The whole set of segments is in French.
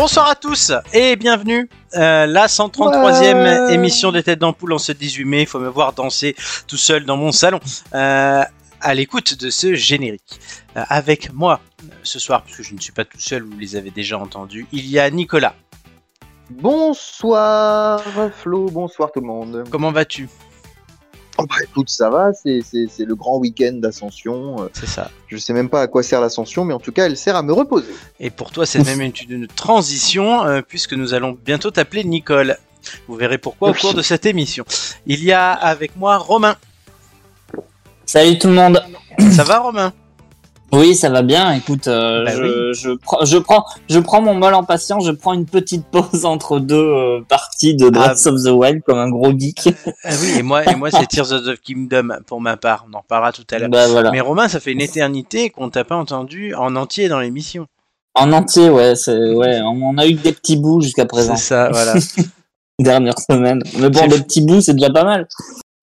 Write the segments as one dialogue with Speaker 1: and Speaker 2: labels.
Speaker 1: Bonsoir à tous et bienvenue. Euh, la 133e émission des Têtes d'Ampoule en ce 18 mai. Il faut me voir danser tout seul dans mon salon euh, à l'écoute de ce générique. Euh, avec moi ce soir, puisque je ne suis pas tout seul, vous les avez déjà entendus, il y a Nicolas.
Speaker 2: Bonsoir Flo, bonsoir tout le monde.
Speaker 1: Comment vas-tu?
Speaker 2: Oh bah écoute, ça va, c'est c'est- c'est le grand week-end d'ascension. Euh,
Speaker 1: C'est ça.
Speaker 2: Je sais même pas à quoi sert l'ascension, mais en tout cas, elle sert à me reposer.
Speaker 1: Et pour toi, c'est même une, une transition, euh, puisque nous allons bientôt t'appeler Nicole. Vous verrez pourquoi au cours de cette émission. Il y a avec moi Romain.
Speaker 3: Salut tout le monde.
Speaker 1: Ça va Romain?
Speaker 3: Oui, ça va bien. Écoute, euh,
Speaker 1: Bah
Speaker 3: je,
Speaker 1: oui.
Speaker 3: je, prends, je prends, je prends mon mal en patience. Je prends une petite pause entre deux euh, parties de Breath of the Wild comme un gros geek.
Speaker 1: Ah oui, et moi, et moi c'est Tears of the Kingdom pour ma part. On en reparlera tout à l'heure.
Speaker 3: bah voilà.
Speaker 1: Mais Romain, ça fait une éternité qu'on t'a pas entendu en entier dans l'émission.
Speaker 3: En entier, ouais, c'est, ouais. On a eu des petits bouts jusqu'à présent.
Speaker 1: C'est ça, voilà.
Speaker 3: Dernière semaine. Mais bon, des petits bouts, c'est déjà pas mal.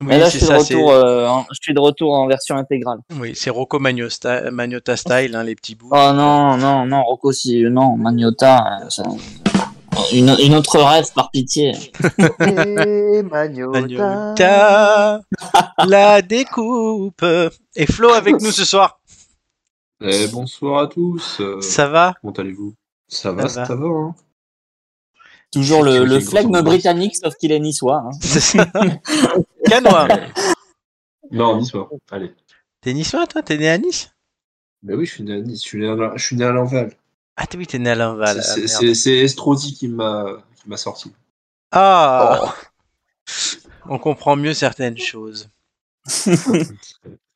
Speaker 1: Oui,
Speaker 3: Et là, je
Speaker 1: c'est
Speaker 3: suis, de
Speaker 1: ça. c'est-
Speaker 3: retour, euh, en, je suis de retour en version intégrale.
Speaker 1: Oui, c'est Rocco Magno sta- Magnota style, hein, les petits bouts.
Speaker 3: Oh non, non, non, Rocco, si, non, Magnota, euh, ça- une, une autre rêve par pitié.
Speaker 2: Et Magnota.
Speaker 1: Magnota, la découpe. Et Flo avec nous ce soir.
Speaker 4: Eh, bonsoir à tous.
Speaker 1: Ça va?
Speaker 4: Comment allez-vous? Ça va,
Speaker 1: Ça
Speaker 4: ça
Speaker 1: va.
Speaker 4: va. hein
Speaker 3: Toujours le, le flegme britannique, sauf qu'il est niçois. hein.
Speaker 1: C'est ça. Canois.
Speaker 4: Non, dis-moi. Allez.
Speaker 1: T'es niçois, toi? T'es né à Nice?
Speaker 4: Ben oui, je suis né à Nice, je suis né à, je suis né à Lanval.
Speaker 1: Ah, t'es- oui, t'es né à Linval.
Speaker 4: C'est-
Speaker 1: ah,
Speaker 4: Estrosi qui m'a qui m'a sorti.
Speaker 1: Ah On comprend mieux certaines choses.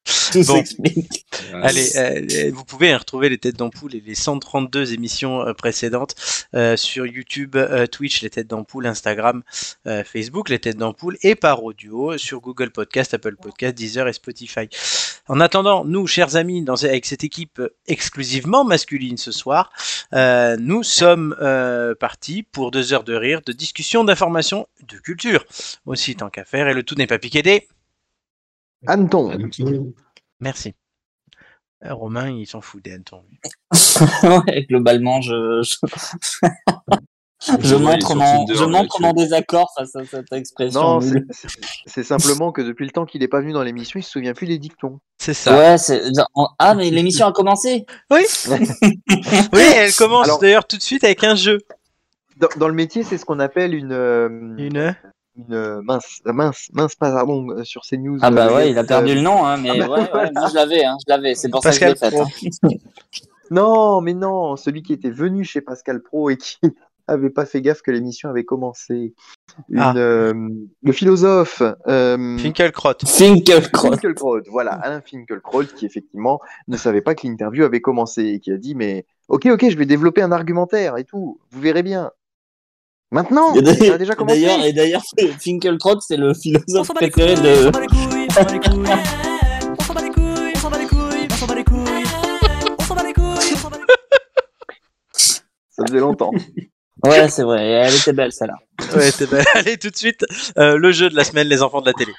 Speaker 3: Tout
Speaker 1: Bon.
Speaker 3: s'explique.
Speaker 4: Euh,
Speaker 1: Allez, euh, vous pouvez retrouver les têtes d'ampoule et les 132 émissions euh, précédentes euh, sur YouTube, euh, Twitch, les têtes d'ampoule, Instagram, euh, Facebook, les têtes d'ampoule et par audio sur Google Podcast, Apple Podcast, Deezer et Spotify. En attendant, nous, chers amis, dans, avec cette équipe euh, exclusivement masculine ce soir, euh, nous sommes euh, partis pour deux heures de rire, de discussion, d'information, de culture aussi tant qu'à faire et le tout n'est pas piqué des...
Speaker 2: Anton.
Speaker 1: Merci. Euh, Romain, il s'en fout lui.
Speaker 3: ouais, globalement, je, montre, mon, je montre désaccord face à cette expression.
Speaker 2: Non, c'est- simplement que depuis le temps qu'il est pas venu dans l'émission, il se souvient plus des dictons.
Speaker 1: C'est ça.
Speaker 3: Ouais. Ah, mais l'émission a commencé.
Speaker 1: Oui. oui, elle commence d'ailleurs tout de suite avec un jeu.
Speaker 2: Dans, dans le métier, c'est ce qu'on appelle une, euh,
Speaker 1: Une.
Speaker 2: Une, euh, mince, euh, mince, mince, pardon, euh, sur ces news.
Speaker 3: Ah bah ouais, il a perdu le nom, hein, mais
Speaker 2: Ah bah
Speaker 3: ouais, ouais, moi je l'avais, hein, je l'avais. C'est pour ça que je l'ai
Speaker 1: Pascal
Speaker 3: fait. hein.
Speaker 2: Non, mais non, celui qui était venu chez Pascal Pro et qui avait pas fait gaffe que l'émission avait commencé. Une,
Speaker 1: Ah.
Speaker 2: euh, le philosophe euh,
Speaker 1: Finkelkraut.
Speaker 3: Finkelkraut.
Speaker 2: Finkelkraut, voilà, Alain Finkelkraut, qui effectivement ne savait pas que l'interview avait commencé et qui a dit mais ok ok je vais développer un argumentaire et tout, vous verrez bien. Maintenant, ça a
Speaker 3: d'ailleurs-
Speaker 2: déjà commencé.
Speaker 3: d'ailleurs, et d'ailleurs, Finkelkraut, c'est le philosophe préféré de.
Speaker 5: s'en bat les couilles, on s'en bat les couilles. On s'en bat les couilles, on s'en bat les couilles, on s'en bat les couilles. On s'en bat les couilles, on s'en bat les couilles.
Speaker 2: Ça faisait longtemps.
Speaker 3: Ouais, c'est vrai, elle était belle celle-là.
Speaker 1: Ouais, t'es belle. Allez, tout de suite, euh, le jeu de la semaine, les enfants de la télé.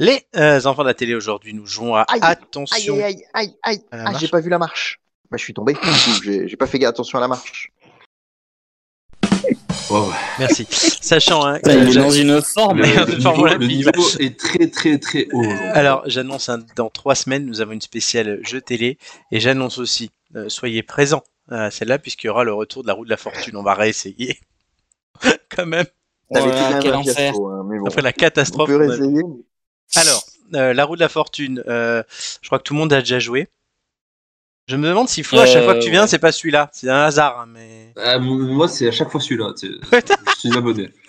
Speaker 1: Les euh, enfants de la télé aujourd'hui, nous jouons à
Speaker 2: Aïe, Aïe
Speaker 1: attention.
Speaker 2: aïe aïe aïe aïe.
Speaker 1: À la
Speaker 2: Ah, j'ai pas vu la marche. Bah je suis tombé. J'ai pas fait attention à la marche.
Speaker 1: Merci. Sachant, hein,
Speaker 3: il est dans une forme.
Speaker 4: Le, le niveau, le niveau est très très très haut.
Speaker 1: Alors, j'annonce hein, dans trois semaines, nous avons une spéciale jeu télé et j'annonce aussi, euh, soyez présents à celle-là puisqu'il y aura le retour de la roue de la fortune. On va réessayer. Quand même.
Speaker 3: Ouais, quel enfer.
Speaker 2: hein, bon.
Speaker 1: Après la
Speaker 2: On
Speaker 1: catastrophe.
Speaker 2: peut
Speaker 1: on a-
Speaker 2: réessayer.
Speaker 1: Alors, euh, la roue de la fortune, euh, je crois que tout le monde a déjà joué. Je me demande si Flo, à chaque
Speaker 3: Euh,
Speaker 1: fois que tu viens,
Speaker 3: ouais.
Speaker 1: c'est pas celui-là. C'est un hasard, hein, mais.
Speaker 4: Ah, moi, c'est à chaque fois celui-là. je suis abonné.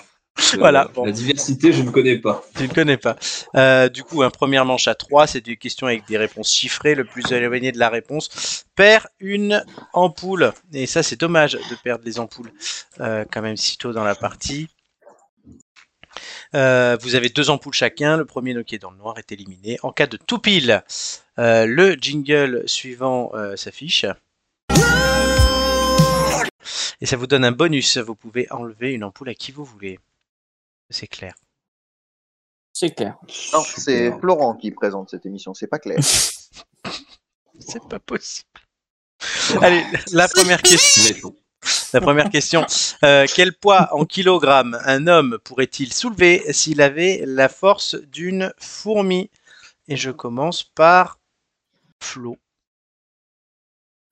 Speaker 4: Euh,
Speaker 1: Voilà, bon.
Speaker 4: La diversité, je ne connais pas.
Speaker 1: Tu ne connais pas. Euh, du coup, un première manche à 3, c'est des questions avec des réponses chiffrées. Le plus éloigné de la réponse perd une ampoule. Et ça, c'est dommage de perdre les ampoules euh, quand même si tôt dans la partie. Euh, vous avez deux ampoules chacun. Le premier est dans le noir est éliminé. En cas de tout pile, euh, le jingle suivant euh, s'affiche. Et ça vous donne un bonus. Vous pouvez enlever une ampoule à qui vous voulez. C'est clair.
Speaker 3: C'est clair.
Speaker 2: Non, c'est Florent qui présente cette émission, c'est pas clair.
Speaker 1: C'est pas possible. Allez, la première question. La première question. Euh, quel poids en kilogrammes un homme pourrait-il soulever s'il avait la force d'une fourmi? Et je commence par Flo.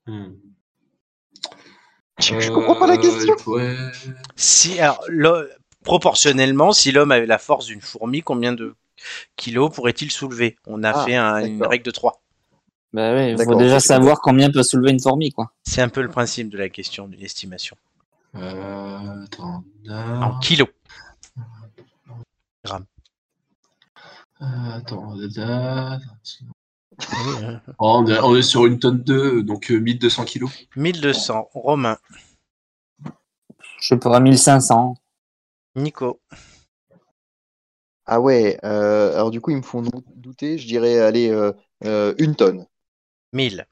Speaker 4: Hmm.
Speaker 2: Je, je comprends pas la
Speaker 4: Euh,
Speaker 2: question?
Speaker 4: Ouais.
Speaker 1: Si, alors, le- proportionnellement, si l'homme avait la force d'une fourmi, combien de kilos pourrait-il soulever? On a
Speaker 2: Ah,
Speaker 1: fait un- une règle de 3.
Speaker 3: Bah ouais, il faut déjà savoir combien peut soulever une fourmi, quoi.
Speaker 1: C'est un peu le principe de la question d'une estimation.
Speaker 4: Euh, attends.
Speaker 1: En kilos.
Speaker 4: Euh, attends. là.
Speaker 1: Euh,
Speaker 4: Oh, on, est, on est sur une tonne 2, donc euh, 1200 kilos.
Speaker 1: 1200. Romain.
Speaker 3: Je pas, 1500.
Speaker 1: Nico.
Speaker 2: Ah ouais, euh, alors du coup, ils me font dou- douter. Je dirais, allez, euh, euh, une tonne.
Speaker 1: 1000.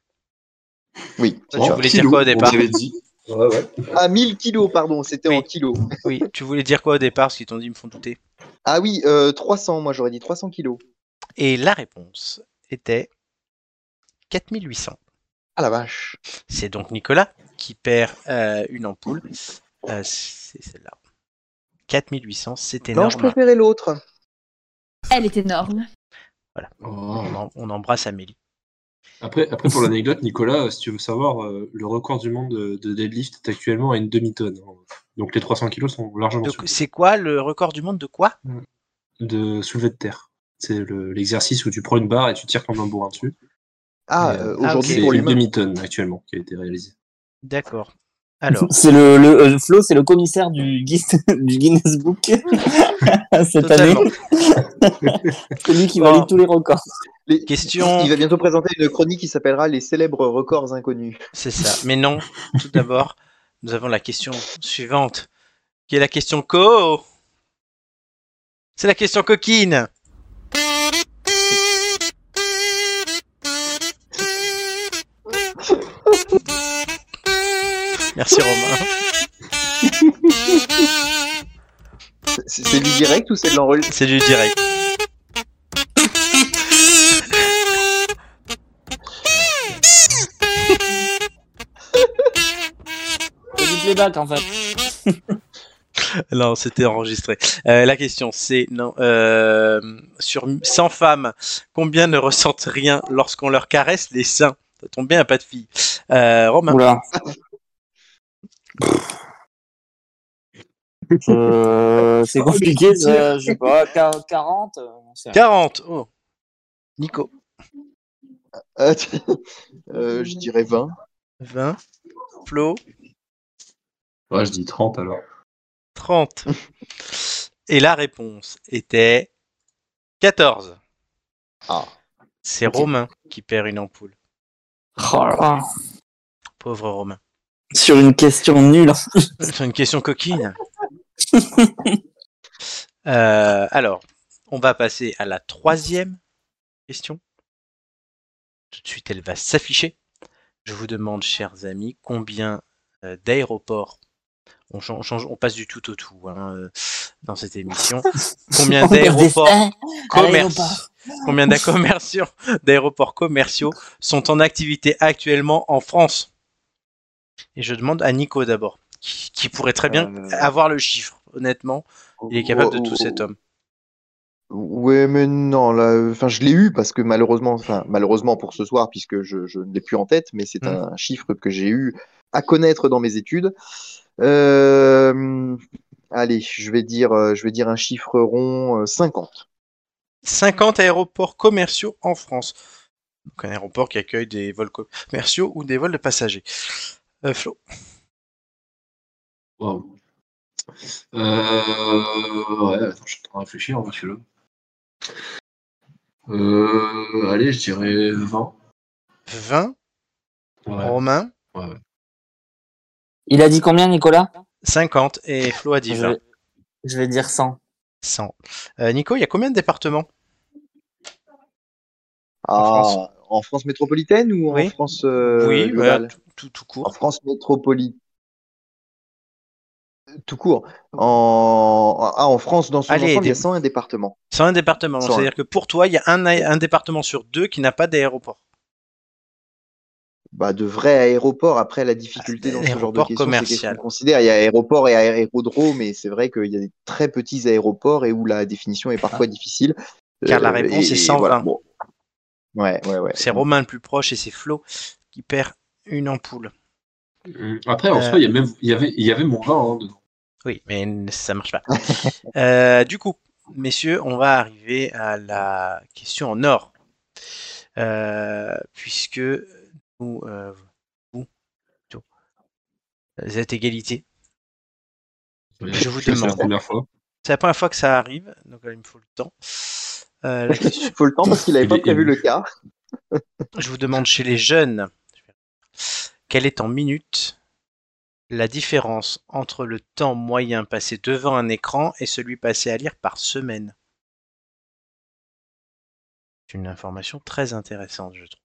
Speaker 2: Oui.
Speaker 1: Tu voulais dire quoi au départ
Speaker 4: On avait dit. Ouais, ouais.
Speaker 2: Ah, 1000 kilos, pardon, c'était
Speaker 1: Oui.
Speaker 2: en kilos.
Speaker 1: Oui, tu voulais dire quoi au départ Parce qu'ils t'ont dit, ils me font douter.
Speaker 2: Ah oui, euh, 300, moi j'aurais dit 300 kilos.
Speaker 1: Et la réponse était 4800.
Speaker 2: Ah la vache.
Speaker 1: C'est donc Nicolas qui perd euh, une ampoule. Euh, c'est celle-là. 4800, c'est
Speaker 2: Non, je
Speaker 1: énorme.
Speaker 2: préférais l'autre.
Speaker 6: Elle est énorme.
Speaker 4: Oh.
Speaker 1: On, en- on embrasse Amélie.
Speaker 4: Après, après, pour l'anecdote, Nicolas, euh, si tu veux savoir, euh, le record du monde de, de deadlift est actuellement à une demi-tonne. hein. Donc les 300 kilos sont largement
Speaker 1: Donc, c'est quoi le record du monde de quoi?
Speaker 4: De soulevé de terre. C'est le- l'exercice où tu prends une barre et tu tires comme un bourrin dessus.
Speaker 2: Ah, euh,
Speaker 4: euh,
Speaker 2: aujourd'hui
Speaker 4: C'est
Speaker 2: pour les
Speaker 4: demi-tonne actuellement qui a été réalisée.
Speaker 1: D'accord. Alors,
Speaker 3: C'est le, le euh, Flo, c'est le commissaire du, Guinness- du Guinness Book cette
Speaker 1: totalement.
Speaker 3: année. C'est lui qui
Speaker 1: Bon.
Speaker 3: valide tous les records.
Speaker 2: Les-
Speaker 1: Question-
Speaker 2: Il va bientôt présenter une chronique qui s'appellera Les célèbres records inconnus.
Speaker 1: C'est ça. Mais non, tout d'abord, nous avons la question suivante, qui est la question co. C'est la question coquine. Merci Romain.
Speaker 2: C'est c'est du direct ou c'est de l'enregistrement?
Speaker 1: C'est du direct.
Speaker 3: C'est du playback, en fait.
Speaker 1: Non, c'était enregistré. Euh, la question, c'est non, euh, sur 100 femmes, combien ne ressentent rien lorsqu'on leur caresse les seins? Ça tombe bien, pas de filles. Euh, Romain.
Speaker 3: Oula. Euh, c'est compliqué, ça, je sais pas, quar- 40 euh,
Speaker 1: 40. Oh. Nico.
Speaker 2: Euh, Je dirais 20.
Speaker 1: 20. Flo.
Speaker 4: Ouais, je dis 30 alors.
Speaker 1: 30. Et la réponse était 14.
Speaker 2: Ah.
Speaker 1: C'est. Romain qui perd une ampoule.
Speaker 3: Oh là là.
Speaker 1: Pauvre Romain.
Speaker 3: Sur une question nulle.
Speaker 1: C'est une question coquine. Euh, alors, on va passer à la troisième question. Tout de suite, elle va s'afficher. Je vous demande, chers amis, combien euh, d'aéroports on, change, on passe du tout au tout hein, euh, dans cette émission. Combien d'aéroports combien d'aéroports commerciaux sont en activité actuellement en France? Et je demande à Nico d'abord, qui, qui pourrait très bien
Speaker 2: Euh,
Speaker 1: avoir le chiffre, honnêtement. Il est capable de tout cet homme.
Speaker 2: Ouais, mais non, là, enfin, je l'ai eu parce que malheureusement, enfin, malheureusement pour ce soir, puisque je, je ne l'ai plus en tête, mais c'est
Speaker 1: Mm.
Speaker 2: un chiffre que j'ai eu à connaître dans mes études. Euh, allez, je vais dire, euh, je vais dire un chiffre rond, euh, 50.
Speaker 1: 50 aéroports commerciaux en France. Donc un aéroport qui accueille des vols commerciaux ou des vols de passagers. Euh, Flo,
Speaker 4: Wow. Euh, ouais, attends, je suis en train de réfléchir, parce que là. Euh, allez, je dirais 20.
Speaker 1: 20.
Speaker 4: Ouais,
Speaker 1: Romain,
Speaker 4: ouais.
Speaker 3: Il a dit combien, Nicolas?
Speaker 1: 50. Et Flo a dit
Speaker 3: je
Speaker 1: 20.
Speaker 3: vais, je vais dire 100.
Speaker 1: 100. Euh, Nico, il y a combien de départements?
Speaker 2: Ah,
Speaker 1: France.
Speaker 2: En France métropolitaine ou
Speaker 1: Oui.
Speaker 2: en France euh,
Speaker 1: Oui,
Speaker 2: globale
Speaker 1: ouais, tout, tout, tout
Speaker 2: En
Speaker 1: court.
Speaker 2: France métropolitaine. Tout court. En... Ah, en France, dans son
Speaker 1: Allez,
Speaker 2: ensemble, il y a
Speaker 1: des-
Speaker 2: 101 départements.
Speaker 1: 101 départements. Donc,
Speaker 2: 101.
Speaker 1: C'est-à-dire que pour toi, il y a un, un département sur deux qui n'a pas d'aéroport.
Speaker 2: Bah, de vrais aéroports, après la difficulté dans ce genre de questions, c'est qu'on considère. Il y a aéroport et aérodrome, et c'est vrai qu'il y a des très petits aéroports et où la définition est parfois difficile.
Speaker 1: Car la
Speaker 2: Euh,
Speaker 1: réponse
Speaker 2: et-
Speaker 1: est
Speaker 2: et
Speaker 1: 120.
Speaker 2: voilà, bon. Ouais, ouais, ouais.
Speaker 1: C'est Romain le plus proche et c'est Flo qui perd une ampoule.
Speaker 4: Hum, Après, en
Speaker 1: Euh.
Speaker 4: soi, il y, avait, il y avait mon vin hein, dedans.
Speaker 1: Oui, mais ça marche pas. Euh, du coup, messieurs, on va arriver à la question en or. Euh, puisque nous, euh, vous, plutôt, vous êtes égalité. Je vous
Speaker 4: C'est la
Speaker 1: demande.
Speaker 4: première fois.
Speaker 1: C'est la première fois que ça arrive, donc euh, il me faut le temps. Euh,
Speaker 2: Il faut le temps parce qu'il n'avait pas prévu
Speaker 4: ému.
Speaker 2: le cas.
Speaker 1: je vous demande chez les jeunes, quelle est en minutes la différence entre le temps moyen passé devant un écran et celui passé à lire par semaine? C'est une information très intéressante, je trouve.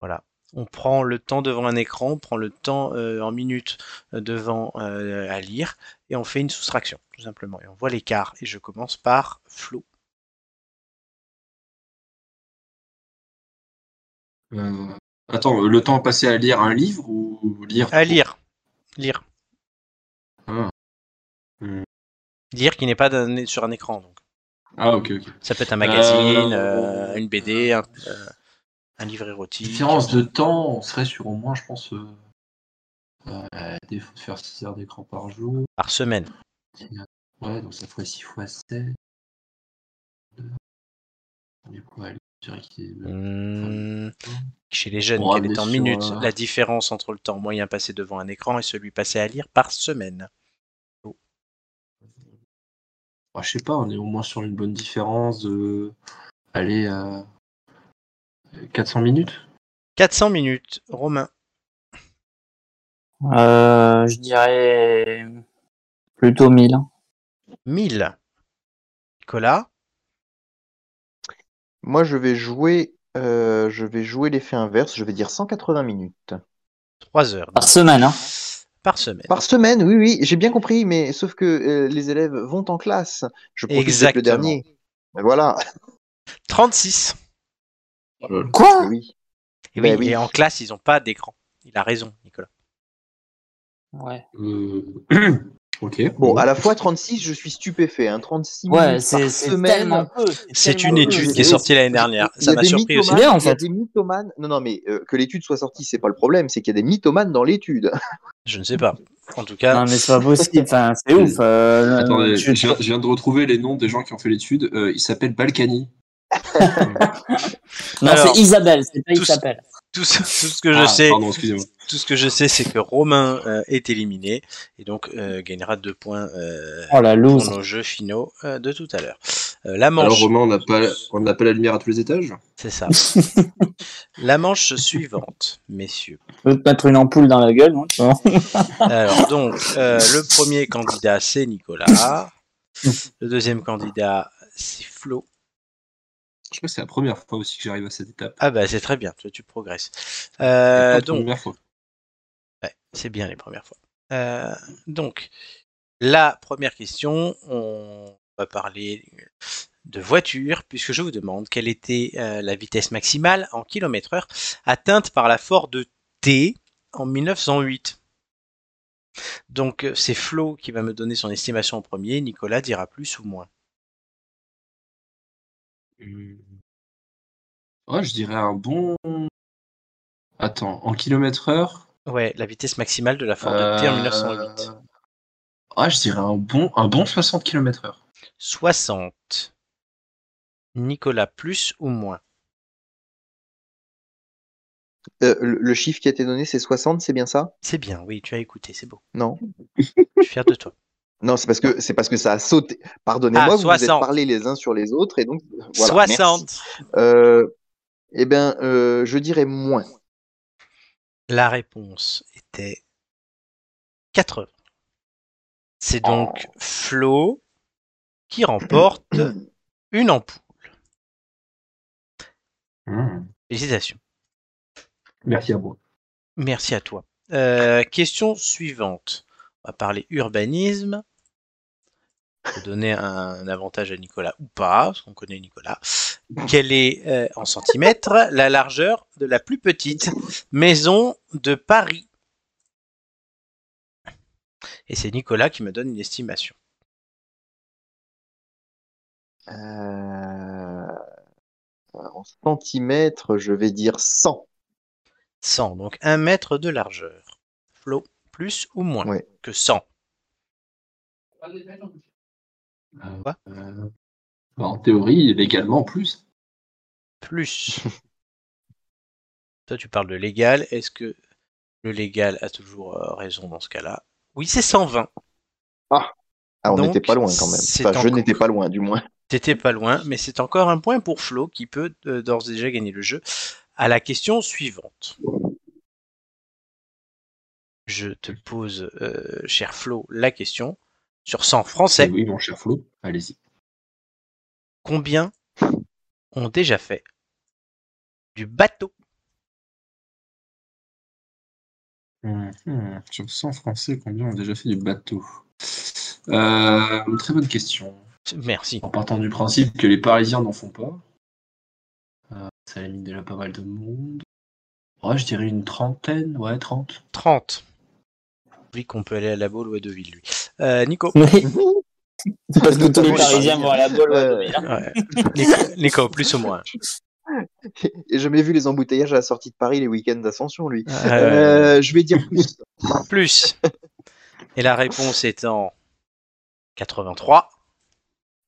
Speaker 1: Voilà. On prend le temps devant un écran, on prend le temps euh, en minutes euh, devant euh, à lire, et on fait une soustraction, tout simplement. Et on voit l'écart. Et je commence par Flo.
Speaker 4: Attends, le temps passé à lire un livre ou lire
Speaker 1: À lire. Lire.
Speaker 4: Ah. Hmm.
Speaker 1: Lire qui n'est pas sur un écran. Donc.
Speaker 4: Ah, ok, ok.
Speaker 1: Ça peut être un magazine,
Speaker 4: Euh,
Speaker 1: euh, une BD, un, euh, un livre érotique.
Speaker 4: Différence de temps, on serait sur au moins, je pense, euh, euh, des- faire 6 heures d'écran par jour.
Speaker 1: Par semaine.
Speaker 4: Ouais, donc ça ferait 6 fois 7. Du coup, allez, je dirais qu'il est-
Speaker 1: Hmm, Chez les jeunes, quelle est en minutes
Speaker 4: euh,
Speaker 1: la différence entre le temps moyen passé devant un écran et celui passé à lire par semaine?
Speaker 4: Bah, je sais pas, on est au moins sur une bonne différence de. Allez, euh, 400 minutes?
Speaker 1: 400 minutes. Romain.
Speaker 3: Euh, je dirais plutôt 1000.
Speaker 1: 1000. Nicolas?
Speaker 2: Moi, je vais jouer, euh, je vais jouer l'effet inverse. Je vais dire 180 minutes
Speaker 1: 3 heures.
Speaker 3: Par semaine, hein.
Speaker 1: Par semaine.
Speaker 2: par semaine. Oui, oui, j'ai bien compris, mais sauf que euh, les élèves vont en classe. Je
Speaker 1: Exactement.
Speaker 2: le dernier. Mais Voilà.
Speaker 1: 36.
Speaker 3: Quoi?
Speaker 1: Et
Speaker 2: Oui.
Speaker 1: oui,
Speaker 2: Ben oui.
Speaker 1: et en classe, ils n'ont pas d'écran. Il a raison, Nicolas.
Speaker 3: Ouais.
Speaker 4: Euh, Ok.
Speaker 2: Bon, à la fois 36, je suis stupéfait. Hein. 36
Speaker 3: Ouais,
Speaker 2: minutes
Speaker 3: c'est
Speaker 2: par
Speaker 3: c'est
Speaker 2: semaine.
Speaker 3: tellement peu.
Speaker 1: C'est une
Speaker 3: peu.
Speaker 1: étude qui est sortie l'année dernière. Ça
Speaker 2: a
Speaker 1: m'a surpris aussi.
Speaker 3: bien, en
Speaker 2: Il y a
Speaker 3: fait.
Speaker 2: des mythomanes. Non, non, mais euh, que l'étude soit sortie, c'est pas le problème. C'est qu'il y a des mythomanes dans l'étude.
Speaker 1: Je ne sais pas. En tout cas,
Speaker 3: Non, mais c'est pas possible. Enfin, c'est ouf. euh,
Speaker 4: Attendez, je viens, je viens de retrouver les noms des gens qui ont fait l'étude. Euh, il s'appelle Balkany.
Speaker 3: Non, c'est Isabelle, c'est pas Isabelle.
Speaker 1: tout ce, tout ce que je
Speaker 4: Ah,
Speaker 1: sais,
Speaker 4: Pardon,
Speaker 1: tout ce que je sais, c'est que Romain euh, est éliminé et donc euh, gagnera deux points euh,
Speaker 3: Oh la
Speaker 1: pour nos jeux finaux euh, de tout à l'heure. Euh, la manche,
Speaker 4: Alors, Romain, on n'a pas, on n'a pas la lumière à tous les étages
Speaker 1: c'est ça. la manche suivante, messieurs.
Speaker 3: Te mettre une ampoule dans la gueule, non vois
Speaker 1: Alors donc, euh, le premier candidat c'est Nicolas. Le deuxième candidat c'est Flo.
Speaker 4: Je crois que c'est la première fois aussi que j'arrive à cette étape.
Speaker 1: Ah bah c'est très bien, toi tu progresses.
Speaker 4: C'est
Speaker 1: Euh,
Speaker 4: la
Speaker 1: donc
Speaker 4: première fois.
Speaker 1: Ouais, c'est bien les premières fois. Euh, donc, la première question, on va parler de voiture, puisque je vous demande quelle était euh, la vitesse maximale en kilomètres heure atteinte par la Ford T en 1908. Donc, c'est Flo qui va me donner son estimation en premier, Nicolas dira plus ou moins.
Speaker 4: Hum. Ouais, je dirais un bon. Attends, en kilomètre heure?
Speaker 1: Ouais, la vitesse maximale de la Ford T en 1908.
Speaker 4: euh, Ouais, je dirais un bon, un bon 60 km heure.
Speaker 1: 60. Nicolas plus ou moins?
Speaker 2: Euh, le, le chiffre qui a été donné, c'est 60, c'est bien ça?
Speaker 1: C'est bien, oui, tu as écouté, c'est beau.
Speaker 2: Non
Speaker 1: Je suis fier de toi.
Speaker 2: Non, c'est parce que c'est parce que ça a sauté. Pardonnez-moi,
Speaker 1: Ah,
Speaker 2: vous vous êtes
Speaker 1: 60.
Speaker 2: parlé les uns sur les autres et donc voilà.
Speaker 1: 60.
Speaker 2: merci. Euh, eh bien, euh, je dirais moins.
Speaker 1: La réponse était 80. C'est donc Flo qui remporte une ampoule.
Speaker 4: Mmh.
Speaker 1: Félicitations.
Speaker 4: Merci à vous.
Speaker 1: Merci à toi. Euh, question suivante. On va parler urbanisme. Donner un avantage à Nicolas ou pas, parce qu'on connaît Nicolas. Quelle est, euh, en centimètres, la largeur de la plus petite maison de Paris Et c'est Nicolas qui me donne une estimation.
Speaker 2: Euh, En centimètres, je vais dire 100.
Speaker 1: 100, donc 1 mètre de largeur. Flo, plus ou moins
Speaker 2: Ouais.
Speaker 1: que 100
Speaker 4: Euh,
Speaker 1: Quoi?
Speaker 4: Euh, bah, en théorie, légalement plus.
Speaker 1: Plus. Toi, tu parles de légal. Est-ce que le légal a toujours euh, raison dans ce cas-là? Oui, c'est 120.
Speaker 2: Ah, on
Speaker 1: Donc,
Speaker 2: n'était pas loin quand même. je n'étais pas loin, du moins.
Speaker 1: T'étais pas loin, mais c'est encore un point pour Flo qui peut euh, d'ores et déjà gagner le jeu. À la question suivante. Je te pose, euh, cher Flo, la question. Sur 100 français,
Speaker 4: oui, mon cher Flo, allez-y.
Speaker 1: Combien ont déjà fait du bateau
Speaker 4: Mhm. Sur 100 Français, combien ont déjà fait du bateau? Euh, une Très bonne question.
Speaker 1: Merci.
Speaker 4: En partant du principe que les Parisiens n'en font pas, euh, ça limite déjà pas mal de monde. Ouais, je dirais une trentaine, ouais, 30.
Speaker 1: 30. Oui, qu'on peut aller à la Baule ou à Deauville, lui. Euh, Nico.
Speaker 3: Oui, parce que tous les
Speaker 2: Ouais,
Speaker 3: Parisiens vont à la bolle.
Speaker 2: Euh,
Speaker 3: ouais, ouais.
Speaker 1: Nico, plus ou moins.
Speaker 2: Et jamais vu les embouteillages à la sortie de Paris les week-ends d'ascension, lui.
Speaker 1: Euh,
Speaker 2: Euh, je vais dire plus.
Speaker 1: plus. Et la réponse étant 83.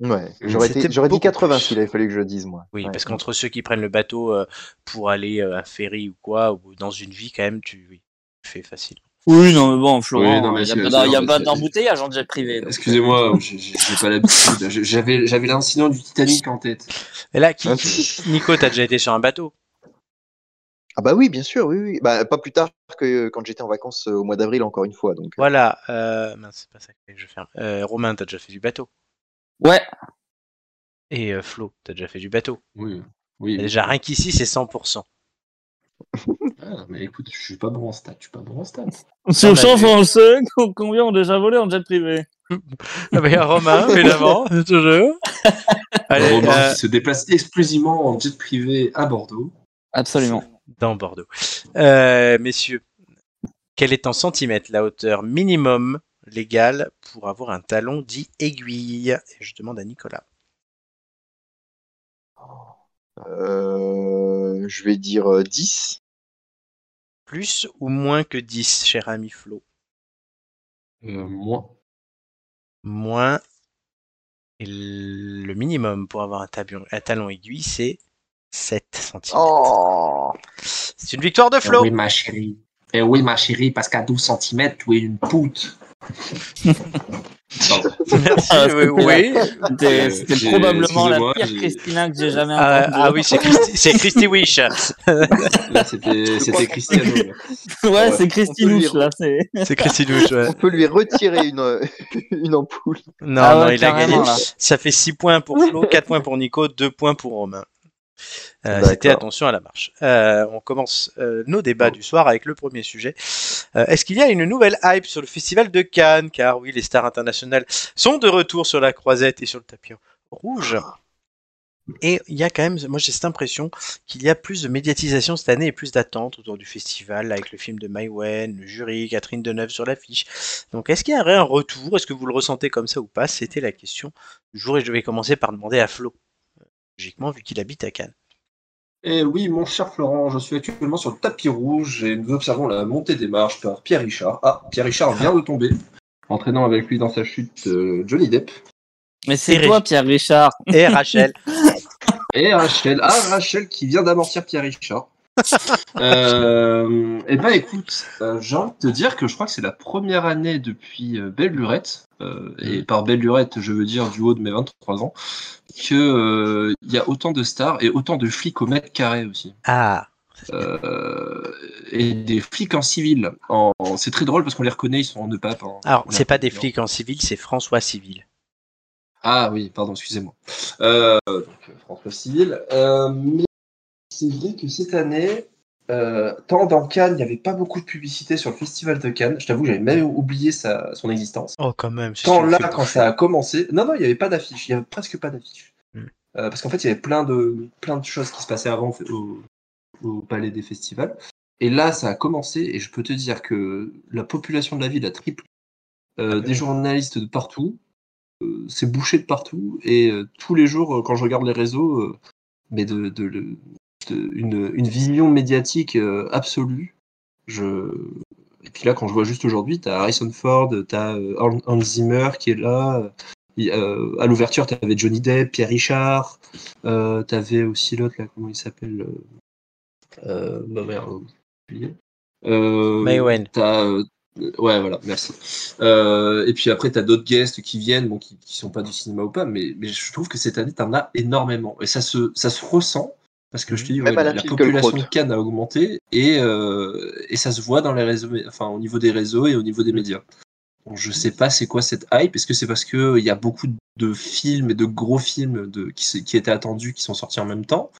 Speaker 2: Ouais, j'aurais
Speaker 1: C'était
Speaker 2: été- j'aurais dit
Speaker 1: beaucoup
Speaker 2: 80
Speaker 1: plus.
Speaker 2: s'il avait fallu que je dise, moi.
Speaker 1: Oui,
Speaker 2: Ouais.
Speaker 1: parce qu'entre ceux qui prennent le bateau euh, pour aller euh, à un ferry ou quoi, ou dans une vie, quand même, tu, oui, tu fais facile.
Speaker 3: Oui, non, mais bon, Florent,
Speaker 4: Oui,
Speaker 3: il n'y a pas d'embouteillage en jet privé. donc.
Speaker 4: Excusez-moi, j'ai pas l'habitude. J'avais j'avais l'incident du Titanic en tête.
Speaker 1: Et là, qui,
Speaker 2: Ah,
Speaker 1: qui- Nico, t'as déjà été sur un bateau?
Speaker 2: Ah bah oui, bien sûr, oui, oui. Bah, pas plus tard que quand j'étais en vacances euh, au mois d'avril, encore une fois. Donc, euh,
Speaker 1: Voilà. Euh, mince, c'est pas ça que je ferme. Euh, Romain, t'as déjà fait du bateau?
Speaker 3: Ouais,
Speaker 1: Et euh, Flo, t'as déjà fait du bateau?
Speaker 4: Oui, oui.
Speaker 1: Déjà, rien qu'ici, c'est 100%.
Speaker 4: Ah, mais écoute, je suis pas bon en stats, je suis pas bon en stats.
Speaker 3: sur
Speaker 1: a
Speaker 3: 100
Speaker 1: vu.
Speaker 3: français, combien ont déjà volé en jet privé?
Speaker 1: Ah bah, il y a Romain, évidemment, toujours. Allez,
Speaker 4: Romain
Speaker 1: euh,
Speaker 4: qui se déplace exclusivement en jet privé à Bordeaux.
Speaker 3: Absolument.
Speaker 1: dans Bordeaux. Euh, messieurs, quelle est en centimètres la hauteur minimum légale pour avoir un talon dit aiguille? Et je demande à Nicolas.
Speaker 2: euh, je vais dire euh, 10.
Speaker 1: Plus ou moins que 10, cher ami Flo?
Speaker 4: Euh, moi.
Speaker 1: Moins. Et le minimum pour avoir un, tabion- un talon aiguille, c'est 7 centimètres.
Speaker 2: Oh
Speaker 1: C'est une victoire de Flo
Speaker 4: oui, ma chérie. Eh oui, ma chérie, parce qu'à 12 cm, tu es une pute. Pardon.
Speaker 1: Merci,
Speaker 3: Ah,
Speaker 1: oui. oui.
Speaker 3: C'était
Speaker 4: Euh,
Speaker 3: probablement la pire Christina que j'ai jamais
Speaker 1: Ah,
Speaker 3: entendue.
Speaker 1: ah oui, c'est Christy, c'est Christy Wish.
Speaker 4: Là, c'était c'était Cristiano. là.
Speaker 3: Ouais, c'est
Speaker 2: peut
Speaker 3: là. c'est-
Speaker 1: Wish, ouais.
Speaker 2: On peut lui retirer une, euh, une ampoule.
Speaker 1: Non,
Speaker 3: Ah
Speaker 1: non,
Speaker 3: ouais,
Speaker 1: il a gagné.
Speaker 3: là.
Speaker 1: Ça fait 6 points pour Flo, 4 points pour Nico, 2 points pour Romain. Euh. C'était attention à la marche. Euh, on commence euh, nos débats du soir avec le premier sujet. Est-ce qu'il y a une nouvelle hype sur le festival de Cannes? Car oui, les stars internationales sont de retour sur la croisette et sur le tapis rouge. Et il y a quand même, moi j'ai cette impression qu'il y a plus de médiatisation cette année et plus d'attentes autour du festival avec le film de Maïwen, le jury, Catherine Deneuve sur l'affiche. Donc est-ce qu'il y a un retour? Est-ce que vous le ressentez comme ça ou pas? C'était la question du jour et je vais commencer par demander à Flo, logiquement vu qu'il habite à Cannes.
Speaker 4: Eh oui, mon cher Florent, je suis actuellement sur le tapis rouge et nous observons la montée des marches par Pierre Richard. Ah, Pierre Richard vient de tomber, entraînant avec lui dans sa chute euh, Johnny Depp.
Speaker 3: Mais c'est toi. Pierre Richard.
Speaker 1: Et Rachel,
Speaker 4: Et Rachel, ah Rachel qui vient d'amortir Pierre Richard. euh, eh ben écoute, euh, j'ai envie de te dire que je crois que c'est la première année depuis euh, Belle Lurette, euh, et par Belle Lurette je veux dire du haut de mes 23 ans, que euh, il y a autant de stars et autant de flics au mètre carré aussi.
Speaker 1: ah,
Speaker 4: et des flics en civil. En, c'est très drôle parce qu'on les reconnaît, ils sont en EPAP. hein.
Speaker 1: alors c'est pas des flics en civil, c'est François Civil.
Speaker 4: Ah oui, pardon, excusez-moi. Euh, donc, François Civil. Euh, mais c'est vrai que cette année, euh, tant dans Cannes, il n'y avait pas beaucoup de publicité sur le festival de Cannes. Je t'avoue, j'avais même oublié sa, son existence.
Speaker 1: Oh, quand même.
Speaker 4: Tant là, quand ça a commencé, non, non, il n'y avait pas d'affiche. Il n'y avait presque pas d'affiche.
Speaker 1: Hmm.
Speaker 4: Euh, parce qu'en fait, il y avait plein de, plein de choses qui se passaient avant au, au palais des festivals. Et là, ça a commencé, et je peux te dire que la population de la ville a triplé. Euh, des journalistes de partout, c'est bouché de partout, et tous les jours, quand je regarde les réseaux, mais de, de, de- une, une vision médiatique euh, absolue. Je... Et puis là, quand je vois juste aujourd'hui, t'as Harrison Ford, t'as euh, Hans Zimmer qui est là. Euh, à l'ouverture, t'avais Johnny Depp, Pierre Richard. T'avais aussi l'autre, là, comment il s'appelle merde, j'ai oublié. Ouais, voilà, merci. Euh, et puis après, t'as d'autres guests qui viennent, bon, qui, qui sont pas du cinéma ou pas, mais, mais je trouve que cette année, t'en as énormément. Et ça se, ça se ressent, parce que je te dis,
Speaker 2: Même
Speaker 4: ouais,
Speaker 2: Alain
Speaker 4: la population de Cannes a augmenté, et, euh, et ça se voit dans les réseaux, enfin, au niveau des réseaux et au niveau des médias. Donc, je sais pas c'est quoi cette hype. Est-ce que c'est parce qu'il y a beaucoup de films et de gros films de, qui, étaient attendus, qui sont sortis en même temps?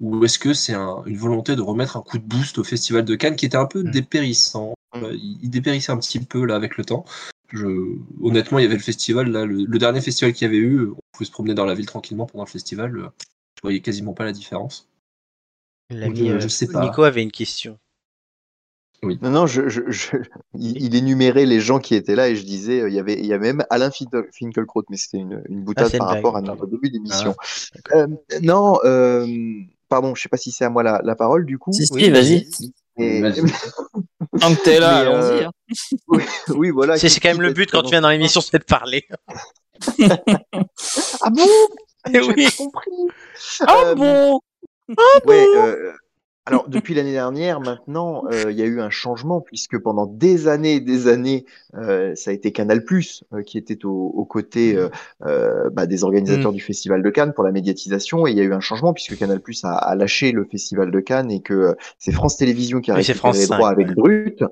Speaker 4: Ou est-ce que c'est un- une volonté de remettre un coup de boost au Festival de Cannes qui était un peu
Speaker 1: Mm.
Speaker 4: dépérissant? Euh, il, il dépérissait un petit peu là avec le temps. Je... Honnêtement, il y avait le festival, là, le, le dernier festival qu'il y avait eu, on pouvait se promener dans la ville tranquillement pendant le festival. Je voyais quasiment pas la différence.
Speaker 1: L'ami,
Speaker 4: Je-
Speaker 1: euh,
Speaker 4: je sais pas.
Speaker 1: Nico avait une question.
Speaker 2: Non, non, je, je, je- il, il énumérait les gens qui étaient là et je disais, euh, il y avait, il y avait même Alain Finkielkraut, mais c'était une, une boutade
Speaker 1: Ah,
Speaker 2: par
Speaker 1: blague,
Speaker 2: rapport à notre début d'émission.
Speaker 1: d'accord.
Speaker 2: Euh, non, euh, pardon, je sais pas si c'est à moi la, la parole du coup.
Speaker 3: Si, si,
Speaker 1: Oui,
Speaker 3: vas-y.
Speaker 2: Et-.
Speaker 3: Tant que t'es là,
Speaker 2: Mais, euh,
Speaker 3: allons-y. hein.
Speaker 2: oui, voilà.
Speaker 1: C'est c'est quand même le but quand tu viens dans l'émission, c'est de parler.
Speaker 2: Ah bon? J'ai
Speaker 1: oui.
Speaker 2: compris.
Speaker 3: Ah
Speaker 2: Euh,
Speaker 3: bon?
Speaker 2: Ouais, euh, alors depuis l'année dernière, maintenant, euh, il y a eu un changement puisque pendant des années et des années, euh, ça a été Canal+ euh, qui était au- aux côtés euh, euh, bah, des organisateurs du Festival de Cannes pour la médiatisation et il y a eu un changement puisque Canal+ a, a lâché le Festival de Cannes et que euh, c'est France Télévisions qui a récupéré les droits
Speaker 1: 5,
Speaker 2: avec. Brut.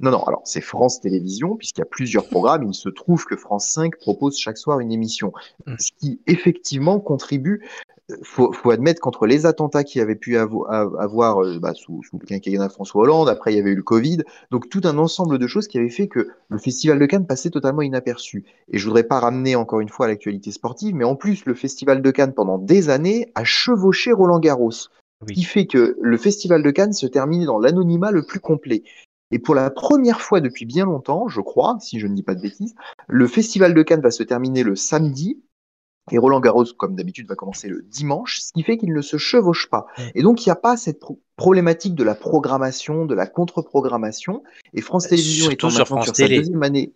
Speaker 2: Non, non, alors c'est France Télévisions, puisqu'il y a plusieurs programmes. Il se trouve que France 5 propose chaque soir une émission.
Speaker 1: Mm.
Speaker 2: Ce qui, effectivement, contribue. euh, Faut, faut admettre qu'entre les attentats qu'il y avait pu avo- av- avoir euh, bah, sous, sous le quinquennat de François Hollande, après il y avait eu le Covid, donc tout un ensemble de choses qui avaient fait que le Festival de Cannes passait totalement inaperçu. Et je voudrais pas ramener encore une fois à l'actualité sportive, mais en plus, le Festival de Cannes, pendant des années, a chevauché Roland Garros. Ce
Speaker 1: Oui.
Speaker 2: qui fait que le Festival de Cannes se termine dans l'anonymat le plus complet. Et pour la première fois depuis bien longtemps, je crois, si je ne dis pas de bêtises, le Festival de Cannes va se terminer le samedi. Et Roland Garros, comme d'habitude, va commencer le dimanche, ce qui fait qu'il ne se chevauche pas. Et donc, il n'y a pas cette pro- problématique de la programmation, de la contre-programmation. Et France
Speaker 1: Euh,
Speaker 2: Télévisions étant
Speaker 1: sur France
Speaker 2: sur sa
Speaker 1: Télé.
Speaker 2: deuxième année,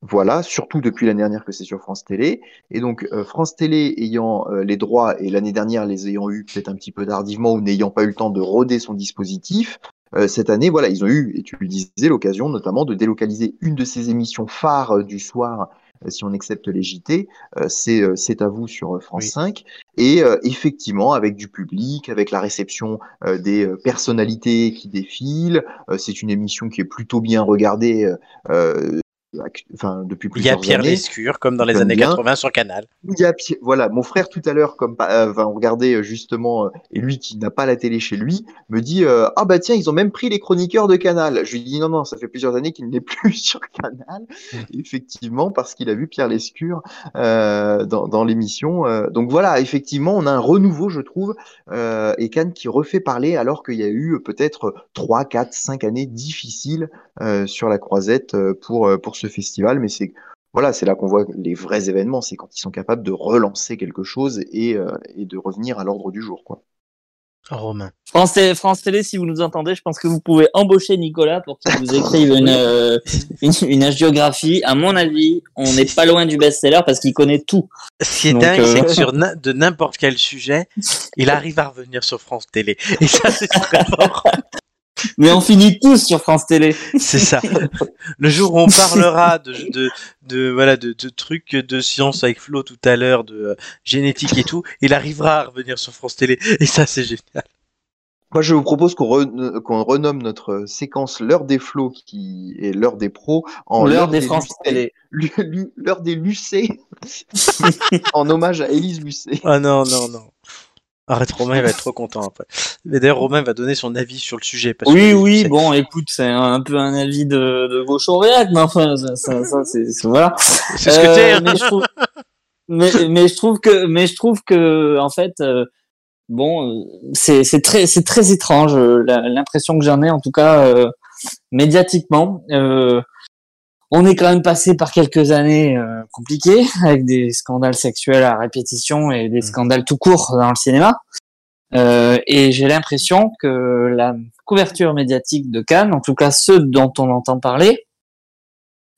Speaker 2: voilà, surtout depuis l'année dernière que c'est sur France Télé. Et donc, euh, France Télé ayant euh, les droits et l'année dernière les ayant eu peut-être un petit peu tardivement ou n'ayant pas eu le temps de roder son dispositif, euh, cette année, voilà, ils ont eu, et tu le disais, l'occasion notamment de délocaliser une de ces émissions phares euh, du soir, euh, si on accepte les JT, c'est C'est à vous sur France
Speaker 1: Oui.
Speaker 2: 5. Et effectivement, avec du public, avec la réception des personnalités qui défilent, c'est une émission qui est plutôt bien regardée enfin, depuis
Speaker 1: Il y a
Speaker 2: plusieurs
Speaker 1: Pierre
Speaker 2: années.
Speaker 1: Lescure, comme dans les années
Speaker 2: bien.
Speaker 1: 80 sur Canal.
Speaker 2: Il y a voilà, mon frère tout à l'heure, comme euh, enfin, on regardait euh, justement, euh, et lui qui n'a pas la télé chez lui, me dit euh, ah bah tiens ils ont même pris les chroniqueurs de Canal. Je lui dis non non, ça fait plusieurs années qu'il n'est plus sur Canal, effectivement parce qu'il a vu Pierre Lescure euh, dans, dans l'émission. donc voilà, effectivement on a un renouveau je trouve et Cannes qui refait parler alors qu'il y a eu peut-être trois, quatre, cinq années difficiles sur la croisette pour pour ce festival, mais c'est voilà, c'est là qu'on voit les vrais événements, c'est quand ils sont capables de relancer quelque chose et, euh, et de revenir à l'ordre du jour. Quoi.
Speaker 1: Romain.
Speaker 3: France, Télé- France Télé, si vous nous entendez, je pense que vous pouvez embaucher Nicolas pour qu'il vous écrive une, euh, une. À mon avis, on n'est pas loin du best-seller parce qu'il connaît tout.
Speaker 1: Ce qui est
Speaker 3: Donc,
Speaker 1: dingue,
Speaker 3: euh,
Speaker 1: c'est que sur de n'importe quel sujet, il arrive à revenir sur France Télé. Et ça, c'est très fort.
Speaker 3: Mais on finit tous sur France Télé.
Speaker 1: C'est ça. Le jour où on parlera de, de, de, voilà, de, de trucs de science avec Flo tout à l'heure, de euh, génétique et tout, il arrivera à revenir sur France Télé. Et ça, c'est génial.
Speaker 2: Moi, je vous propose qu'on re- qu'on renomme notre séquence l'heure des flots qui est l'heure des pros en
Speaker 3: L'heure des
Speaker 2: Lucé.
Speaker 3: France télé.
Speaker 2: L'heure des Lucé en hommage à Élise Lucé.
Speaker 1: Ah non, non, non. Arrête, Romain, il va être trop content après. Mais d'ailleurs, Romain va donner son avis sur le sujet. Parce
Speaker 3: Oui,
Speaker 1: que,
Speaker 3: oui, bon, écoute, c'est un peu un avis de, de gauche au réac, mais enfin, ça, ça, ça, c'est, c'est- voilà.
Speaker 1: C'est ce que
Speaker 3: Euh,
Speaker 1: t'es. hein.
Speaker 3: mais je trouve, mais, mais je trouve que, mais je trouve que, en fait, euh, bon, euh, c'est, c'est très, c'est très étrange, euh, la- l'impression que j'en ai, en tout cas, euh, médiatiquement. Euh, on est quand même passé par quelques années euh, compliquées, avec des scandales sexuels à répétition et des scandales tout court dans le cinéma. Euh, et j'ai l'impression que la couverture médiatique de Cannes, en tout cas ceux dont on entend parler,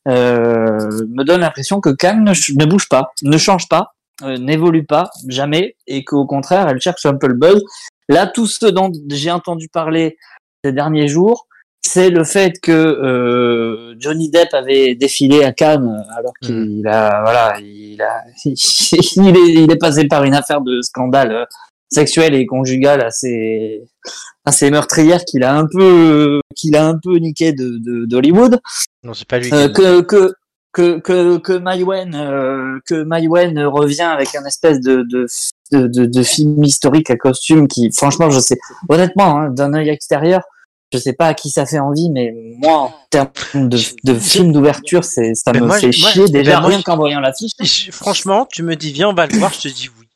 Speaker 3: euh, me donne l'impression que Cannes ne bouge pas, ne change pas, euh, n'évolue pas jamais, et qu'au contraire, elle cherche un peu le buzz. Là, tout ce dont j'ai entendu parler ces derniers jours, c'est le fait que euh, Johnny Depp avait défilé à Cannes alors qu'il a voilà il a il est, il est passé par une affaire de scandale euh, sexuel et conjugal assez assez meurtrière qu'il a un peu qu'il a un peu niqué de d'Hollywood
Speaker 1: Non, c'est pas lui. qui
Speaker 3: euh,
Speaker 1: l'a dit.
Speaker 3: que que que que que Maïwen euh, que Maïwen revient avec un espèce de de, de de de film historique à costume qui franchement je sais honnêtement hein, d'un œil extérieur je sais pas à qui ça fait envie mais moi en termes de de film d'ouverture c'est ça me
Speaker 1: moi,
Speaker 3: fait
Speaker 1: moi-
Speaker 3: chier déjà rien qu'en voyant l'affiche
Speaker 1: Franchement, tu me dis, viens, on va le voir, je te dis oui.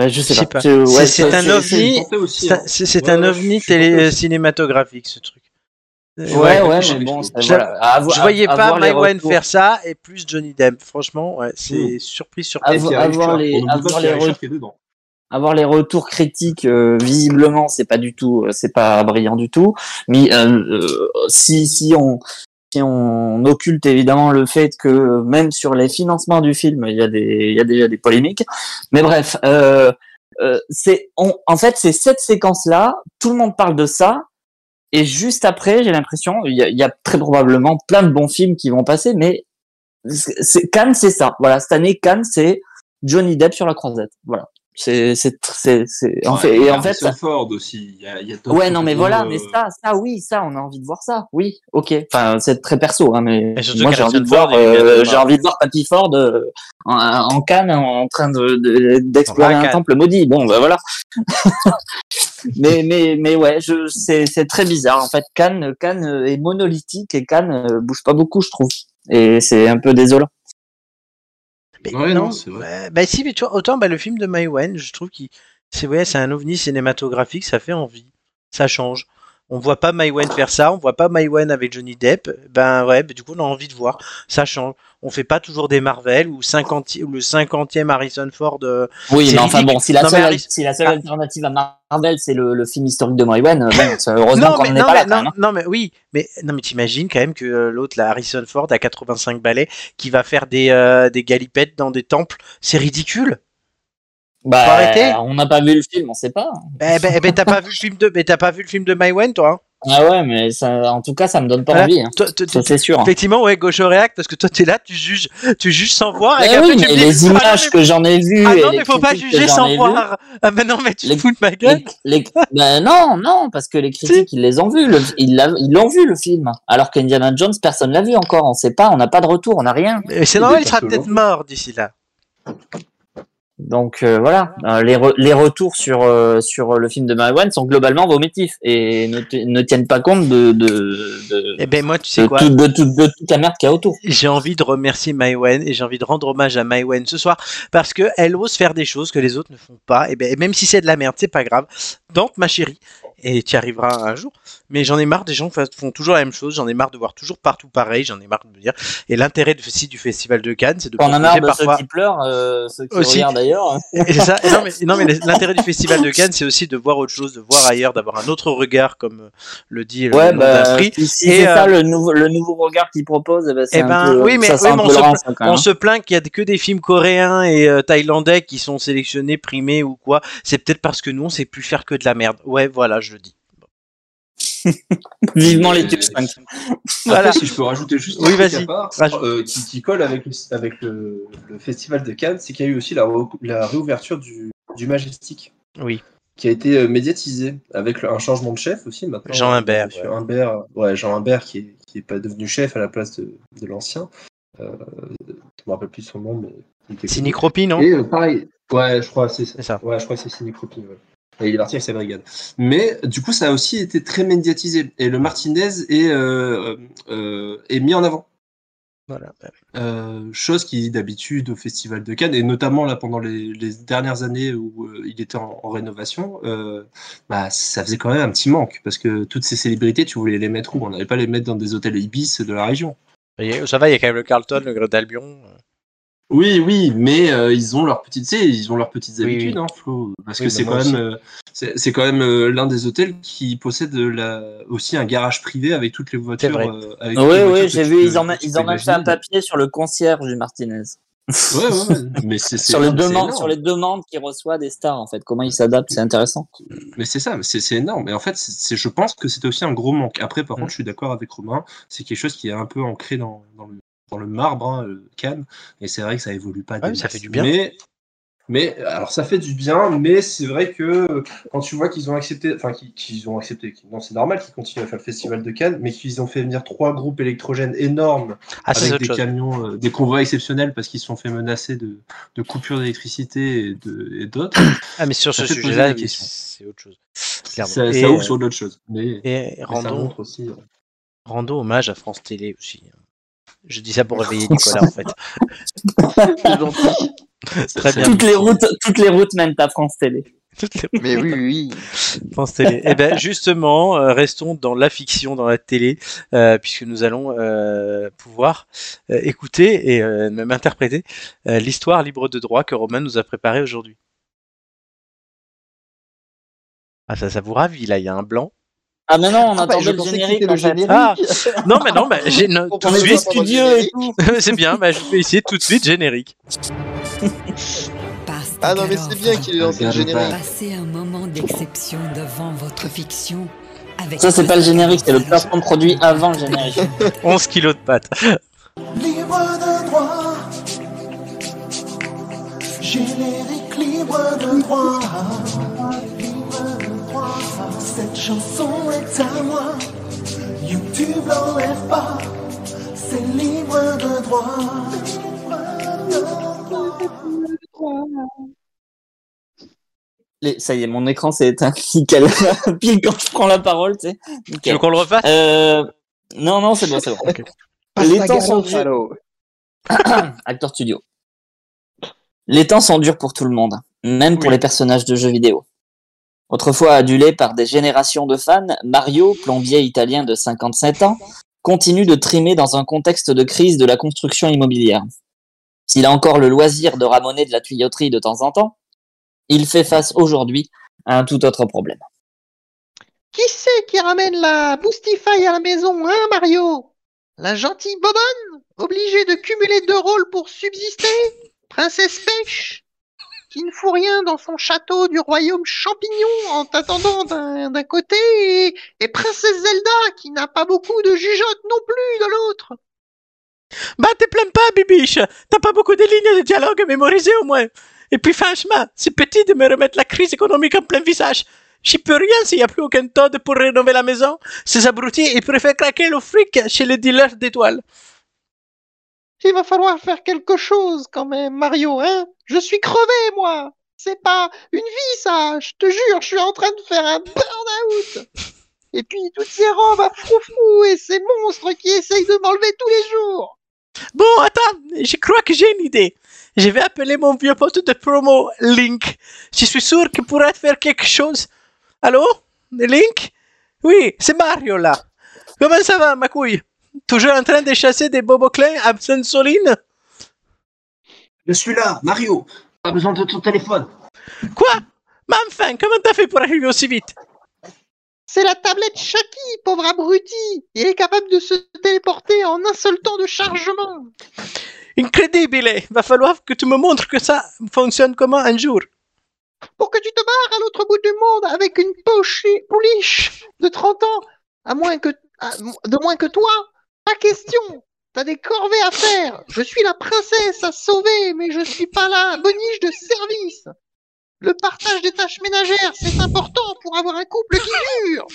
Speaker 3: Euh, je sais
Speaker 1: Je sais
Speaker 3: pas,
Speaker 1: C'est-
Speaker 3: ouais,
Speaker 1: c'est
Speaker 3: ça-
Speaker 1: un ovni. C'est
Speaker 4: hein.
Speaker 1: c'est-
Speaker 4: Ouais,
Speaker 1: un
Speaker 4: ouais,
Speaker 1: ovni télé
Speaker 4: aussi.
Speaker 1: cinématographique, ce truc. Euh,
Speaker 3: Ouais, ouais,
Speaker 4: je-
Speaker 3: mais bon,
Speaker 4: je-
Speaker 3: ça,
Speaker 1: je-
Speaker 3: voilà. À avoir-
Speaker 1: Je voyais
Speaker 3: à
Speaker 1: pas
Speaker 3: retours.
Speaker 1: faire ça et plus Johnny Depp. Franchement, ouais, c'est surprise,
Speaker 3: À
Speaker 1: surprise.
Speaker 3: vo-
Speaker 4: Et Thierry
Speaker 3: avoir les- les
Speaker 4: Richard
Speaker 3: avoir les retours critiques euh, visiblement c'est pas du tout euh, c'est pas brillant du tout. Mais euh, euh, si si on si on occulte évidemment le fait que même sur les financements du film il y a des il y a déjà des polémiques. Mais bref euh, euh, c'est on en fait c'est cette séquence là tout le monde parle de ça et juste après j'ai l'impression il y a, y a très probablement plein de bons films qui vont passer mais Cannes c'est ça. Voilà cette année Cannes c'est Johnny Depp sur la croisette. Voilà c'est c'est c'est c'est en fait et
Speaker 4: a
Speaker 3: en fait ça-
Speaker 4: Ford aussi. Il y a, il y a d'autres
Speaker 3: ouais non mais voilà
Speaker 4: euh,
Speaker 3: mais ça ça oui ça on a envie de voir ça. Oui ok. Enfin c'est très perso hein, mais moi j'ai envie de voir euh, j'ai envie de voir Patty Ford euh, en, en Cannes en train de de- d'explorer un temple maudit. Bon bah voilà. Mais mais mais ouais je c'est c'est très bizarre. En fait Cannes Cannes est monolithique et Cannes euh, bouge pas beaucoup je trouve. Et c'est un peu désolant
Speaker 1: Mais
Speaker 4: Ouais, non, c'est vrai.
Speaker 1: bah si, mais tu vois, autant bah, le film de Maïwen, je trouve qu'il c'est ouais, c'est un ovni cinématographique, ça fait envie, ça change. On voit pas Maïwen faire ça, on voit pas Maïwen avec Johnny Depp. Ben ouais, bah, du coup on a envie de voir, ça change. On fait pas toujours des Marvel ou 50 ou le 50e Harrison Ford. euh,
Speaker 3: oui mais enfin bon si la
Speaker 1: Non,
Speaker 3: seule
Speaker 1: Harris-
Speaker 3: si la seule
Speaker 1: Ah.
Speaker 3: alternative à Marvel c'est le, le film historique de Maïwen euh, heureusement qu'on
Speaker 1: mais,
Speaker 3: n'en est
Speaker 1: non,
Speaker 3: pas là quand
Speaker 1: non,
Speaker 3: même hein.
Speaker 1: non, mais oui, mais non, mais t'imagines quand même que euh, l'autre, la Harrison Ford, à 85 balais, qui va faire des, euh, des galipettes dans des temples, c'est ridicule.
Speaker 3: Bah,
Speaker 1: arrêter
Speaker 3: on n'a pas vu le film, on sait pas.
Speaker 1: Eh ben, eh ben, t'as pas vu le film de, mais t'as pas vu le film de Maïwen, toi hein
Speaker 3: Ah ouais, mais ça, en tout cas, ça me donne pas
Speaker 1: Voilà.
Speaker 3: envie. Hein. C'est sûr.
Speaker 1: Effectivement, ouais, gauche au parce que toi, t'es là, tu juges, tu juges sans voir, et
Speaker 3: Eh oui,
Speaker 1: tu
Speaker 3: mais
Speaker 1: dis,
Speaker 3: les
Speaker 1: ah non,
Speaker 3: images
Speaker 1: mais-
Speaker 3: que j'en ai vues.
Speaker 1: Ah non, mais faut pas juger sans voir. Ah ben non, mais tu te
Speaker 3: Les-
Speaker 1: fous de ma gueule.
Speaker 3: Les, les- ben non, non, parce que les critiques, ils les ont vus. le- ils l'ont vu, le film. Alors qu'Indiana Jones, personne l'a vu encore. On sait pas, on n'a pas de retour, on n'a rien.
Speaker 1: C'est normal, il sera peut-être mort d'ici là.
Speaker 3: Donc euh, voilà, Euh, les, re- les retours sur, euh, sur le film de Maïwan sont globalement vomitifs et ne, ne tiennent pas compte de, de, de,
Speaker 1: Eh ben, moi, tu sais
Speaker 3: de
Speaker 1: quoi?
Speaker 3: tout- de tout- de toute la merde qu'il y a autour.
Speaker 1: J'ai envie de remercier Maïwen et j'ai envie de rendre hommage à Maïwen ce soir parce que elle ose faire des choses que les autres ne font pas. Et, ben, et même si c'est de la merde, c'est pas grave. Dante, ma chérie, et tu y arriveras un jour. Mais j'en ai marre des gens qui font toujours la même chose. J'en ai marre de voir toujours partout pareil. J'en ai marre de me dire. Et l'intérêt aussi du festival de Cannes, c'est de
Speaker 3: On en a marre de
Speaker 1: parfois.
Speaker 3: ceux qui pleurent, euh, ceux qui
Speaker 1: Aussi.
Speaker 3: regardent d'ailleurs.
Speaker 1: Non, mais, non, mais l'intérêt du festival de Cannes, c'est aussi de voir autre chose, de voir ailleurs, d'avoir un autre regard, comme euh, le dit le
Speaker 3: Ouais,
Speaker 1: d'un
Speaker 3: bah,
Speaker 1: prix.
Speaker 3: si,
Speaker 1: Et,
Speaker 3: c'est
Speaker 1: euh,
Speaker 3: ça le nouveau, le nouveau regard qu'ils proposent, eh ben, c'est
Speaker 1: Eh ben,
Speaker 3: peu,
Speaker 1: oui, mais-
Speaker 3: ça,
Speaker 1: oui, mais on se
Speaker 3: le hein,
Speaker 1: On
Speaker 3: même.
Speaker 1: se plaint qu'il y a que des films coréens et euh, thaïlandais qui sont sélectionnés, primés ou quoi. C'est peut-être parce que nous, on sait plus faire que de la merde. Ouais, voilà, je le dis.
Speaker 3: Vivement les tubes 5.
Speaker 1: Voilà.
Speaker 4: Après, si je peux rajouter juste
Speaker 1: Oui,
Speaker 4: un truc
Speaker 1: vas-y,
Speaker 4: à part, euh, qui, qui colle avec, le, avec le, le festival de Cannes, c'est qu'il y a eu aussi la, re- la réouverture du, du Majestic.
Speaker 1: Oui.
Speaker 4: qui a été euh, médiatisé avec le- un changement de chef aussi maintenant.
Speaker 1: Jean Imbert,
Speaker 4: Monsieur
Speaker 1: ouais.
Speaker 4: Imbert, ouais, Jean Imbert qui est, qui est pas devenu chef à la place de, de l'ancien. Euh, je me rappelle plus son nom, mais
Speaker 1: non?
Speaker 4: Et euh, pareil, ouais, je crois c'est
Speaker 1: C'est ça.
Speaker 4: Ouais, je crois que c'est Sidney Cropi. Ouais. Et il est parti avec sa brigade. Mais du coup, ça a aussi été très médiatisé. Et le Martinez est, euh, euh, est mis en avant.
Speaker 1: Voilà.
Speaker 4: Euh, chose qui d'habitude au Festival de Cannes, et notamment là pendant les, les dernières années où euh, il était en, en rénovation, euh, bah, ça faisait quand même un petit manque. Parce que toutes ces célébrités, tu voulais les mettre où? On n'allait pas les mettre dans des hôtels Ibis de la région.
Speaker 1: Et Ça va, il y a quand même le Carlton, le Greux d'Albion.
Speaker 4: Oui, oui, mais euh, ils ont leurs petites, ils ont leurs petites
Speaker 1: Oui,
Speaker 4: habitudes,
Speaker 1: oui.
Speaker 4: hein, Flo, parce
Speaker 1: Oui,
Speaker 4: que
Speaker 1: mais
Speaker 4: c'est
Speaker 1: moi
Speaker 4: quand, même, euh, c'est c'est quand même euh, l'un des hôtels qui possède la, aussi un garage privé avec toutes les voitures. euh, avec toutes
Speaker 3: Oui,
Speaker 4: les
Speaker 3: oui, j'ai vu,
Speaker 4: peux-
Speaker 3: ils en, ils ont fait un papier sur le concierge du Martinez.
Speaker 4: Ouais, ouais, mais c'est c'est
Speaker 3: Sur les,
Speaker 4: c'est
Speaker 3: demandes, sur les demandes qu'il reçoit des stars, en fait. Comment il s'adapte, c'est intéressant.
Speaker 4: Mais c'est ça, c'est c'est énorme. Et en fait, c'est- c'est- je pense que c'était aussi un gros manque. Après, par
Speaker 1: Mm.
Speaker 4: contre, je suis d'accord avec Romain, c'est quelque chose qui est un peu ancré dans, dans le, dans le marbre, hein, Cannes. Et c'est vrai que ça évolue pas.
Speaker 1: Ouais, ça fait du bien.
Speaker 4: Mais, mais alors, ça fait du bien, mais c'est vrai que euh, quand tu vois qu'ils ont accepté, enfin, qu'ils ont accepté, non, c'est normal qu'ils continuent à faire le festival de Cannes, mais qu'ils ont fait venir trois groupes électrogènes énormes
Speaker 1: Ah,
Speaker 4: avec des
Speaker 1: chose.
Speaker 4: camions, euh, des convois exceptionnels parce qu'ils se sont fait menacer de, de coupures d'électricité et d'autres.
Speaker 1: Ah, mais sur
Speaker 4: Ça
Speaker 1: ce sujet-là, c'est autre chose. Clairement.
Speaker 4: ça, ça ouvre
Speaker 1: euh,
Speaker 4: sur d'autres choses. Mais,
Speaker 1: Et
Speaker 4: mais ça montre aussi. euh,
Speaker 1: rendons hommage à France Télé aussi. Je dis ça pour réveiller Nicolas en fait.
Speaker 2: C'est.
Speaker 1: Très bien.
Speaker 3: Toutes les routes, toutes les routes mènent à France Télé.
Speaker 2: Mais oui, oui, oui.
Speaker 1: France Télé. Eh ben justement, euh, restons dans la fiction, dans la télé, euh, puisque nous allons euh, pouvoir euh, écouter et euh, même interpréter euh, l'histoire libre de droit que Romain nous a préparée aujourd'hui. Ah ça, ça vous ravit là, il y a un blanc.
Speaker 3: Ah, mais non, on
Speaker 2: Ah bah,
Speaker 3: attendait
Speaker 2: je
Speaker 3: le générique.
Speaker 2: le générique.
Speaker 1: Ah, Non mais non, mais j'ai
Speaker 2: On
Speaker 1: tout de suite.
Speaker 3: Studio et
Speaker 2: générique.
Speaker 3: tout.
Speaker 1: c'est bien, bah, je vais essayer tout de suite générique.
Speaker 2: Ah non, mais c'est bien qu'il ait lancé le générique.
Speaker 5: Passez un moment d'exception devant votre fiction. Avec
Speaker 3: Ça, c'est pas le générique, c'est le placement de produit avant le générique.
Speaker 1: 11 kilos de pâtes.
Speaker 7: Libre de droit. Générique libre de droit. Cette chanson est à moi. YouTube l'enlève pas. C'est libre de droit.
Speaker 3: Les- Ça y est, mon écran s'est éteint. Nickel. Pile quand je prends la parole, tu sais.
Speaker 1: Tu veux qu'on le refasse?
Speaker 3: Euh... Non, non, c'est bon, c'est bon. Les temps sont durs. Acteur studio. Les temps sont durs pour tout le monde, même pour
Speaker 1: Oui.
Speaker 3: les personnages de jeux vidéo. Autrefois adulé par des générations de fans, Mario, plombier italien de 57 ans, continue de trimer dans un contexte de crise de la construction immobilière. S'il a encore le loisir de ramoner de la tuyauterie de temps en temps, il fait face aujourd'hui à un tout autre problème.
Speaker 8: Qui c'est qui ramène la Boostify à la maison, hein, Mario? La gentille bobonne Obligée de cumuler deux rôles pour subsister? Princesse Pêche? Qui ne fout rien dans son château du royaume champignon en t'attendant d'un côté et, et Princesse Zelda qui n'a pas beaucoup de jugeote non plus de l'autre
Speaker 1: Bah, te plains pas, Bibiche. T'as pas beaucoup de lignes de dialogue mémorisées au moins. Et puis, franchement, c'est petit de me remettre la crise économique en plein visage. J'y peux rien s'il n'y a plus aucun Todd pour rénover la maison. Ces abrutis, ils préfèrent craquer le fric chez les dealers d'étoiles.
Speaker 8: Il va falloir faire quelque chose quand même, Mario, hein Je suis crevé, moi C'est pas une vie, ça Je te jure, je suis en train de faire un burn-out Et puis, toutes ces robes à froufrou et ces monstres qui essayent de m'enlever tous les jours
Speaker 1: Bon, attends, je crois que j'ai une idée. Je vais appeler mon vieux poste de promo, Link. Je suis sûr qu'il pourrait faire quelque chose. Allô? Link? Oui, c'est Mario là. Comment ça va, ma couille? Toujours en train de chasser des boboclins à Sainte-Soline
Speaker 4: Je suis là, Mario. Pas besoin de ton téléphone.
Speaker 1: Quoi? Mais enfin, comment t'as fait pour arriver aussi vite?
Speaker 8: C'est la tablette Shaki, pauvre abruti. Il est capable de se téléporter en un seul temps de chargement.
Speaker 1: Incroyable Va falloir que tu me montres que ça fonctionne comment un jour.
Speaker 8: Pour que tu te barres à l'autre bout du monde avec une poche pouliche de 30 ans, à moins que, à- de moins que toi, pas question. T'as des corvées à faire. Je suis la princesse à sauver, mais je suis pas la boniche de service. Le partage des tâches ménagères, c'est important pour avoir un couple qui dure.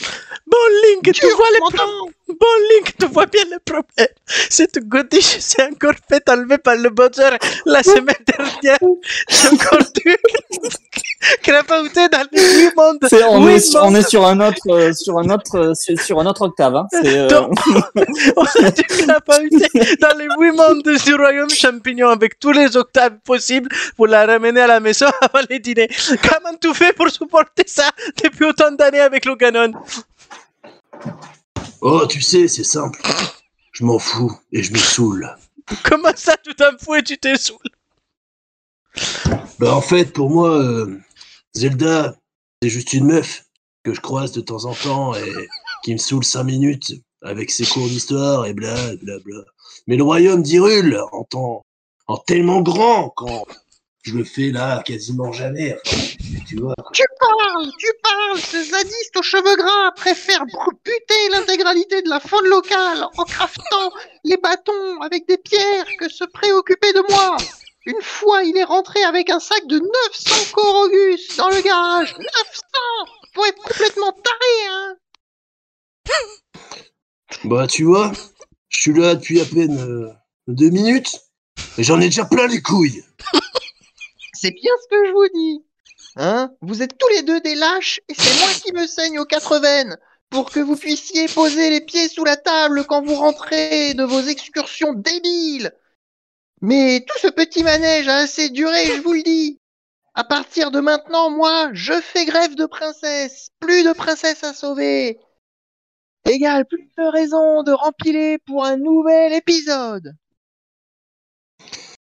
Speaker 1: Bon, Link, tu vois les problèmes. Bon, Link, tu vois bien le problème. Cette godiche s'est encore fait enlever par le buzzer la semaine dernière. C'est encore dur. Crapauté dans les huit mondes.
Speaker 3: C'est- on,
Speaker 1: huit
Speaker 3: est, sur- on est sur un autre, euh, sur un autre, euh, sur, un autre octave. Hein. C'est, euh,
Speaker 1: Donc, on a du crapauté dans les huit mondes du royaume champignon avec tous les octaves possibles pour la ramener à la maison avant les dîners. Comment tu fais pour supporter ça depuis autant d'années avec le canon
Speaker 9: Oh, tu sais, c'est simple. Je m'en fous et je me saoule.
Speaker 1: Comment ça, tu t'en fous et tu t'es saoul
Speaker 9: Bah, en fait, pour moi, euh, Zelda, c'est juste une meuf que je croise de temps en temps et qui me saoule cinq minutes avec ses cours d'histoire et bla bla bla. Mais le royaume d'Hyrule, en, temps- en tellement grand, quand je le fais là quasiment jamais, tu
Speaker 8: parles, tu parles. Ce zadiste aux cheveux gras préfère buter l'intégralité de la faune locale en craftant les bâtons avec des pierres que se préoccuper de moi. Une fois, il est rentré avec un sac de 900 Corogus dans le garage. 900 Faut être complètement taré, hein?
Speaker 9: Bah, tu vois, je suis là depuis à peine euh, deux minutes et j'en ai déjà plein les couilles.
Speaker 8: C'est bien ce que je vous dis. Hein? Vous êtes tous les deux des lâches et c'est moi qui me saigne aux quatre veines pour que vous puissiez poser les pieds sous la table quand vous rentrez de vos excursions débiles. Mais tout ce petit manège a assez duré, je vous le dis. À partir de maintenant, moi, je fais grève de princesse. Plus de princesse à sauver. Égal, plus de raison de rempiler pour un nouvel épisode.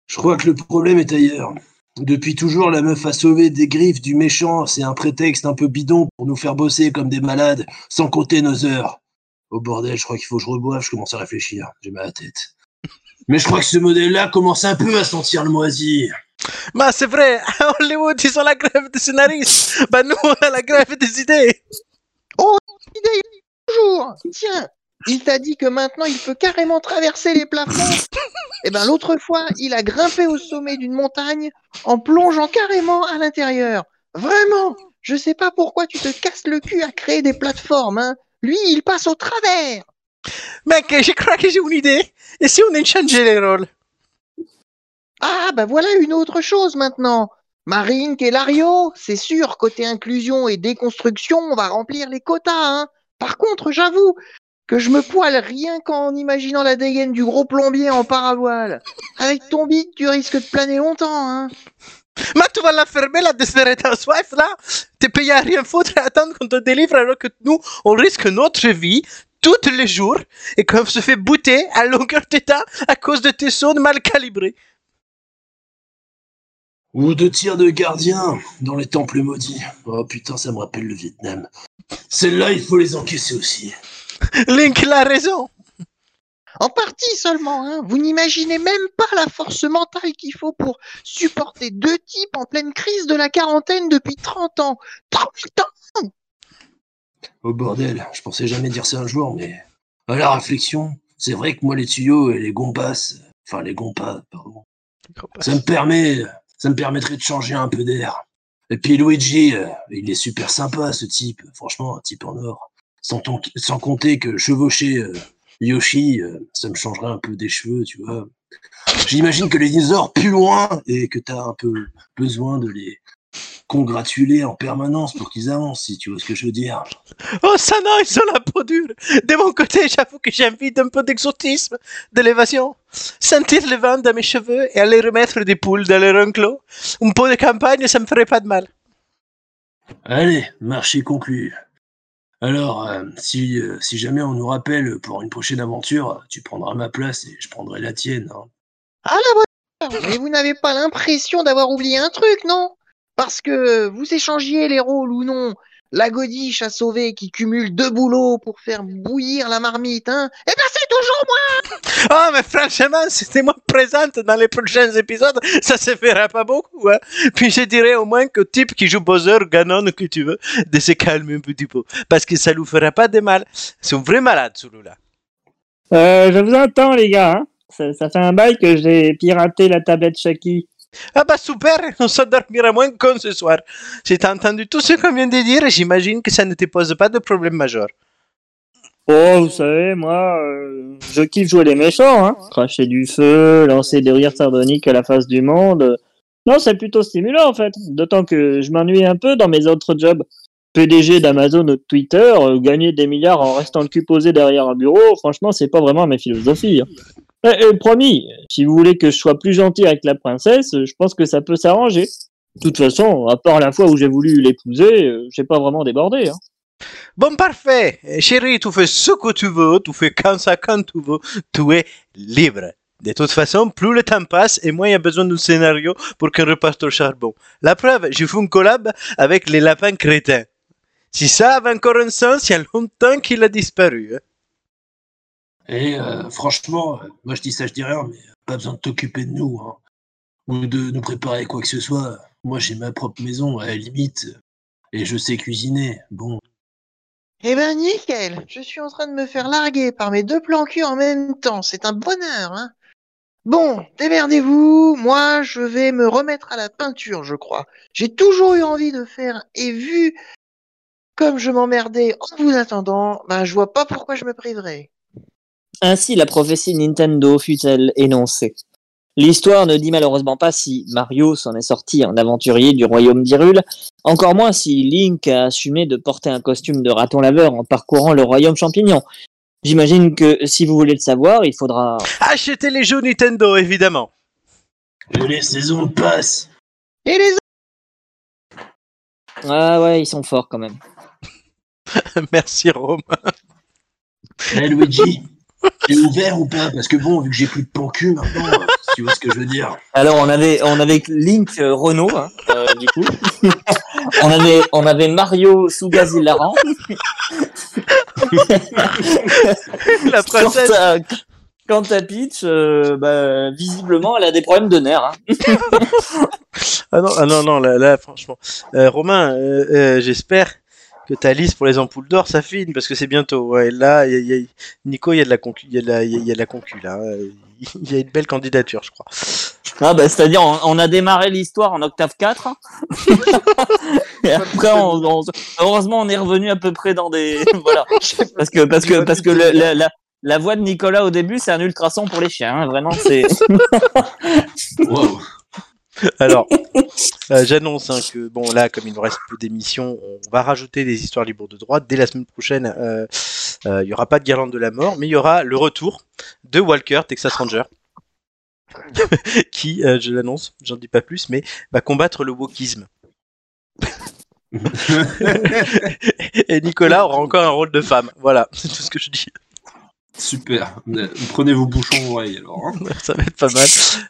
Speaker 9: Je crois que le problème est ailleurs. Depuis toujours, la meuf a sauvé des griffes du méchant, c'est un prétexte un peu bidon pour nous faire bosser comme des malades, sans compter nos heures. Au bordel, je crois qu'il faut que je reboive, je commence à réfléchir, j'ai mal à la tête. Mais je crois que ce modèle-là commence un peu à sentir le moisi.
Speaker 1: Bah, c'est vrai, à Hollywood, ils ont la grève des scénaristes. Bah, nous, on a la grève des idées.
Speaker 8: idée toujours. Tiens, il t'a dit que maintenant il peut carrément traverser les plafonds. Eh ben l'autre fois, il a grimpé au sommet d'une montagne en plongeant carrément à l'intérieur. Vraiment, je sais pas pourquoi tu te casses le cul à créer des plateformes. Hein. Lui, il passe au travers.
Speaker 1: Mec, je crois que j'ai une idée. Et si on échangeait les rôles?
Speaker 8: Ah, bah voilà une autre chose maintenant. Marine et Lario, c'est sûr, côté inclusion et déconstruction, on va remplir les quotas. Hein. Par contre, j'avoue que je me poile rien qu'en imaginant la dégaine du gros plombier en paravoile. Avec ton bide, tu risques de planer longtemps. Hein.
Speaker 1: Mais tu vas la fermer, la Housewife, là T'es payé à rien foutre et attendre qu'on te délivre alors que nous, on risque notre vie tous les jours et qu'on se fait bouter à longueur d'état à cause de tes sauts mal calibrés.
Speaker 9: Ou de tirs de gardien dans les temples maudits. Oh putain, ça me rappelle le Vietnam. Celles-là, il faut les encaisser aussi.
Speaker 1: Link a raison.
Speaker 8: En partie seulement, hein. Vous n'imaginez même pas la force mentale qu'il faut pour supporter deux types en pleine crise de la quarantaine depuis 30 ans. 30 ans
Speaker 9: Au bordel, je pensais jamais dire ça un jour, mais à la réflexion, c'est vrai que moi les tuyaux et les gompasses, enfin les gompas, pardon, ça me permet, ça me permettrait de changer un peu d'air. Et puis Luigi, euh, il est super sympa ce type, franchement un type en or. Sans, ton- sans compter que chevaucher euh, Yoshi, euh, ça me changerait un peu des cheveux, tu vois. J'imagine que les dinosaures plus loin et que t'as un peu besoin de les congratuler en permanence pour qu'ils avancent, si tu vois ce que je veux dire.
Speaker 1: Oh, ça non, ils ont la peau dure. De mon côté, j'avoue que j'ai envie d'un peu d'exotisme, d'élévation. Sentir le vent dans mes cheveux et aller remettre des poules dans leur enclos. Un pot de campagne, ça me ferait pas de mal.
Speaker 9: Allez, marché conclu. Alors, euh, si, euh, si jamais on nous rappelle pour une prochaine aventure, tu prendras ma place et je prendrai la tienne. hein.
Speaker 8: Ah la bonne heure. Mais vous n'avez pas l'impression d'avoir oublié un truc, non? Parce que vous échangiez les rôles ou non. La godiche à sauver qui cumule deux boulots pour faire bouillir la marmite, hein Eh ben c'est toujours moi
Speaker 1: Oh, mais franchement, si c'était moi présente dans les prochains épisodes, ça se fera pas beaucoup. Hein. Puis je dirais au moins que type qui joue Bowser, Ganon, que tu veux, de se calmer un petit peu. Parce que ça lui fera pas de mal. C'est un vrai malade, celui-là.
Speaker 3: Euh, je vous entends, les gars. hein. Ça, ça fait un bail que j'ai piraté la tablette Shaki.
Speaker 1: Ah bah super, on s'endormira moins con ce soir. Si t'as entendu tout ce qu'on vient de dire, j'imagine que ça ne te pose pas de problème majeur.
Speaker 3: Oh, vous savez, moi, euh, je kiffe jouer les méchants, hein. Cracher du feu, lancer des rires sardoniques à la face du monde. Non, c'est plutôt stimulant, en fait. D'autant que je m'ennuie un peu dans mes autres jobs. PDG d'Amazon ou de Twitter, euh, gagner des milliards en restant le cul posé derrière un bureau, franchement, c'est pas vraiment ma philosophie. hein. Eh, promis, si vous voulez que je sois plus gentil avec la princesse, je pense que ça peut s'arranger. De toute façon, à part la fois où j'ai voulu l'épouser, euh, j'ai pas vraiment débordé. Hein.
Speaker 1: Bon, parfait. Chérie, tu fais ce que tu veux, tu fais quand ça quand tu veux, tu es libre. De toute façon, plus le temps passe et moins il y a besoin d'un scénario pour qu'on reparte au charbon. La preuve, j'ai fait une collab avec les lapins crétins. Si ça avait encore un sens, il y a longtemps qu'il a disparu. hein.
Speaker 9: Et euh, franchement, euh, moi je dis ça, je dis rien, mais pas besoin de t'occuper de nous, hein, ou de nous préparer quoi que ce soit. Moi j'ai ma propre maison, à la limite, et je sais cuisiner. Bon,
Speaker 8: Eh ben nickel, je suis en train de me faire larguer par mes deux plans cul en même temps, c'est un bonheur, hein. Bon, démerdez-vous, moi je vais me remettre à la peinture, je crois. J'ai toujours eu envie de faire, et vu comme je m'emmerdais en vous attendant, ben je vois pas pourquoi je me priverais.
Speaker 3: Ainsi, la prophétie Nintendo fut-elle énoncée. L'histoire ne dit malheureusement pas si Mario s'en est sorti en aventurier du royaume d'Hyrule, encore moins si Link a assumé de porter un costume de raton laveur en parcourant le royaume champignon. J'imagine que si vous voulez le savoir, il faudra...
Speaker 1: Achetez les jeux Nintendo, évidemment.
Speaker 9: et les saisons passent.
Speaker 8: Et les
Speaker 3: Ah ouais, ils sont forts quand même.
Speaker 1: Merci, Rome.
Speaker 9: Eh Luigi, t'es ouvert ou pas? Parce que bon, vu que j'ai plus de pan cul maintenant, euh, si tu vois ce que je veux dire.
Speaker 3: Alors on avait on avait Link euh, Renault hein, euh, du coup. on avait on avait Mario Sugazilaran.
Speaker 1: La
Speaker 3: Quant
Speaker 1: princesse.
Speaker 3: à, quant à Peach, euh, bah, visiblement elle a des problèmes de nerfs. hein.
Speaker 1: Ah non, ah non, non, là, là, franchement. Euh, Romain, euh, euh, j'espère que ta liste pour les ampoules d'or s'affine parce que c'est bientôt. Ouais, là, il y a- il y a- Nico, il y a de la concu, il y a de la, y a- de concu là. Il y a une belle candidature, je crois.
Speaker 3: Ah bah c'est-à-dire on, on a démarré l'histoire en octave 4 hein. et après on, on- heureusement on est revenu à peu près dans des voilà parce que parce que parce que le- la, la, la voix de Nicolas au début c'est un ultrason pour les chiens hein. vraiment c'est
Speaker 9: Wow.
Speaker 1: Alors, euh, j'annonce hein, que bon là, comme il nous reste peu d'émissions, on va rajouter des histoires libres de droit. Dès la semaine prochaine, euh, euh, il y aura pas de guirlande de la mort, mais il y aura le retour de Walker, Texas Ranger, qui, euh, je l'annonce, j'en dis pas plus, mais va combattre le wokisme. Et Nicolas aura encore un rôle de femme. Voilà, c'est tout ce que je dis.
Speaker 4: Super. Prenez vos bouchons oreilles alors. hein.
Speaker 1: ça va être pas mal.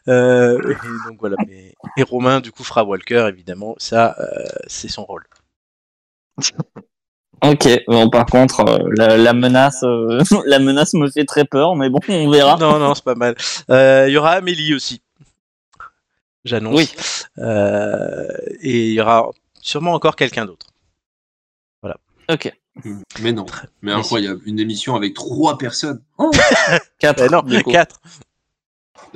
Speaker 1: Euh, et donc voilà. Mais... Et Romain, du coup, fera Walker, évidemment. Ça, euh, c'est son rôle.
Speaker 3: ok bon par contre euh, la, la menace euh, la menace me fait très peur mais bon on verra
Speaker 1: Non, non, c'est pas mal. Euh, Il y aura Amélie aussi. J'annonce.
Speaker 3: Oui.
Speaker 1: Euh, et il y aura sûrement encore quelqu'un d'autre.
Speaker 3: ok
Speaker 4: Mais non. Mais incroyable. Une émission avec trois personnes. Oh
Speaker 3: quatre
Speaker 1: Euh, non,
Speaker 3: coup.
Speaker 1: 4.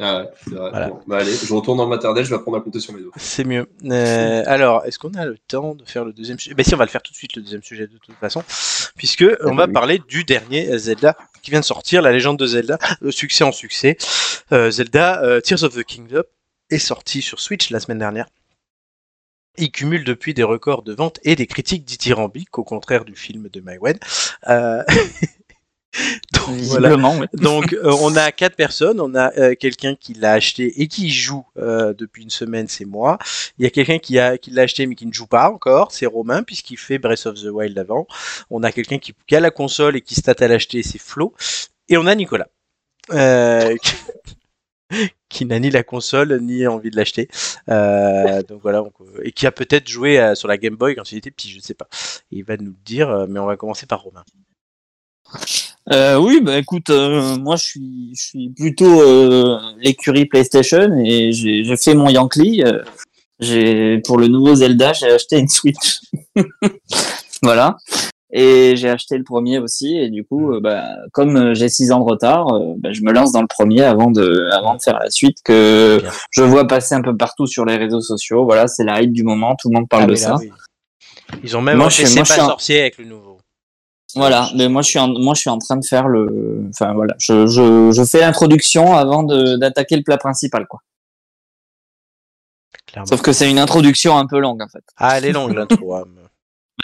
Speaker 4: ah ouais, c'est vrai.
Speaker 1: Voilà.
Speaker 4: Bon, bah allez, je retourne dans le maternelle, je vais apprendre à compter sur mes doigts.
Speaker 1: C'est mieux. Euh, alors, est-ce qu'on a le temps de faire le deuxième sujet? Ben si, on va le faire tout de suite, le deuxième sujet de toute façon, puisque on va
Speaker 2: oui.
Speaker 1: parler du dernier Zelda qui vient de sortir, la légende de Zelda, euh, succès en succès. Euh, Zelda euh, Tears of the Kingdom est sorti sur Switch la semaine dernière. Il cumule depuis des records de vente et des critiques dithyrambiques, au contraire du film de Maïwen. Euh... Donc, voilà.
Speaker 3: oui.
Speaker 1: Donc, euh, on a quatre personnes. On a euh, quelqu'un qui l'a acheté et qui joue euh, depuis une semaine, c'est moi. Il y a quelqu'un qui a qui l'a acheté mais qui ne joue pas encore, c'est Romain puisqu'il fait Breath of the Wild avant. On a quelqu'un qui, qui a la console et qui se tâte à l'acheter, c'est Flo. Et on a Nicolas. Qui n'a ni la console ni envie de l'acheter. Euh, donc voilà, euh, et qui a peut-être joué euh, sur la Game Boy quand il était petit, je ne sais pas. Il va nous le dire, mais on va commencer par Romain.
Speaker 3: Oui, bah écoute, moi je suis, je suis plutôt l'écurie PlayStation et j'ai fait mon Yankee. j'ai pour le nouveau Zelda, j'ai acheté une Switch. voilà. Et j'ai acheté le premier aussi. Et du coup, euh, bah, comme euh, j'ai six ans de retard, euh, bah, je me lance dans le premier avant de, avant de faire la suite que
Speaker 1: Bien.
Speaker 3: je vois passer un peu partout sur les réseaux sociaux. Voilà, c'est la hype du moment. Tout le monde parle
Speaker 1: Ah,
Speaker 3: de
Speaker 1: là,
Speaker 3: ça.
Speaker 1: oui. Ils ont même
Speaker 3: Moi, suis-
Speaker 1: C'est pas sorcier avec le nouveau.
Speaker 3: Voilà, mais moi je suis en, moi je suis en train de faire le, enfin voilà, je, je, je fais l'introduction avant de d'attaquer le plat principal quoi.
Speaker 1: Clairement.
Speaker 3: Sauf que c'est une introduction un peu longue en fait.
Speaker 1: Ah, elle est longue l'intro.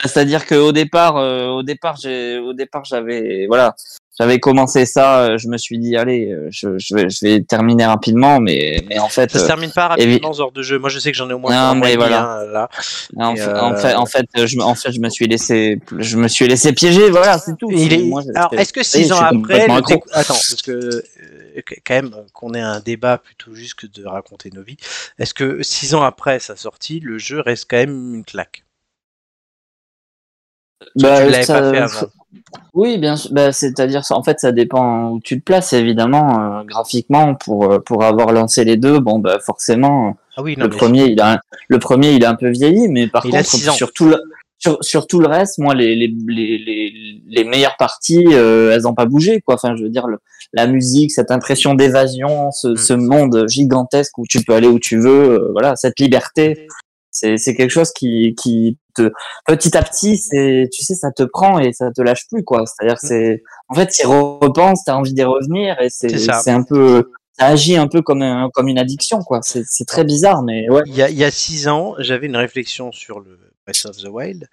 Speaker 3: Bah, C'est-à-dire que au départ, euh, au départ, j'ai, au départ, j'avais, voilà, j'avais commencé ça. euh, Je me suis dit, allez, euh, je, je vais, je vais terminer rapidement, mais, mais en fait,
Speaker 1: Ça se
Speaker 3: euh,
Speaker 1: termine pas rapidement genre de jeu. Moi, je sais que j'en ai au moins
Speaker 3: Non, mais voilà.
Speaker 1: hein, là.
Speaker 3: en,
Speaker 1: Et,
Speaker 3: fa-
Speaker 1: euh,
Speaker 3: en fait, en fait, euh, je, me- en fait, je me suis laissé, je me suis laissé piéger. Voilà, c'est tout.
Speaker 1: Il est...
Speaker 3: Moi,
Speaker 1: Alors, est-ce que six ans après, le attends, parce que euh, quand même qu'on ait un débat plutôt juste que de raconter nos vies, est-ce que six ans après sa sortie, le jeu reste quand même une claque?
Speaker 3: Bah,
Speaker 1: tu l'avais
Speaker 3: ça-
Speaker 1: pas fait avant.
Speaker 3: Oui, bien sûr. Bah, c'est-à-dire, en fait, ça dépend où tu te places, évidemment, euh, graphiquement, pour euh, pour avoir lancé les deux. Bon, bah, forcément,
Speaker 1: Ah oui, non,
Speaker 3: le
Speaker 1: mais
Speaker 3: premier, il a un- le premier, il est un peu vieilli, mais par
Speaker 1: Il
Speaker 3: contre, sur tout le sur, sur tout le reste, moi, les les les les, les meilleures parties, euh, elles ont pas bougé, quoi. Enfin, je veux dire, le- la musique, cette impression d'évasion, ce,
Speaker 1: Mm.
Speaker 3: ce monde gigantesque où tu peux aller où tu veux, euh, voilà, cette liberté. C'est c'est quelque chose qui qui te petit à petit, c'est tu sais, ça te prend et ça te lâche plus, quoi. C'est-à-dire, que c'est en fait, tu repenses, t'as envie d'y revenir et c'est
Speaker 1: C'est
Speaker 3: un peu ça agit un peu comme un, comme une addiction, quoi. C'est c'est très bizarre, mais ouais.
Speaker 1: il y a, il y a six ans, j'avais une réflexion sur le Breath of the Wild.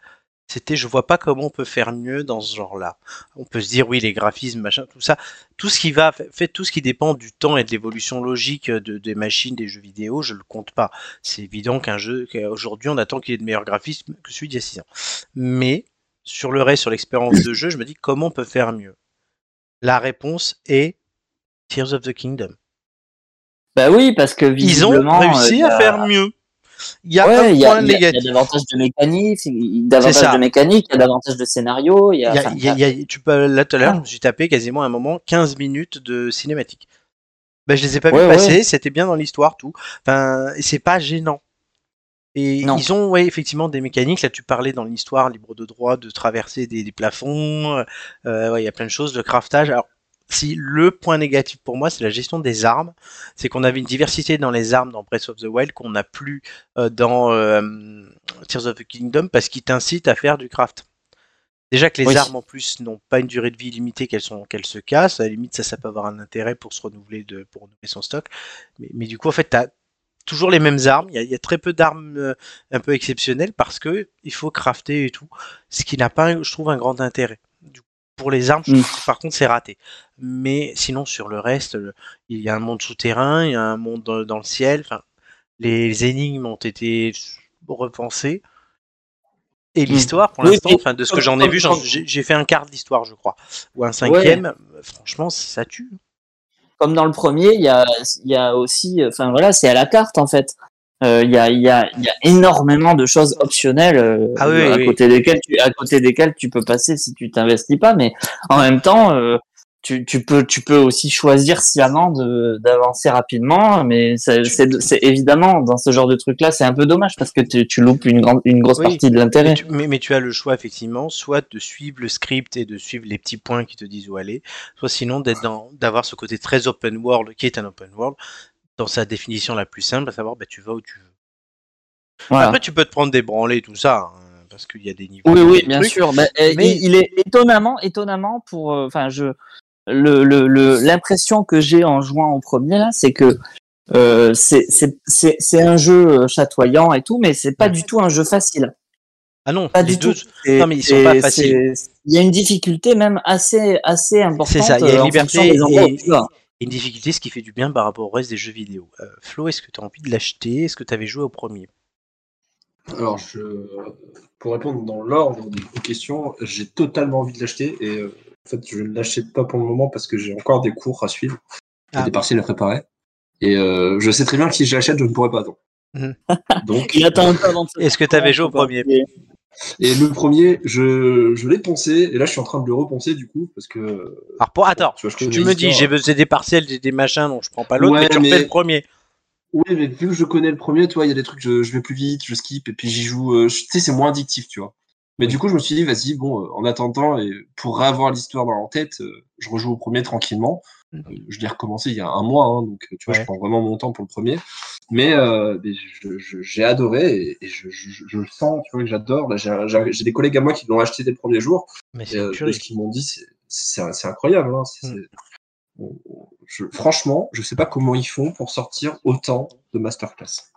Speaker 1: C'était, je vois pas comment on peut faire mieux dans ce genre-là. On peut se dire, oui, les graphismes, machin, tout ça, tout ce qui va, fait tout ce qui dépend du temps et de l'évolution logique de, des machines, des jeux vidéo, je le compte pas. C'est évident qu'un jeu, qu'aujourd'hui, on attend qu'il ait de meilleurs graphismes que celui d'il y a six ans. Mais, sur le reste, sur l'expérience de jeu, je me dis, comment on peut faire mieux? La réponse est Tears of the Kingdom.
Speaker 3: Bah oui, parce que
Speaker 1: Ils ont réussi
Speaker 3: euh,
Speaker 1: à faire mieux. Il y a
Speaker 3: Ouais,
Speaker 1: un point
Speaker 3: a- il y a
Speaker 1: négatif.
Speaker 3: davantage de mécanique, davantage de mécanique, il y a davantage de scénario, y a,
Speaker 1: y a- y y tu peux, là tout à l'heure, je me suis tapé quasiment à un moment 15 minutes de cinématique. Ben, je les ai pas
Speaker 3: Ouais,
Speaker 1: vus passer,
Speaker 3: ouais.
Speaker 1: c'était bien dans l'histoire, tout. Enfin, c'est pas gênant. Et
Speaker 3: Non.
Speaker 1: ils ont ouais, effectivement des mécaniques. Là, tu parlais dans l'histoire libre de droit de traverser des, des plafonds. euh, ouais, il y a plein de choses de craftage. Alors, si le point négatif pour moi, c'est la gestion des armes, c'est qu'on avait une diversité dans les armes dans Breath of the Wild qu'on n'a plus euh, dans euh, Tears of the Kingdom parce qu'ils t'incitent à faire du craft. Déjà que les
Speaker 3: Oui.
Speaker 1: armes en plus n'ont pas une durée de vie limitée, qu'elles sont qu'elles se cassent. À la limite, ça, ça peut avoir un intérêt pour se renouveler de pour renouveler son stock. Mais, mais du coup, en fait, t'as toujours les mêmes armes. Il y a, il y a très peu d'armes euh, un peu exceptionnelles parce que il faut crafter et tout, ce qui n'a pas, je trouve, un grand intérêt. Pour les armes,
Speaker 3: Mm.
Speaker 1: que, par contre, c'est raté. Mais sinon, sur le reste, le- il y a un monde souterrain, il y a un monde dans, dans le ciel. Les énigmes ont été repensées. Et l'histoire, pour l'instant, de ce que j'en ai vu, j'ai fait un quart de l'histoire, je crois, ou un cinquième. Franchement, ça tue.
Speaker 3: comme dans le premier, il y a, il y a aussi, enfin voilà, c'est à la carte en fait. Euh, Il y, a, il y, a, il y a énormément de choses optionnelles euh,
Speaker 1: Ah oui,
Speaker 3: à,
Speaker 1: oui.
Speaker 3: côté desquelles tu, à côté desquelles tu peux passer si tu t'investis pas, mais en même temps, euh, tu, tu, peux, tu peux aussi choisir sciemment d'avancer rapidement, mais c'est évidemment dans ce genre de truc-là, c'est un peu dommage parce que tu, tu loupes une, grande, une grosse
Speaker 1: Oui.
Speaker 3: partie de l'intérêt.
Speaker 1: mais, mais tu as le choix, effectivement, soit de suivre le script et de suivre les petits points qui te disent où aller, soit sinon d'avoir ce côté très open world, qui est un open world, dans sa définition la plus simple, à savoir, bah, tu vas où tu veux.
Speaker 3: Voilà.
Speaker 1: Après, tu peux te prendre des branlées, tout ça, hein, parce qu'il y a des niveaux.
Speaker 3: Oui, oui, bien
Speaker 1: trucs.
Speaker 3: sûr. Mais, euh,
Speaker 1: Mais-
Speaker 3: il, il est étonnamment, étonnamment pour, euh, enfin, je, le, le, le- l'impression que j'ai en jouant au premier là, c'est que euh, c'est, un jeu euh, chatoyant et tout, mais c'est pas du tout un jeu facile.
Speaker 1: Ah non,
Speaker 3: Pas
Speaker 1: les
Speaker 3: du
Speaker 1: deux,
Speaker 3: tout.
Speaker 1: Non, mais ils sont pas faciles.
Speaker 3: Il y a une difficulté même assez, assez importante.
Speaker 1: C'est ça, il y a
Speaker 3: euh,
Speaker 1: une
Speaker 3: en
Speaker 1: liberté
Speaker 3: où
Speaker 1: et- une difficulté, ce qui fait du bien par rapport au reste des jeux vidéo. Euh, Flo, est-ce que tu as envie de l'acheter? Est-ce que tu avais joué au premier?
Speaker 4: Alors, je... pour répondre dans l'ordre aux questions, j'ai totalement envie de l'acheter et euh, en fait, je ne l'achète pas pour le moment parce que j'ai encore des cours à suivre, et
Speaker 1: Ah.
Speaker 4: des partiels à préparer. Et euh, je sais très bien que si je l'achète, je ne pourrai pas attendre. Donc,
Speaker 3: se
Speaker 1: Est-ce que tu avais joué au premier?
Speaker 4: Et le premier, je, je l'ai poncé et là, je suis en train de le reponcer du coup parce que
Speaker 1: Alors, pour... attends,
Speaker 4: tu vois, je
Speaker 1: tu,
Speaker 4: connais
Speaker 1: tu me dis, j'ai besoin des partiels, des machins, donc je prends pas l'autre,
Speaker 4: Ouais,
Speaker 1: mais tu
Speaker 4: mais-
Speaker 1: refais le premier.
Speaker 4: Oui, mais vu que je connais le premier, tu vois, il y a des trucs, je, je vais plus vite, je skip, et puis j'y joue. euh, tu sais, c'est moins addictif, tu vois. Mais du coup, je me suis dit, vas-y, bon, euh, en attendant, et pour avoir l'histoire dans la tête, euh, je rejoue au premier tranquillement.
Speaker 1: Mm.
Speaker 4: Euh, je l'ai recommencé il y a un mois, hein, donc tu vois,
Speaker 1: Ouais.
Speaker 4: je prends vraiment mon temps pour le premier. Mais, euh, mais j'ai adoré et, et je, je, je le sens, tu vois, que j'adore. J'ai des collègues à moi qui l'ont acheté dès le premier jour.
Speaker 1: Mais
Speaker 4: Et,
Speaker 1: c'est
Speaker 4: euh, ce qu'ils m'ont dit, c'est- incroyable. Hein,
Speaker 1: Mm.
Speaker 4: on- je- franchement, je sais pas comment ils font pour sortir autant de masterclass.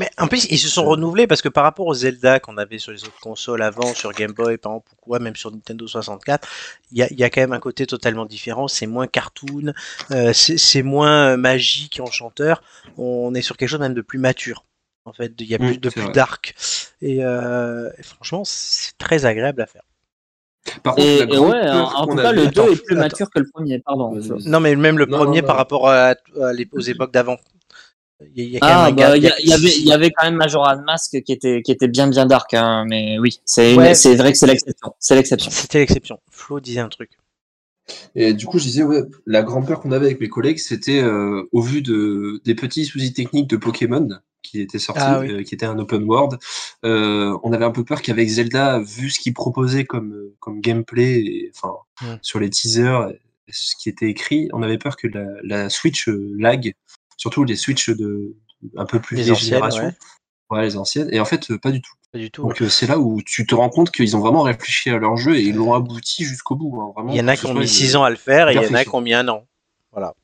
Speaker 1: Mais en plus, ils se sont renouvelés parce que par rapport aux Zelda qu'on avait sur les autres consoles avant, sur Game Boy, par exemple, ou quoi, même sur Nintendo 64, il y a, il y a quand même un côté totalement différent. C'est moins cartoon, euh, c'est moins euh, magique et enchanteur. On est sur quelque chose même de plus mature. En fait, il y a plus de plus
Speaker 4: vrai.
Speaker 1: dark. Et, euh, et franchement, c'est très agréable à faire.
Speaker 4: Par contre,
Speaker 3: Et,
Speaker 4: la
Speaker 3: et
Speaker 4: grande
Speaker 3: ouais, en,
Speaker 4: peur
Speaker 3: en
Speaker 4: qu'on
Speaker 3: tout cas,
Speaker 4: avait-
Speaker 3: le 2
Speaker 1: Attends,
Speaker 3: est plus
Speaker 1: attends.
Speaker 3: mature que le premier, pardon.
Speaker 1: Non, mais même le
Speaker 4: Non,
Speaker 1: premier
Speaker 4: non,
Speaker 1: par rapport à, à l'ép- aux époques d'avant. Il y a- a
Speaker 3: Ah, bah, y, a- y avait, il y avait quand même Majora's Mask qui était, qui était bien, bien dark, hein, mais oui, c'est
Speaker 1: Ouais.
Speaker 3: c'est vrai que c'est l'exception. C'est l'exception.
Speaker 1: C'était l'exception. Flo disait un truc.
Speaker 4: Et du coup, je disais, ouais, la grande peur qu'on avait avec mes collègues, c'était euh, au vu de, des petits soucis techniques de Pokémon qui étaient sortis,
Speaker 1: Ah oui.
Speaker 4: euh, qui était un open world. euh, on avait un peu peur qu'avec Zelda, vu ce qu'il proposait comme, comme gameplay, et, enfin,
Speaker 1: Mm.
Speaker 4: sur les teasers, ce qui était écrit, on avait peur que la, la Switch euh, lag, surtout les Switch de, un peu plus
Speaker 1: Les
Speaker 4: vieille
Speaker 1: anciennes,
Speaker 4: génération.
Speaker 1: ouais.
Speaker 4: Ouais, les anciennes. Et en fait, euh, pas du tout.
Speaker 1: Pas du tout.
Speaker 4: Donc euh, c'est là où tu te rends compte qu'ils ont vraiment réfléchi à leur jeu et ils l'ont abouti jusqu'au bout. hein, vraiment,
Speaker 1: Il y en a qui ont mis
Speaker 4: une-
Speaker 1: 6 ans à le faire et il y en a qui ont mis un an. Voilà.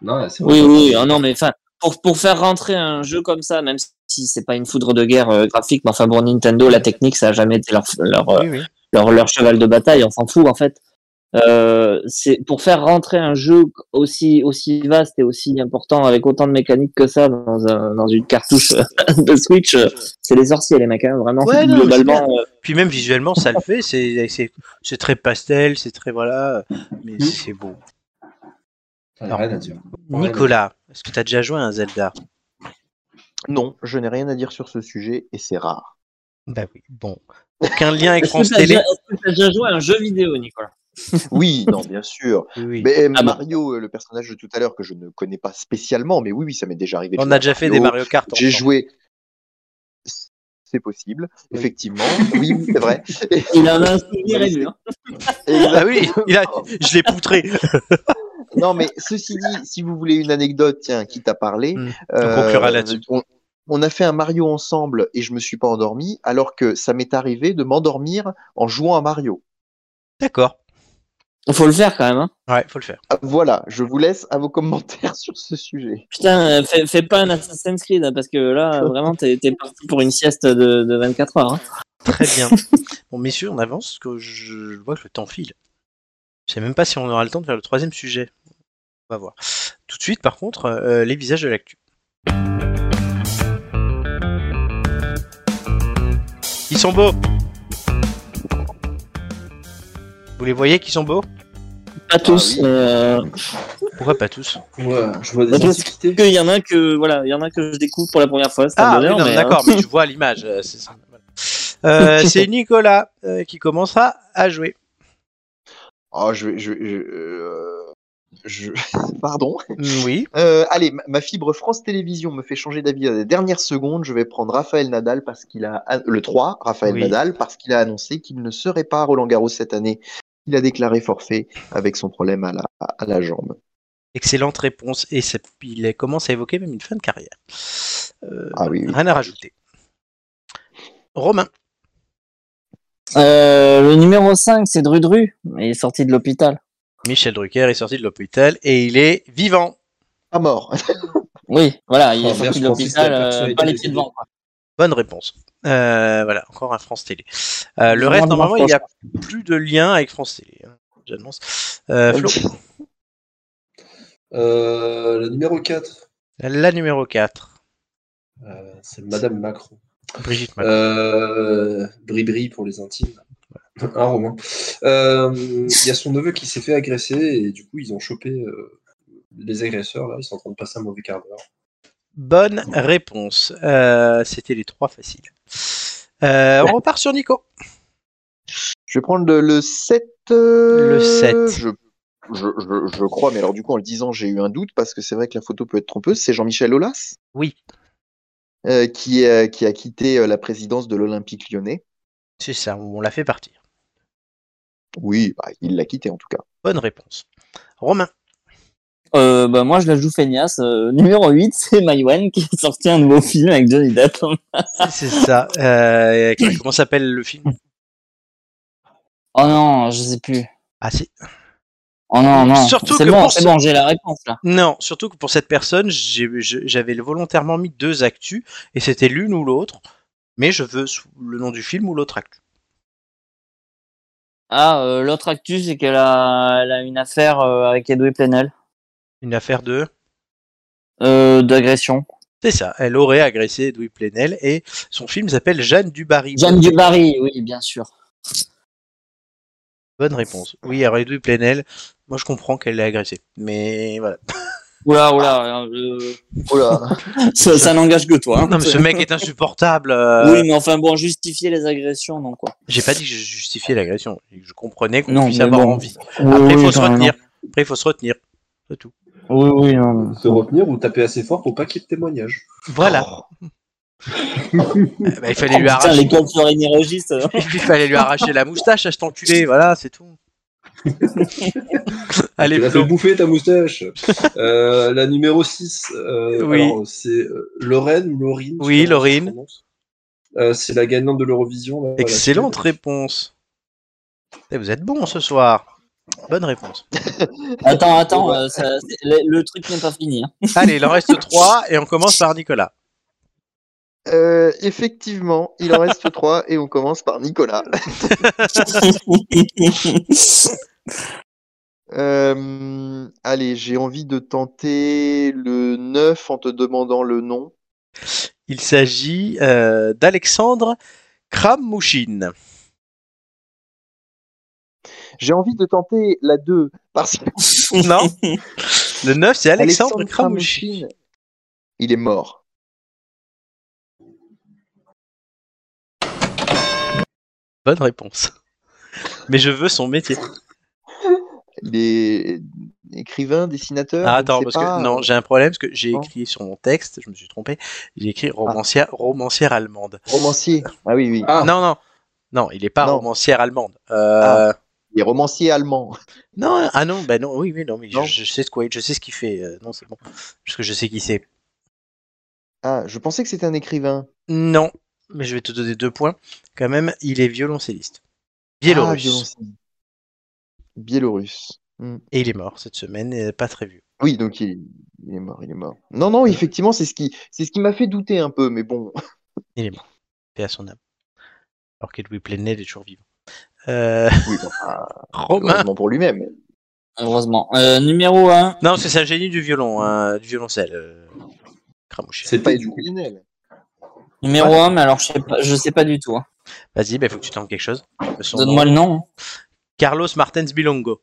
Speaker 4: Non,
Speaker 3: Oui, oui, ah non, mais enfin, pour, pour faire rentrer un jeu comme ça, même si c'est pas une foudre de guerre euh, graphique, mais enfin pour Nintendo, la technique, ça a jamais été leur, leur,
Speaker 1: Oui, oui.
Speaker 3: leur, leur cheval de bataille, on s'en fout en fait. Euh, c'est pour faire rentrer un jeu aussi aussi vaste et aussi important avec autant de mécaniques que ça dans, un, dans une cartouche de Switch, c'est les sorciers les mecs, hein, vraiment
Speaker 1: Ouais, non, mais
Speaker 3: globalement. euh,
Speaker 1: Puis même visuellement, ça le fait. C'est c'est- c'est très pastel, c'est très voilà, mais
Speaker 4: Mm.
Speaker 1: c'est beau.
Speaker 4: Rien à dire.
Speaker 1: Nicolas, est-ce que tu as déjà joué à un Zelda?
Speaker 2: Non, je n'ai rien à dire sur ce sujet et c'est rare.
Speaker 1: Bah oui. Bon. Aucun lien avec France Télé.
Speaker 3: est-ce que t'as déjà joué à un jeu vidéo, Nicolas?
Speaker 2: Oui, non, bien sûr.
Speaker 1: Oui, oui.
Speaker 2: Mais euh,
Speaker 3: Ah.
Speaker 2: Mario, euh, le personnage de tout à l'heure que je ne connais pas spécialement, mais oui, oui, ça m'est déjà arrivé.
Speaker 1: On a
Speaker 2: à
Speaker 1: déjà fait des Mario Kart.
Speaker 2: J'ai joué. C'est possible,
Speaker 1: Oui.
Speaker 2: effectivement. Oui, oui, c'est vrai.
Speaker 3: Il en a un souvenir ému. hein.
Speaker 1: Ah oui, il a- je l'ai poutré.
Speaker 2: Non, mais ceci dit, si vous voulez une anecdote, tiens, qui t'a parlé,
Speaker 1: Hmm.
Speaker 2: euh,
Speaker 1: On conclura là-dessus.
Speaker 2: on, on a fait un Mario ensemble et je me suis pas endormi, alors que ça m'est arrivé de m'endormir en jouant à Mario.
Speaker 1: D'accord.
Speaker 3: Faut le faire quand même. Hein.
Speaker 1: Ouais, faut le faire.
Speaker 2: Ah, Voilà, je vous laisse à vos commentaires sur ce sujet.
Speaker 3: Putain, euh, fais, fais pas un Assassin's Creed hein, parce que là, vraiment, t'es t'es parti pour une sieste de, de 24 heures. Hein.
Speaker 1: Très bien. Bon, messieurs, on avance, parce que je vois que le temps file. Je sais même pas si on aura le temps de faire le troisième sujet. On va voir. Tout de suite, par contre, euh, les visages de l'actu. Ils sont beaux. Vous les voyez qui sont beaux?
Speaker 3: Pas tous.
Speaker 2: oui.
Speaker 3: mais, euh,
Speaker 1: Pourquoi pas tous?
Speaker 4: Ouais, je vois des
Speaker 3: parce
Speaker 4: antiquités.
Speaker 3: que il y en a que voilà, il y en a que je découvre pour la première fois. C'est un
Speaker 1: Ah, oui,
Speaker 3: bonheur,
Speaker 1: non,
Speaker 3: mais,
Speaker 1: d'accord,
Speaker 3: hein.
Speaker 1: mais tu vois l'image. euh, c'est ça, voilà. Euh, c'est Nicolas euh, qui commencera à jouer.
Speaker 2: Oh, je, je, je, euh, je- pardon.
Speaker 1: Mm, Oui.
Speaker 2: Euh, allez, ma, ma fibre France Télévisions me fait changer d'avis à la dernière seconde. Je vais prendre Raphaël Nadal parce qu'il a le 3, Raphaël
Speaker 1: Oui.
Speaker 2: Nadal parce qu'il a annoncé qu'il ne serait pas à Roland Garros cette année. Il a déclaré forfait avec son problème à la, à la jambe.
Speaker 1: Excellente réponse. Et il commence à évoquer même une fin de carrière. Euh,
Speaker 2: Ah oui, oui.
Speaker 1: Rien à rajouter. Romain.
Speaker 3: Euh, le numéro 5, c'est Drudru. Il est sorti de l'hôpital.
Speaker 1: Michel Drucker est sorti de l'hôpital et il est vivant.
Speaker 2: Pas mort.
Speaker 3: Oui, voilà, il
Speaker 4: Oh,
Speaker 3: est sorti de l'hôpital,
Speaker 4: la
Speaker 3: euh, pas les pieds devant.
Speaker 1: Bonne réponse. Euh, voilà, encore un France Télé. Euh, le reste, normalement, il n'y a plus de lien avec France Télé. hein, J'annonce. Euh, Flo,
Speaker 4: Euh, le numéro 4,
Speaker 1: la numéro 4.
Speaker 4: euh, c'est Madame Macron.
Speaker 1: Brigitte Macron.
Speaker 4: Euh, Bri-Bri pour les intimes. Un roman. Euh, Il y a son neveu qui s'est fait agresser et du coup ils ont chopé euh, les agresseurs là, ils sont en train de passer un mauvais quart d'heure.
Speaker 1: Bonne réponse. Euh, C'était les trois faciles. Euh, on repart sur Nico.
Speaker 2: Je vais prendre le, le 7. euh,
Speaker 1: Le 7.
Speaker 2: Je, je, je, je crois, mais alors du coup, en le disant, j'ai eu un doute parce que c'est vrai que la photo peut être trompeuse. C'est Jean-Michel Aulas
Speaker 1: Oui.
Speaker 2: euh, qui, euh, qui a quitté euh, la présidence de l'Olympique lyonnais.
Speaker 1: C'est ça, on l'a fait partir.
Speaker 2: Oui, bah, il l'a quitté en tout cas.
Speaker 1: Bonne réponse. Romain.
Speaker 3: Euh, bah, moi, je la joue feignasse. Euh, numéro 8, c'est Maïwan qui a sorti un nouveau film avec Johnny Depp.
Speaker 1: C'est ça. Euh, comment s'appelle le film?
Speaker 3: Oh non, je sais plus.
Speaker 1: Ah si.
Speaker 3: Oh non, non.
Speaker 1: Surtout
Speaker 3: c'est
Speaker 1: que
Speaker 3: bon, c'est
Speaker 1: ce-
Speaker 3: bon, j'ai la réponse là.
Speaker 1: Non, surtout que pour cette personne, j'avais volontairement mis deux actus et c'était l'une ou l'autre, mais je veux le nom du film ou l'autre actu.
Speaker 3: Ah, euh, l'autre actu, c'est qu'elle a, elle a une affaire euh, avec Edoui Plenel
Speaker 1: Une affaire de.
Speaker 3: euh, d'agression.
Speaker 1: C'est ça, elle aurait agressé Edoui Plenel et son film s'appelle Jeanne Dubarry.
Speaker 3: Jeanne Dubarry, oui, bien sûr.
Speaker 1: Bonne réponse. Oui, alors Edoui Plenel, moi je comprends qu'elle l'ait agressé, mais voilà.
Speaker 3: Oula, oula, euh,
Speaker 2: Oh là.
Speaker 3: ça, ça n'engage que toi. hein.
Speaker 1: Non, mais ce mec est insupportable. euh,
Speaker 3: Oui, mais enfin bon, justifier les agressions, non quoi.
Speaker 1: J'ai pas dit que je justifiais l'agression, je comprenais qu'on puisse avoir
Speaker 3: bon.
Speaker 1: envie. Après, il
Speaker 3: oui,
Speaker 1: faut se retenir. Après, il faut se retenir. C'est tout.
Speaker 3: Oui, oui, non.
Speaker 4: Se retenir ou taper assez fort pour pas qu'il y ait de témoignage.
Speaker 1: Voilà. Euh, bah, il fallait lui
Speaker 3: Oh, putain,
Speaker 1: arracher.
Speaker 3: les codes florinistes.
Speaker 1: Il fallait lui arracher la moustache à cet enculé, voilà, c'est tout. Allez,
Speaker 4: tu fait bouffer ta moustache. Euh, la numéro 6, euh,
Speaker 1: Oui.
Speaker 4: c'est euh, Lorraine ou Laurine
Speaker 1: Oui, Laurine.
Speaker 4: Euh, c'est la gagnante de l'Eurovision.
Speaker 1: Excellente réponse. Eh, vous êtes bon ce soir. Bonne réponse.
Speaker 3: Attends, attends, euh, ça- c'est- le, le truc n'est pas fini. hein.
Speaker 1: Allez, il en reste trois et on commence par Nicolas.
Speaker 2: Euh, effectivement, il en reste trois et on commence par Nicolas. Euh, allez, j'ai envie de tenter le 9 en te demandant le nom.
Speaker 1: Il s'agit euh, d'Alexandre Kramouchine.
Speaker 2: J'ai envie de tenter la 2 parce que
Speaker 1: Non Le 9, c'est Alexandre,
Speaker 2: Alexandre
Speaker 1: Kramouchine.
Speaker 2: Il est mort.
Speaker 1: Bonne réponse. Mais je veux son métier.
Speaker 2: Il est écrivain, dessinateur.
Speaker 1: Ah, attends, parce
Speaker 2: pas.
Speaker 1: que non, j'ai un problème parce que j'ai écrit sur mon texte, je me suis trompé, j'ai écrit romancière, romancière allemande.
Speaker 2: Romancier. Ah oui, oui.
Speaker 4: Ah,
Speaker 1: Non, non, non, il est pas
Speaker 2: Non.
Speaker 1: romancière allemande. Euh,
Speaker 2: Il est romancier allemand.
Speaker 1: Non, ah non, bah non, oui, oui, non, mais
Speaker 2: Non.
Speaker 1: Je, je sais de quoi, je sais ce qu'il fait. euh, non, c'est bon, parce que je sais qui c'est.
Speaker 2: Ah, je pensais que c'était un écrivain.
Speaker 1: Non, mais je vais te donner deux points. Quand même, il est violoncelliste.
Speaker 2: Ah,
Speaker 1: Biélorusse.
Speaker 2: violoncelle. Biélorusse. Hmm.
Speaker 1: et il est mort cette semaine, et pas très vieux.
Speaker 2: Oui, donc il, il est mort, il est mort. Non, non, effectivement, c'est ce qui, c'est ce qui m'a fait douter un peu, mais bon.
Speaker 1: Il est mort. Paix à son âme. Alors qu'Edoui Plenel est toujours vivant. Euh,
Speaker 2: Oui, enfin,
Speaker 1: Romain.
Speaker 2: heureusement pour lui-même.
Speaker 3: Heureusement. Euh, numéro 1.
Speaker 1: Non, parce que c'est un génie du violon, hein, du violoncelle. Euh...
Speaker 4: C'était
Speaker 2: Pas
Speaker 4: du
Speaker 2: criminel.
Speaker 3: Numéro 1, mais alors je sais pas, je sais pas du tout. hein.
Speaker 1: Vas-y, il faut que tu tentes quelque chose. Son
Speaker 3: Donne-moi le nom. hein.
Speaker 1: Carlos Martens Bilongo.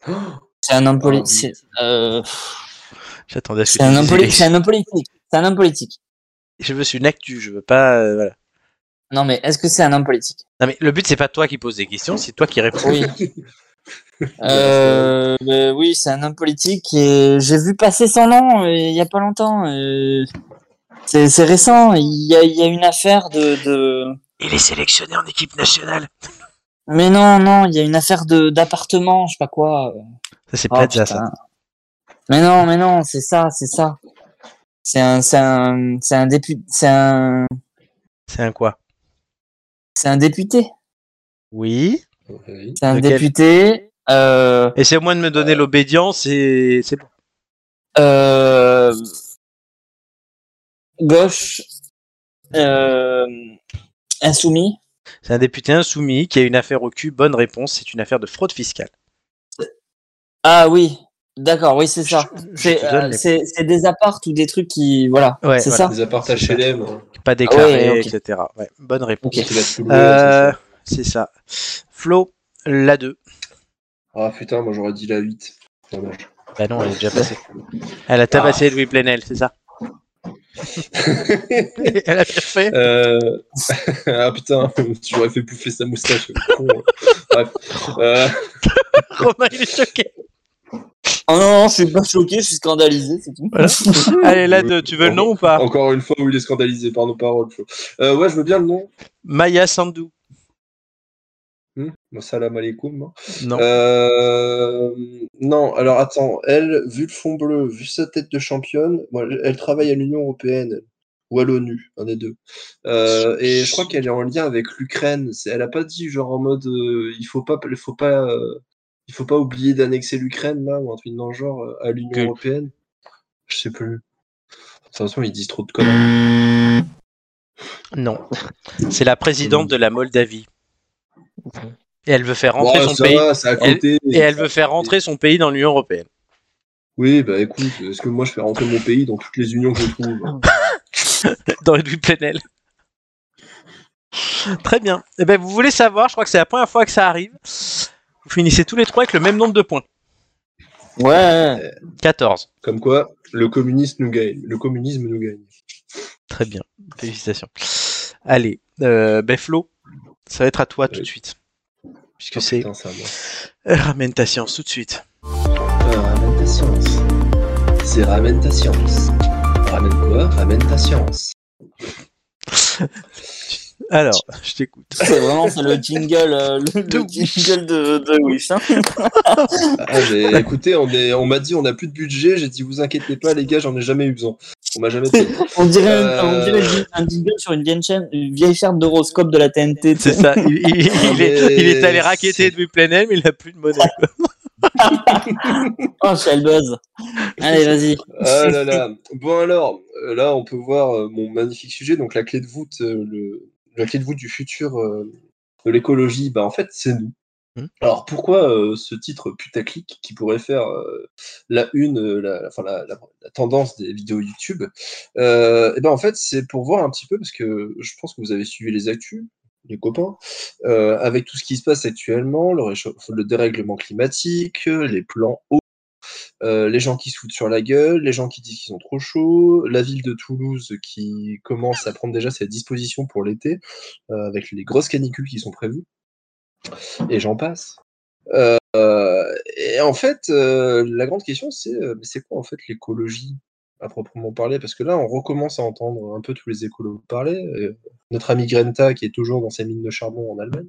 Speaker 3: C'est un homme
Speaker 4: Ah,
Speaker 3: politique. Euh,
Speaker 1: J'attendais à ce que
Speaker 3: c'est un
Speaker 1: tu
Speaker 3: homme
Speaker 1: dises-
Speaker 3: politique. C'est un homme politique. C'est un homme politique.
Speaker 1: Je veux une actu, je veux pas. euh, voilà.
Speaker 3: Non, mais est-ce que c'est un homme politique?
Speaker 1: Non, mais le but, c'est pas toi qui poses des questions, c'est toi qui réponds.
Speaker 3: Oui. Euh, oui, c'est un homme politique et j'ai vu passer son nom euh, il y a pas longtemps. euh, C'est c'est récent. Il y a, il y a une affaire de, de.
Speaker 1: Il est sélectionné en équipe nationale.
Speaker 3: Mais non, non, il y a une affaire de d'appartement, je sais pas quoi.
Speaker 1: Ça, c'est
Speaker 3: Oh,
Speaker 1: pas ça.
Speaker 3: Mais non, mais non, c'est ça, c'est ça. C'est un, c'est un, c'est un député, c'est un,
Speaker 1: C'est un quoi?
Speaker 3: C'est un député.
Speaker 1: Oui.
Speaker 4: Oui.
Speaker 3: C'est un
Speaker 1: Lequel
Speaker 3: député. Euh,
Speaker 1: Et c'est au moins de me donner l'obédience et c'est bon.
Speaker 3: euh, gauche. Euh, insoumis.
Speaker 1: C'est un député insoumis qui a une affaire au cul. Bonne réponse, c'est une affaire de fraude fiscale.
Speaker 3: Ah oui, d'accord, oui, c'est ça. C'est euh,
Speaker 1: les-
Speaker 3: des apparts ou des trucs qui. Voilà,
Speaker 1: Ouais,
Speaker 3: c'est
Speaker 1: voilà.
Speaker 3: ça
Speaker 4: Les apparts. HLM. Hein.
Speaker 1: Pas déclaré,
Speaker 3: ouais, ok.
Speaker 1: etc. Ouais, bonne réponse. Euh,
Speaker 4: c'est
Speaker 1: ça. Flo, la 2.
Speaker 4: sûr. Ah putain, moi j'aurais dit la 8. Dommage.
Speaker 1: Bah non, elle est déjà passée. Elle a tabassé Louis Plenel, c'est ça Elle a bien fait.
Speaker 4: Euh... ah putain, j'aurais fait bouffer sa moustache. Bref. Euh...
Speaker 1: Romain, il est choqué.
Speaker 3: Oh non, non, je suis pas choqué, je suis scandalisé, c'est tout.
Speaker 1: Voilà. Allez, là, tu veux le nom ou pas?
Speaker 4: Encore une fois où il est scandalisé par nos paroles. Euh, ouais, je veux bien le nom.
Speaker 1: Maya Sandou.
Speaker 4: Hmm, salam alaikum. hein.
Speaker 1: Non.
Speaker 4: Euh, non, alors attends, elle, vu le fond bleu, vu sa tête de championne, elle travaille à l'Union Européenne ou à l'ONU, un des deux. Euh, et je crois qu'elle est en lien avec l'Ukraine. Elle a pas dit genre en mode euh, il faut pas, il faut pas, euh, il faut pas oublier d'annexer l'Ukraine là ou un truc dans le genre euh, à l'Union
Speaker 1: Que-
Speaker 4: Européenne. Je sais plus. De toute façon, ils disent trop de conneries.
Speaker 1: Non. C'est la présidente de la Moldavie. Et elle veut faire rentrer son pays.
Speaker 4: va,
Speaker 1: Elle-. Et elle veut faire rentrer son pays dans l'Union européenne.
Speaker 4: Oui, bah écoute, est-ce que moi je fais rentrer mon pays dans toutes les unions que je trouve
Speaker 1: dans Edoui Plenel. Très bien. Eh ben, vous voulez savoir, je crois que c'est la première fois que ça arrive. Vous finissez tous les trois avec le même nombre de points.
Speaker 3: Ouais.
Speaker 1: 14.
Speaker 4: Comme quoi, le communisme nous gagne. Le communisme nous gagne.
Speaker 1: Très bien. Félicitations. Allez, euh, ben Flo, ça va être à toi tout de suite. Puisque
Speaker 4: Oh,
Speaker 1: c'est ramène ta science tout de suite.
Speaker 4: Euh, ramène ta science. C'est ramène ta science. Ramène quoi? Ramène ta science.
Speaker 1: Alors, je t'écoute.
Speaker 3: C'est vraiment c'est le jingle, euh, le, le jingle de, de Wish. hein.
Speaker 4: Ah, j'ai écoutez, on, est, on m'a dit on n'a plus de budget. J'ai dit vous inquiétez pas les gars, j'en ai jamais eu besoin. On m'a jamais dit.
Speaker 3: On dirait, un-
Speaker 4: Euh,
Speaker 3: on dirait un jingle sur une vieille chaîne, une vieille charte d'horoscope de la TNT.
Speaker 1: C'est ça. Il, il- il est,
Speaker 4: Mais
Speaker 1: il est allé raqueter Edoui Plenel, mais il n'a plus de monnaie.
Speaker 3: Oh, Shellbuzz. Allez, vas-y.
Speaker 4: Ah là là. Bon alors, euh, là on peut voir mon magnifique sujet, donc la clé de voûte, le, la clé de voûte du futur euh, de l'écologie, bah en fait c'est nous.
Speaker 1: Hmm.
Speaker 4: Alors pourquoi euh, ce titre putaclic qui pourrait faire euh, la une, la, la, la- la tendance des vidéos YouTube Et ben en fait c'est pour voir un petit peu parce que je pense que vous avez suivi les actus, les copains, avec tout ce qui se passe actuellement, le, le dérèglement climatique, les plans eau, euh, les gens qui se foutent sur la gueule, les gens qui disent qu'ils sont trop chauds, la ville de Toulouse qui commence à prendre déjà ses dispositions pour l'été, euh, avec les grosses canicules qui sont prévues, et j'en passe. Euh, et en fait, la grande question, c'est c'est quoi en fait l'écologie à proprement parler? Parce que là, on recommence à entendre un peu tous les écolos parler. notre ami Greta qui est toujours dans ses mines de charbon en Allemagne.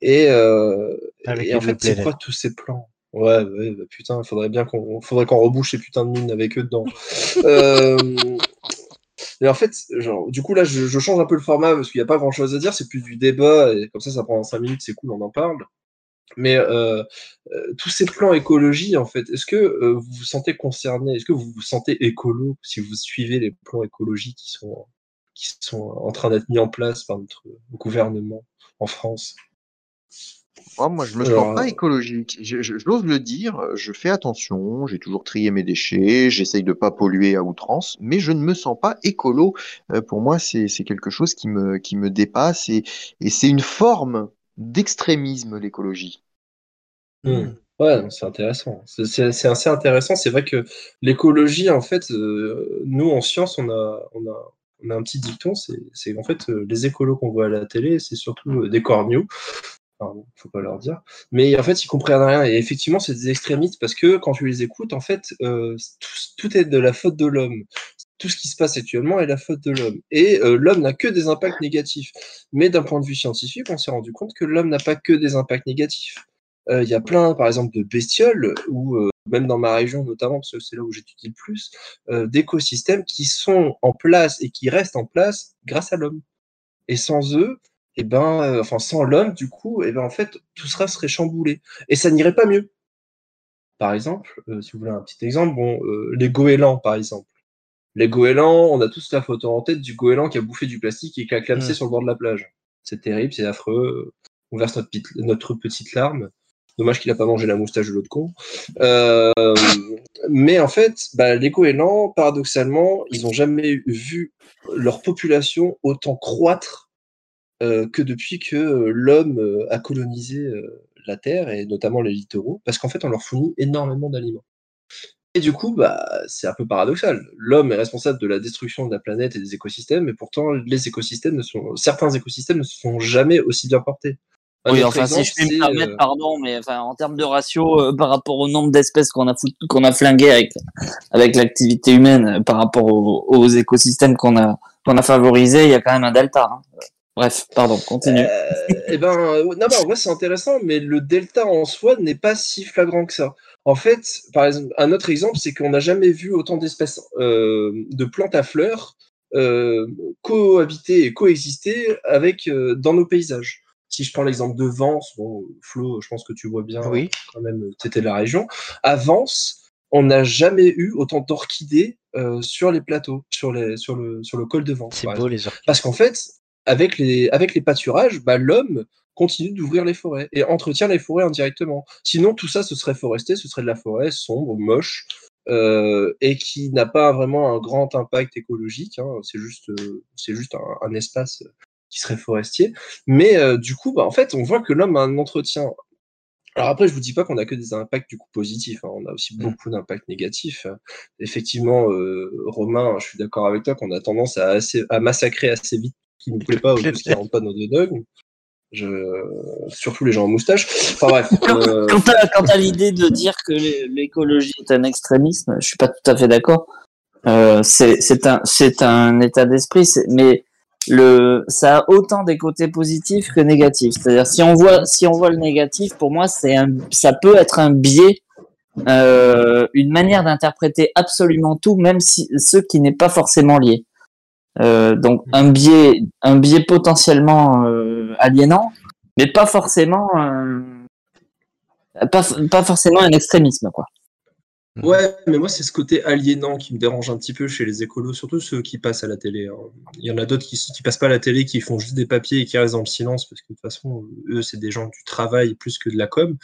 Speaker 4: Et, et en fait, c'est quoi tous ces plans? Ouais, ouais, bah, putain, il faudrait bien qu'on faudrait qu'on rebouche ces putains de mines avec eux dedans. Euh, et en fait, genre, du coup, là, je, change un peu le format parce qu'il n'y a pas grand chose à dire, c'est plus du débat, et comme ça, ça prend 5 minutes, c'est cool, on en parle. Mais euh, euh, tous ces plans écologie, en fait, est-ce que euh, vous vous sentez concerné Est-ce que vous vous sentez écolo si vous suivez les plans écologie qui sont, qui sont en train d'être mis en place par notre gouvernement en France?
Speaker 2: Oh, moi, je me
Speaker 4: Alors,
Speaker 2: sens pas
Speaker 4: euh,
Speaker 2: écologique. Je- je- J'ose le dire, je fais attention, j'ai toujours trié mes déchets, j'essaye de pas polluer à outrance, mais je ne me sens pas écolo. Euh, pour moi, c'est quelque chose qui me, qui me dépasse et, et c'est une forme d'extrémisme, l'écologie.
Speaker 4: Hmm. Ouais, c'est intéressant. C'est- assez intéressant. C'est vrai que l'écologie, en fait, euh, nous en science, on a, on a, on a un petit dicton. C'est c'est en fait euh, les écolos qu'on voit à la télé, c'est surtout euh, des corneaux. Pardon, faut pas leur dire. Mais en fait, ils comprennent rien. Et effectivement, c'est des extrémistes parce que quand tu les écoutes, en fait, euh, tout, est de la faute de l'homme. Tout ce qui se passe actuellement est la faute de l'homme. Et euh, l'homme n'a que des impacts négatifs. Mais d'un point de vue scientifique, on s'est rendu compte que l'homme n'a pas que des impacts négatifs. Euh, Il y a plein, par exemple, de bestioles, ou même dans ma région notamment, parce que c'est là où j'étudie le plus, d'écosystèmes qui sont en place et qui restent en place grâce à l'homme. Et sans eux, et ben, euh, enfin sans l'homme, du coup, et ben en fait, tout sera serait chamboulé. Et ça n'irait pas mieux. Par exemple, euh, si vous voulez un petit exemple, bon, euh, les goélands, par exemple. Les goélands, on a tous la photo en tête du goéland qui a bouffé du plastique et qui a clamsé
Speaker 1: Mm.
Speaker 4: sur le bord de la plage. C'est terrible, c'est affreux. On verse notre petite, notre petite larme. Dommage qu'il a pas mangé la moustache de l'autre con. Euh, mais en fait, bah, les goélands, paradoxalement, ils n'ont jamais vu leur population autant croître euh, que depuis que euh, l'homme euh, a colonisé la Terre et notamment les littoraux, parce qu'en fait, on leur fournit énormément d'aliments. Et du coup, bah, c'est un peu paradoxal. L'homme est responsable de la destruction de la planète et des écosystèmes, mais pourtant, les écosystèmes ne sont, certains écosystèmes ne se sont jamais aussi bien portés. Un
Speaker 3: Oui, enfin, si
Speaker 4: exemple,
Speaker 3: je puis me permettre,
Speaker 4: euh,
Speaker 3: pardon, mais enfin, en termes de ratio, euh, par rapport au nombre d'espèces qu'on a qu'on a flingué avec, avec l'activité humaine, euh, par rapport aux, aux écosystèmes qu'on a, qu'on a favorisés, il y a quand même un delta. hein. Bref, pardon, continue.
Speaker 4: Euh, eh ben, euh, non, mais en vrai, c'est intéressant, mais le delta en soi n'est pas si flagrant que ça. En fait, par exemple, un autre exemple, c'est qu'on n'a jamais vu autant d'espèces euh, de plantes à fleurs euh, cohabiter et coexister avec euh, dans nos paysages. Si je prends l'exemple de Vence, bon, Flo, je pense que tu vois bien
Speaker 1: Oui.
Speaker 4: quand même, tu étais de la région. À Vence, on n'a jamais eu autant d'orchidées euh, sur les plateaux, sur, les, sur, le, sur le col de Vence.
Speaker 1: C'est beau
Speaker 4: exemple.
Speaker 1: les orques.
Speaker 4: Parce qu'en fait, avec les, avec les pâturages, bah, l'homme continue d'ouvrir les forêts et entretient les forêts indirectement. Sinon, tout ça, ce serait foresté, ce serait de la forêt sombre, moche, euh, et qui n'a pas vraiment un grand impact écologique. hein. C'est juste, euh, c'est juste un, un espace qui serait forestier. Mais euh, du coup, bah, en fait, on voit que l'homme a un entretien. Alors après, je vous dis pas qu'on a que des impacts du coup positifs. hein. On a aussi
Speaker 1: Mm.
Speaker 4: beaucoup d'impacts négatifs. Effectivement, euh, Romain, je suis d'accord avec toi qu'on a tendance à, assez, à massacrer assez vite qui ne plaît pas ou tout ce qui rentre pas dans nos dogmes. Je... Surtout les gens en moustache. Enfin bref. euh,
Speaker 3: Quant à, quant à l'idée de dire que l'é- l'écologie est un extrémisme, je suis pas tout à fait d'accord. Euh, c'est un un état d'esprit, mais le ça a autant des côtés positifs que négatifs. C'est-à-dire si on voit si on voit le négatif, pour moi c'est un ça peut être un biais, euh, une manière d'interpréter absolument tout, même si ce qui n'est pas forcément lié. Euh, donc un biais un biais potentiellement euh, aliénant, mais pas forcément pas, pas forcément un extrémisme quoi.
Speaker 4: Ouais, mais moi, c'est ce côté aliénant qui me dérange un petit peu chez les écolos, surtout ceux qui passent à la télé. hein. Il y en a d'autres qui, qui passent pas à la télé, qui font juste des papiers et qui restent dans le silence, parce que de toute façon, eux, c'est des gens du travail plus que de la com.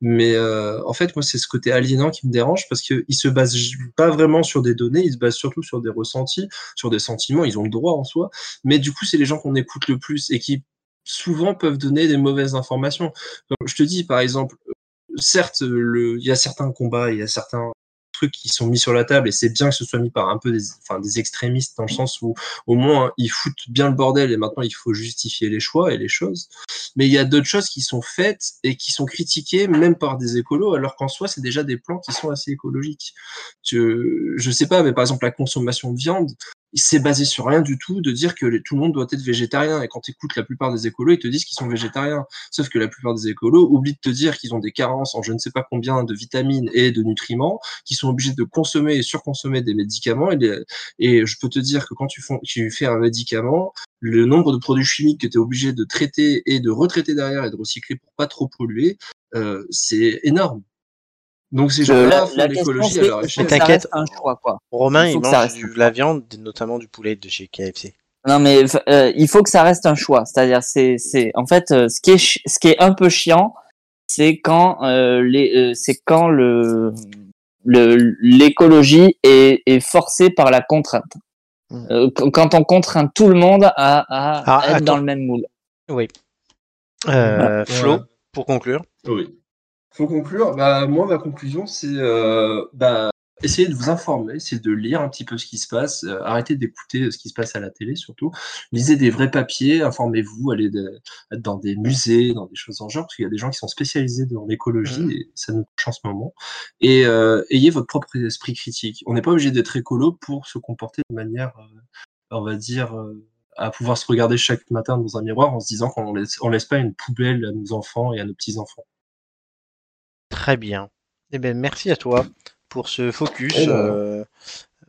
Speaker 4: Mais euh, en fait, moi, c'est ce côté aliénant qui me dérange, parce qu'ils se basent pas vraiment sur des données, ils se basent surtout sur des ressentis, sur des sentiments, ils ont le droit en soi. Mais du coup, c'est les gens qu'on écoute le plus et qui souvent peuvent donner des mauvaises informations. Comme je te dis, par exemple, certes, le, il y a certains combats, il y a certains trucs qui sont mis sur la table et c'est bien que ce soit mis par un peu des, enfin, des extrémistes dans le sens où au moins ils foutent bien le bordel et maintenant il faut justifier les choix et les choses. Mais il y a d'autres choses qui sont faites et qui sont critiquées même par des écolos alors qu'en soi c'est déjà des plans qui sont assez écologiques. Je, je sais pas, mais par exemple la consommation de viande, c'est basé sur rien du tout de dire que tout le monde doit être végétarien. Et quand tu écoutes la plupart des écolos, ils te disent qu'ils sont végétariens. Sauf que la plupart des écolos oublient de te dire qu'ils ont des carences en je ne sais pas combien de vitamines et de nutriments, qu'ils sont obligés de consommer et surconsommer des médicaments. Et, je peux te dire que quand tu, fon- tu fais un médicament, le nombre de produits chimiques que tu es obligé de traiter et de retraiter derrière et de recycler pour pas trop polluer, euh, c'est énorme. Donc ces gens-là
Speaker 3: la-
Speaker 4: font l'écologie à
Speaker 3: c'est-
Speaker 4: leur échelle.
Speaker 1: T'inquiète.
Speaker 3: un choix quoi.
Speaker 1: Romain,
Speaker 3: Il
Speaker 1: il, mange de la viande, notamment du poulet de chez KFC.
Speaker 3: Non mais euh, il faut que ça reste un choix. C'est-à-dire c'est c'est en fait euh, ce qui est ce qui est un peu chiant, c'est quand euh, les euh, c'est quand le le l'écologie est, est forcée par la contrainte.
Speaker 1: Mm.
Speaker 3: Euh, qu- quand on contraint tout le monde à, à
Speaker 1: Ah,
Speaker 3: être
Speaker 1: attends.
Speaker 3: dans le même moule.
Speaker 1: Oui. Euh,
Speaker 4: Ouais.
Speaker 1: Flo, pour conclure.
Speaker 4: Oui. Faut conclure. Bah, moi, ma conclusion, c'est euh, bah, essayer de vous informer, c'est de lire un petit peu ce qui se passe, euh, arrêtez d'écouter ce qui se passe à la télé surtout. Lisez des vrais papiers, informez-vous, allez de- dans des musées, dans des choses en genre, parce qu'il y a des gens qui sont spécialisés dans l'écologie
Speaker 1: Mhm.
Speaker 4: et ça nous touche en ce moment. Et euh, ayez votre propre esprit critique. On n'est pas obligé d'être écolo pour se comporter de manière, euh, on va dire, euh, à pouvoir se regarder chaque matin dans un miroir en se disant qu'on laisse, on laisse pas une poubelle à nos enfants et à nos petits-enfants.
Speaker 1: Très bien. Eh bien, merci à toi pour ce focus.
Speaker 4: Eh ben.
Speaker 1: euh,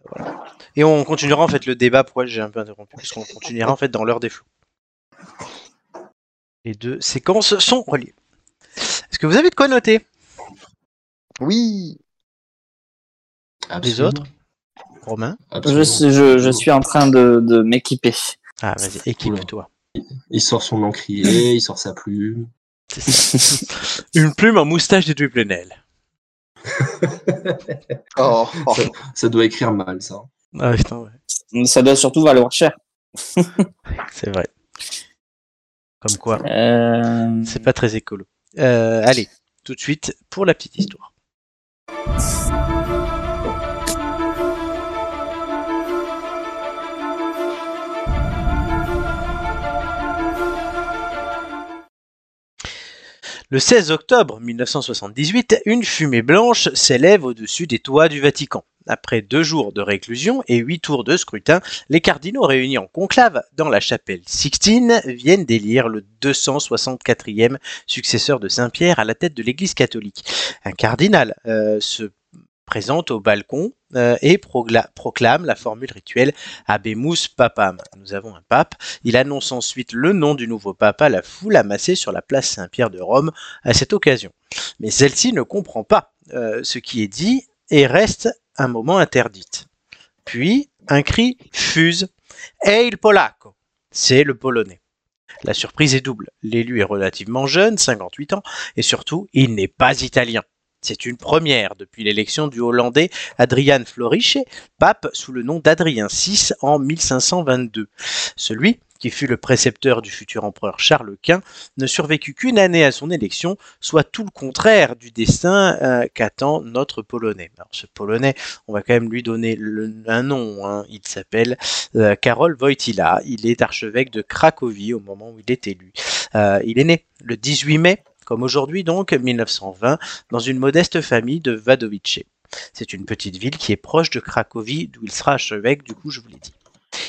Speaker 1: voilà. Et on continuera en fait le débat. Pourquoi j'ai un peu interrompu Parce qu'on continuera en fait dans l'heure des flots. Les deux séquences sont reliées. Est-ce que vous avez de quoi noter?
Speaker 2: Oui.
Speaker 1: Les autres? Romain?
Speaker 3: Je, suis- je, je suis en train de, de m'équiper.
Speaker 1: Ah, vas-y, équipe-toi.
Speaker 4: Il sort son encrier, il sort sa plume.
Speaker 1: Une plume en moustache de Duplenel.
Speaker 2: Oh, oh.
Speaker 4: Ça, ça doit écrire mal, ça.
Speaker 1: Ah, putain, ouais.
Speaker 3: Ça doit surtout valoir cher.
Speaker 1: C'est vrai. Comme quoi,
Speaker 3: Euh,
Speaker 1: c'est pas très écolo. Euh, allez, tout de suite pour la petite histoire. Le 16 octobre 1978, une fumée blanche s'élève au-dessus des toits du Vatican. Après deux jours de réclusion et huit tours de scrutin, les cardinaux réunis en conclave dans la chapelle Sixtine viennent d'élire le 264e successeur de Saint-Pierre à la tête de l'Église catholique. Un cardinal euh, présente au balcon euh, et proclame la formule rituelle Habemus Papam. Nous avons un pape. Il annonce ensuite le nom du nouveau pape à la foule amassée sur la place Saint-Pierre de Rome à cette occasion. Mais celle-ci ne comprend pas euh, ce qui est dit et reste un moment interdite. Puis un cri fuse. Hey il polacco C'est le polonais. La surprise est double. L'élu est relativement jeune, 58 ans, et surtout, il n'est pas italien. C'est une première depuis l'élection du Hollandais Adrian Floriche, pape sous le nom d'Adrien VI en 1522. Celui qui fut le précepteur du futur empereur Charles Quint ne survécut qu'une année à son élection, soit tout le contraire du destin euh, qu'attend notre Polonais. Alors ce Polonais, on va quand même lui donner un nom. hein. Il s'appelle euh, Karol Wojtyla. Il est archevêque de Cracovie au moment où il est élu. Euh, il est né le 18 mai comme aujourd'hui donc 1920, dans une modeste famille de Wadowice. C'est une petite ville qui est proche de Cracovie, d'où il sera archevêque, du coup je vous l'ai dit.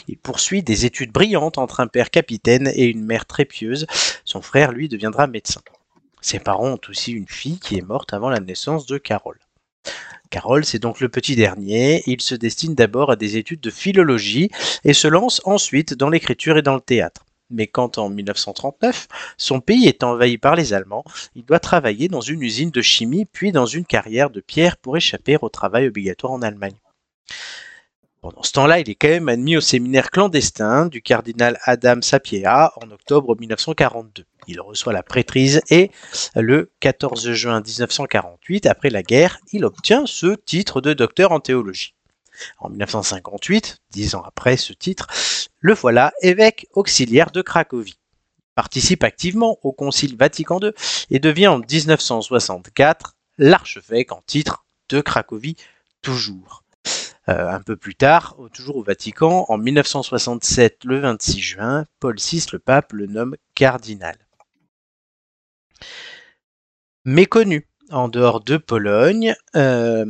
Speaker 1: Il poursuit des études brillantes entre un père capitaine et une mère très pieuse. Son frère, lui, deviendra médecin. Ses parents ont aussi une fille qui est morte avant la naissance de Carole. Carole, c'est donc le petit dernier. Il se destine d'abord à des études de philologie et se lance ensuite dans l'écriture et dans le théâtre. Mais quand en 1939, son pays est envahi par les Allemands, il doit travailler dans une usine de chimie puis dans une carrière de pierre pour échapper au travail obligatoire en Allemagne. Pendant ce temps-là, il est quand même admis au séminaire clandestin du cardinal Adam Sapieha en octobre 1942. Il reçoit la prêtrise et le 14 juin 1948, après la guerre, il obtient ce titre de docteur en théologie. En 1958, dix ans après ce titre, le voilà évêque auxiliaire de Cracovie. Participe activement au Concile Vatican II et devient en 1964 l'archevêque en titre de Cracovie toujours. Euh, un peu plus tard, toujours au Vatican, en 1967, le 26 juin, Paul VI, le pape, le nomme cardinal. Méconnu en dehors de Pologne, euh,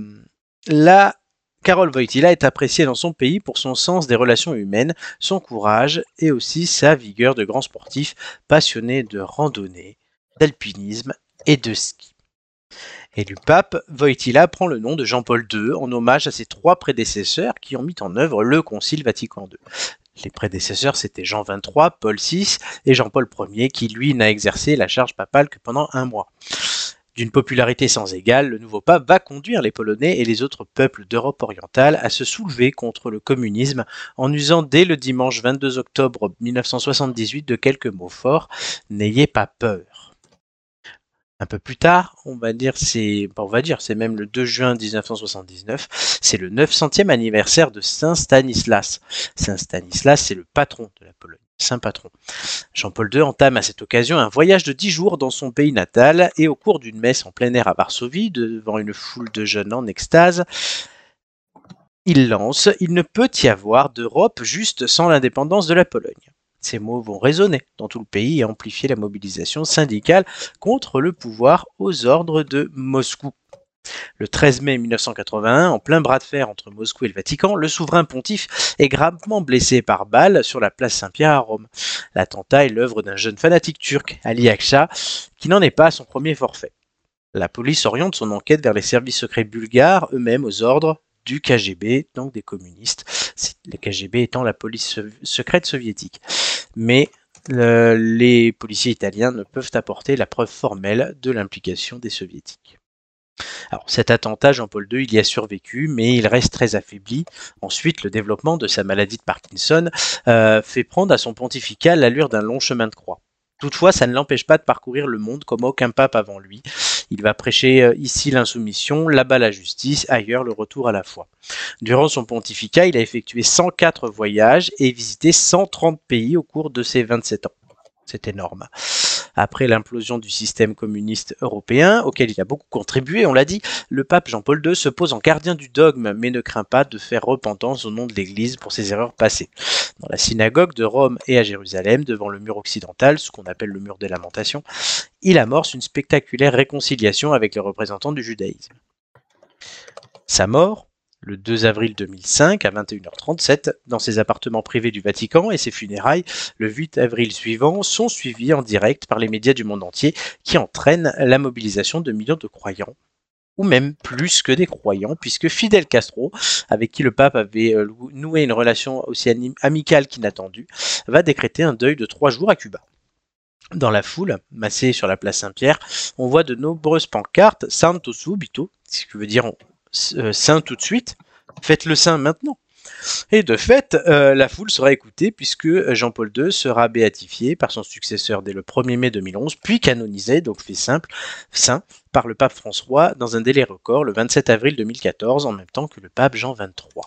Speaker 1: la Karol Wojtyla est apprécié dans son pays pour son sens des relations humaines, son courage et aussi sa vigueur de grand sportif passionné de randonnée, d'alpinisme et de ski. Élu pape, Wojtyla prend le nom de Jean-Paul II en hommage à ses trois prédécesseurs qui ont mis en œuvre le Concile Vatican II. Les prédécesseurs, c'était Jean XXIII, Paul VI et Jean-Paul Ier, qui lui n'a exercé la charge papale que pendant un mois. D'une popularité sans égale, le nouveau pape va conduire les Polonais et les autres peuples d'Europe orientale à se soulever contre le communisme en usant dès le dimanche 22 octobre 1978 de quelques mots forts N'ayez pas peur. Un peu plus tard, on va dire, c'est, on va dire, c'est même le 2 juin 1979, c'est le 900e anniversaire de Saint Stanislas. Saint Stanislas, c'est le patron de la Pologne, saint patron. Jean-Paul II entame à cette occasion un voyage de dix jours dans son pays natal et au cours d'une messe en plein air à Varsovie, devant une foule de jeunes en extase, il lance Il ne peut y avoir d'Europe juste sans l'indépendance de la Pologne. Ces mots vont résonner dans tout le pays et amplifier la mobilisation syndicale contre le pouvoir aux ordres de Moscou. Le 13 mai 1981, en plein bras de fer entre Moscou et le Vatican, le souverain pontife est gravement blessé par balle sur la place Saint-Pierre à Rome. L'attentat est l'œuvre d'un jeune fanatique turc, Ali Akça, qui n'en est pas à son premier forfait. La police oriente son enquête vers les services secrets bulgares, eux-mêmes aux ordres du KGB, donc des communistes, les KGB étant la police secrète soviétique. Mais le, les policiers italiens ne peuvent apporter la preuve formelle de l'implication des soviétiques. Cet attentat, Jean-Paul II, il y a survécu, mais il reste très affaibli. Ensuite, le développement de sa maladie de Parkinson euh, fait prendre à son pontificat l'allure d'un long chemin de croix. Toutefois, ça ne l'empêche pas de parcourir le monde comme aucun pape avant lui. Il va prêcher euh, ici l'insoumission, là-bas la justice, ailleurs le retour à la foi. Durant son pontificat, il a effectué 104 voyages et visité 130 pays au cours de ses 27 ans. C'est énorme. Après l'implosion du système communiste européen, auquel il a beaucoup contribué, on l'a dit, le pape Jean-Paul II se pose en gardien du dogme, mais ne craint pas de faire repentance au nom de l'Église pour ses erreurs passées. Dans la synagogue de Rome et à Jérusalem, devant le mur occidental, ce qu'on appelle le mur des lamentations, il amorce une spectaculaire réconciliation avec les représentants du judaïsme. Sa mort, le 2 avril 2005 à 21h37 dans ses appartements privés du Vatican et ses funérailles le 8 avril suivant sont suivis en direct par les médias du monde entier qui entraînent la mobilisation de millions de croyants ou même plus que des croyants, puisque Fidel Castro, avec qui le pape avait euh, noué une relation aussi amicale qu'inattendue, va décréter un deuil de trois jours à Cuba. Dans la foule, massée sur la place Saint-Pierre, on voit de nombreuses pancartes Santo subito, ce qui veut dire saint tout de suite, faites le saint maintenant. Et de fait, euh, la foule sera écoutée puisque Jean-Paul II sera béatifié par son successeur dès le 1er mai 2011, puis canonisé, donc fait simple, saint, par le pape François dans un délai record le 27 avril 2014, en même temps que le pape Jean XXIII.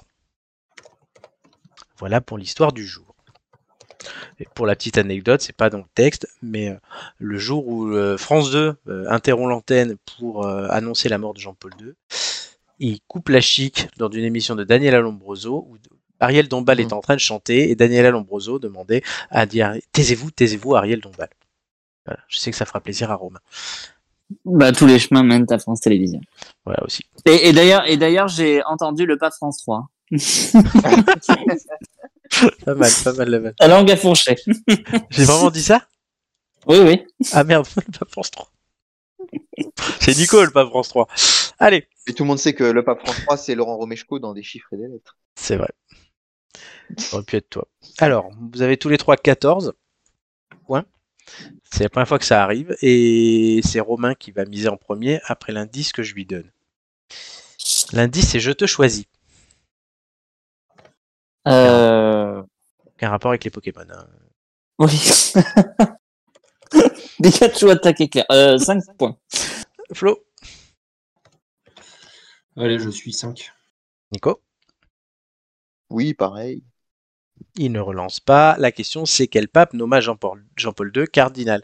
Speaker 1: Voilà pour l'histoire du jour. Et pour la petite anecdote, c'est pas dans le texte, mais euh, le jour où euh, France 2 euh, interrompt l'antenne pour euh, annoncer la mort de Jean-Paul II, il coupe la chic dans une émission de Daniela Lombroso où Ariel Dombal est en train de chanter et Daniela Lombroso demandait à dire taisez-vous, taisez-vous Ariel Dombal. Voilà, je sais que ça fera plaisir à Romain.
Speaker 3: Bah, tous les chemins mènent à France Télévisions.
Speaker 1: Voilà aussi.
Speaker 3: Et, et d'ailleurs, et d'ailleurs, j'ai entendu le pas de France 3.
Speaker 1: Pas mal, pas mal, la vanne.
Speaker 3: La langue a fourché.
Speaker 1: J'ai vraiment dit ça?
Speaker 3: Oui, oui.
Speaker 1: Ah merde, pas France 3. C'est Nicole, pas France 3. Allez,
Speaker 2: Et tout le monde sait que le pape François, c'est Laurent Romeshko dans des chiffres et des lettres.
Speaker 1: c'est vrai. Ça aurait pu être toi. Alors, vous avez tous les trois 14 points. C'est la première fois que ça arrive. Et c'est Romain qui va miser en premier après l'indice que je lui donne. L'indice, c'est Je te choisis.
Speaker 3: Euh...
Speaker 1: Aucun rapport avec les Pokémon. hein.
Speaker 3: Oui. Pikachu attaque éclair. Euh, 5 points.
Speaker 1: Flo,
Speaker 4: Allez, je suis 5.
Speaker 1: Nico,
Speaker 2: Oui, pareil.
Speaker 1: il ne relance pas. La question, c'est quel pape nomma Jean-Paul Jean-Paul II cardinal?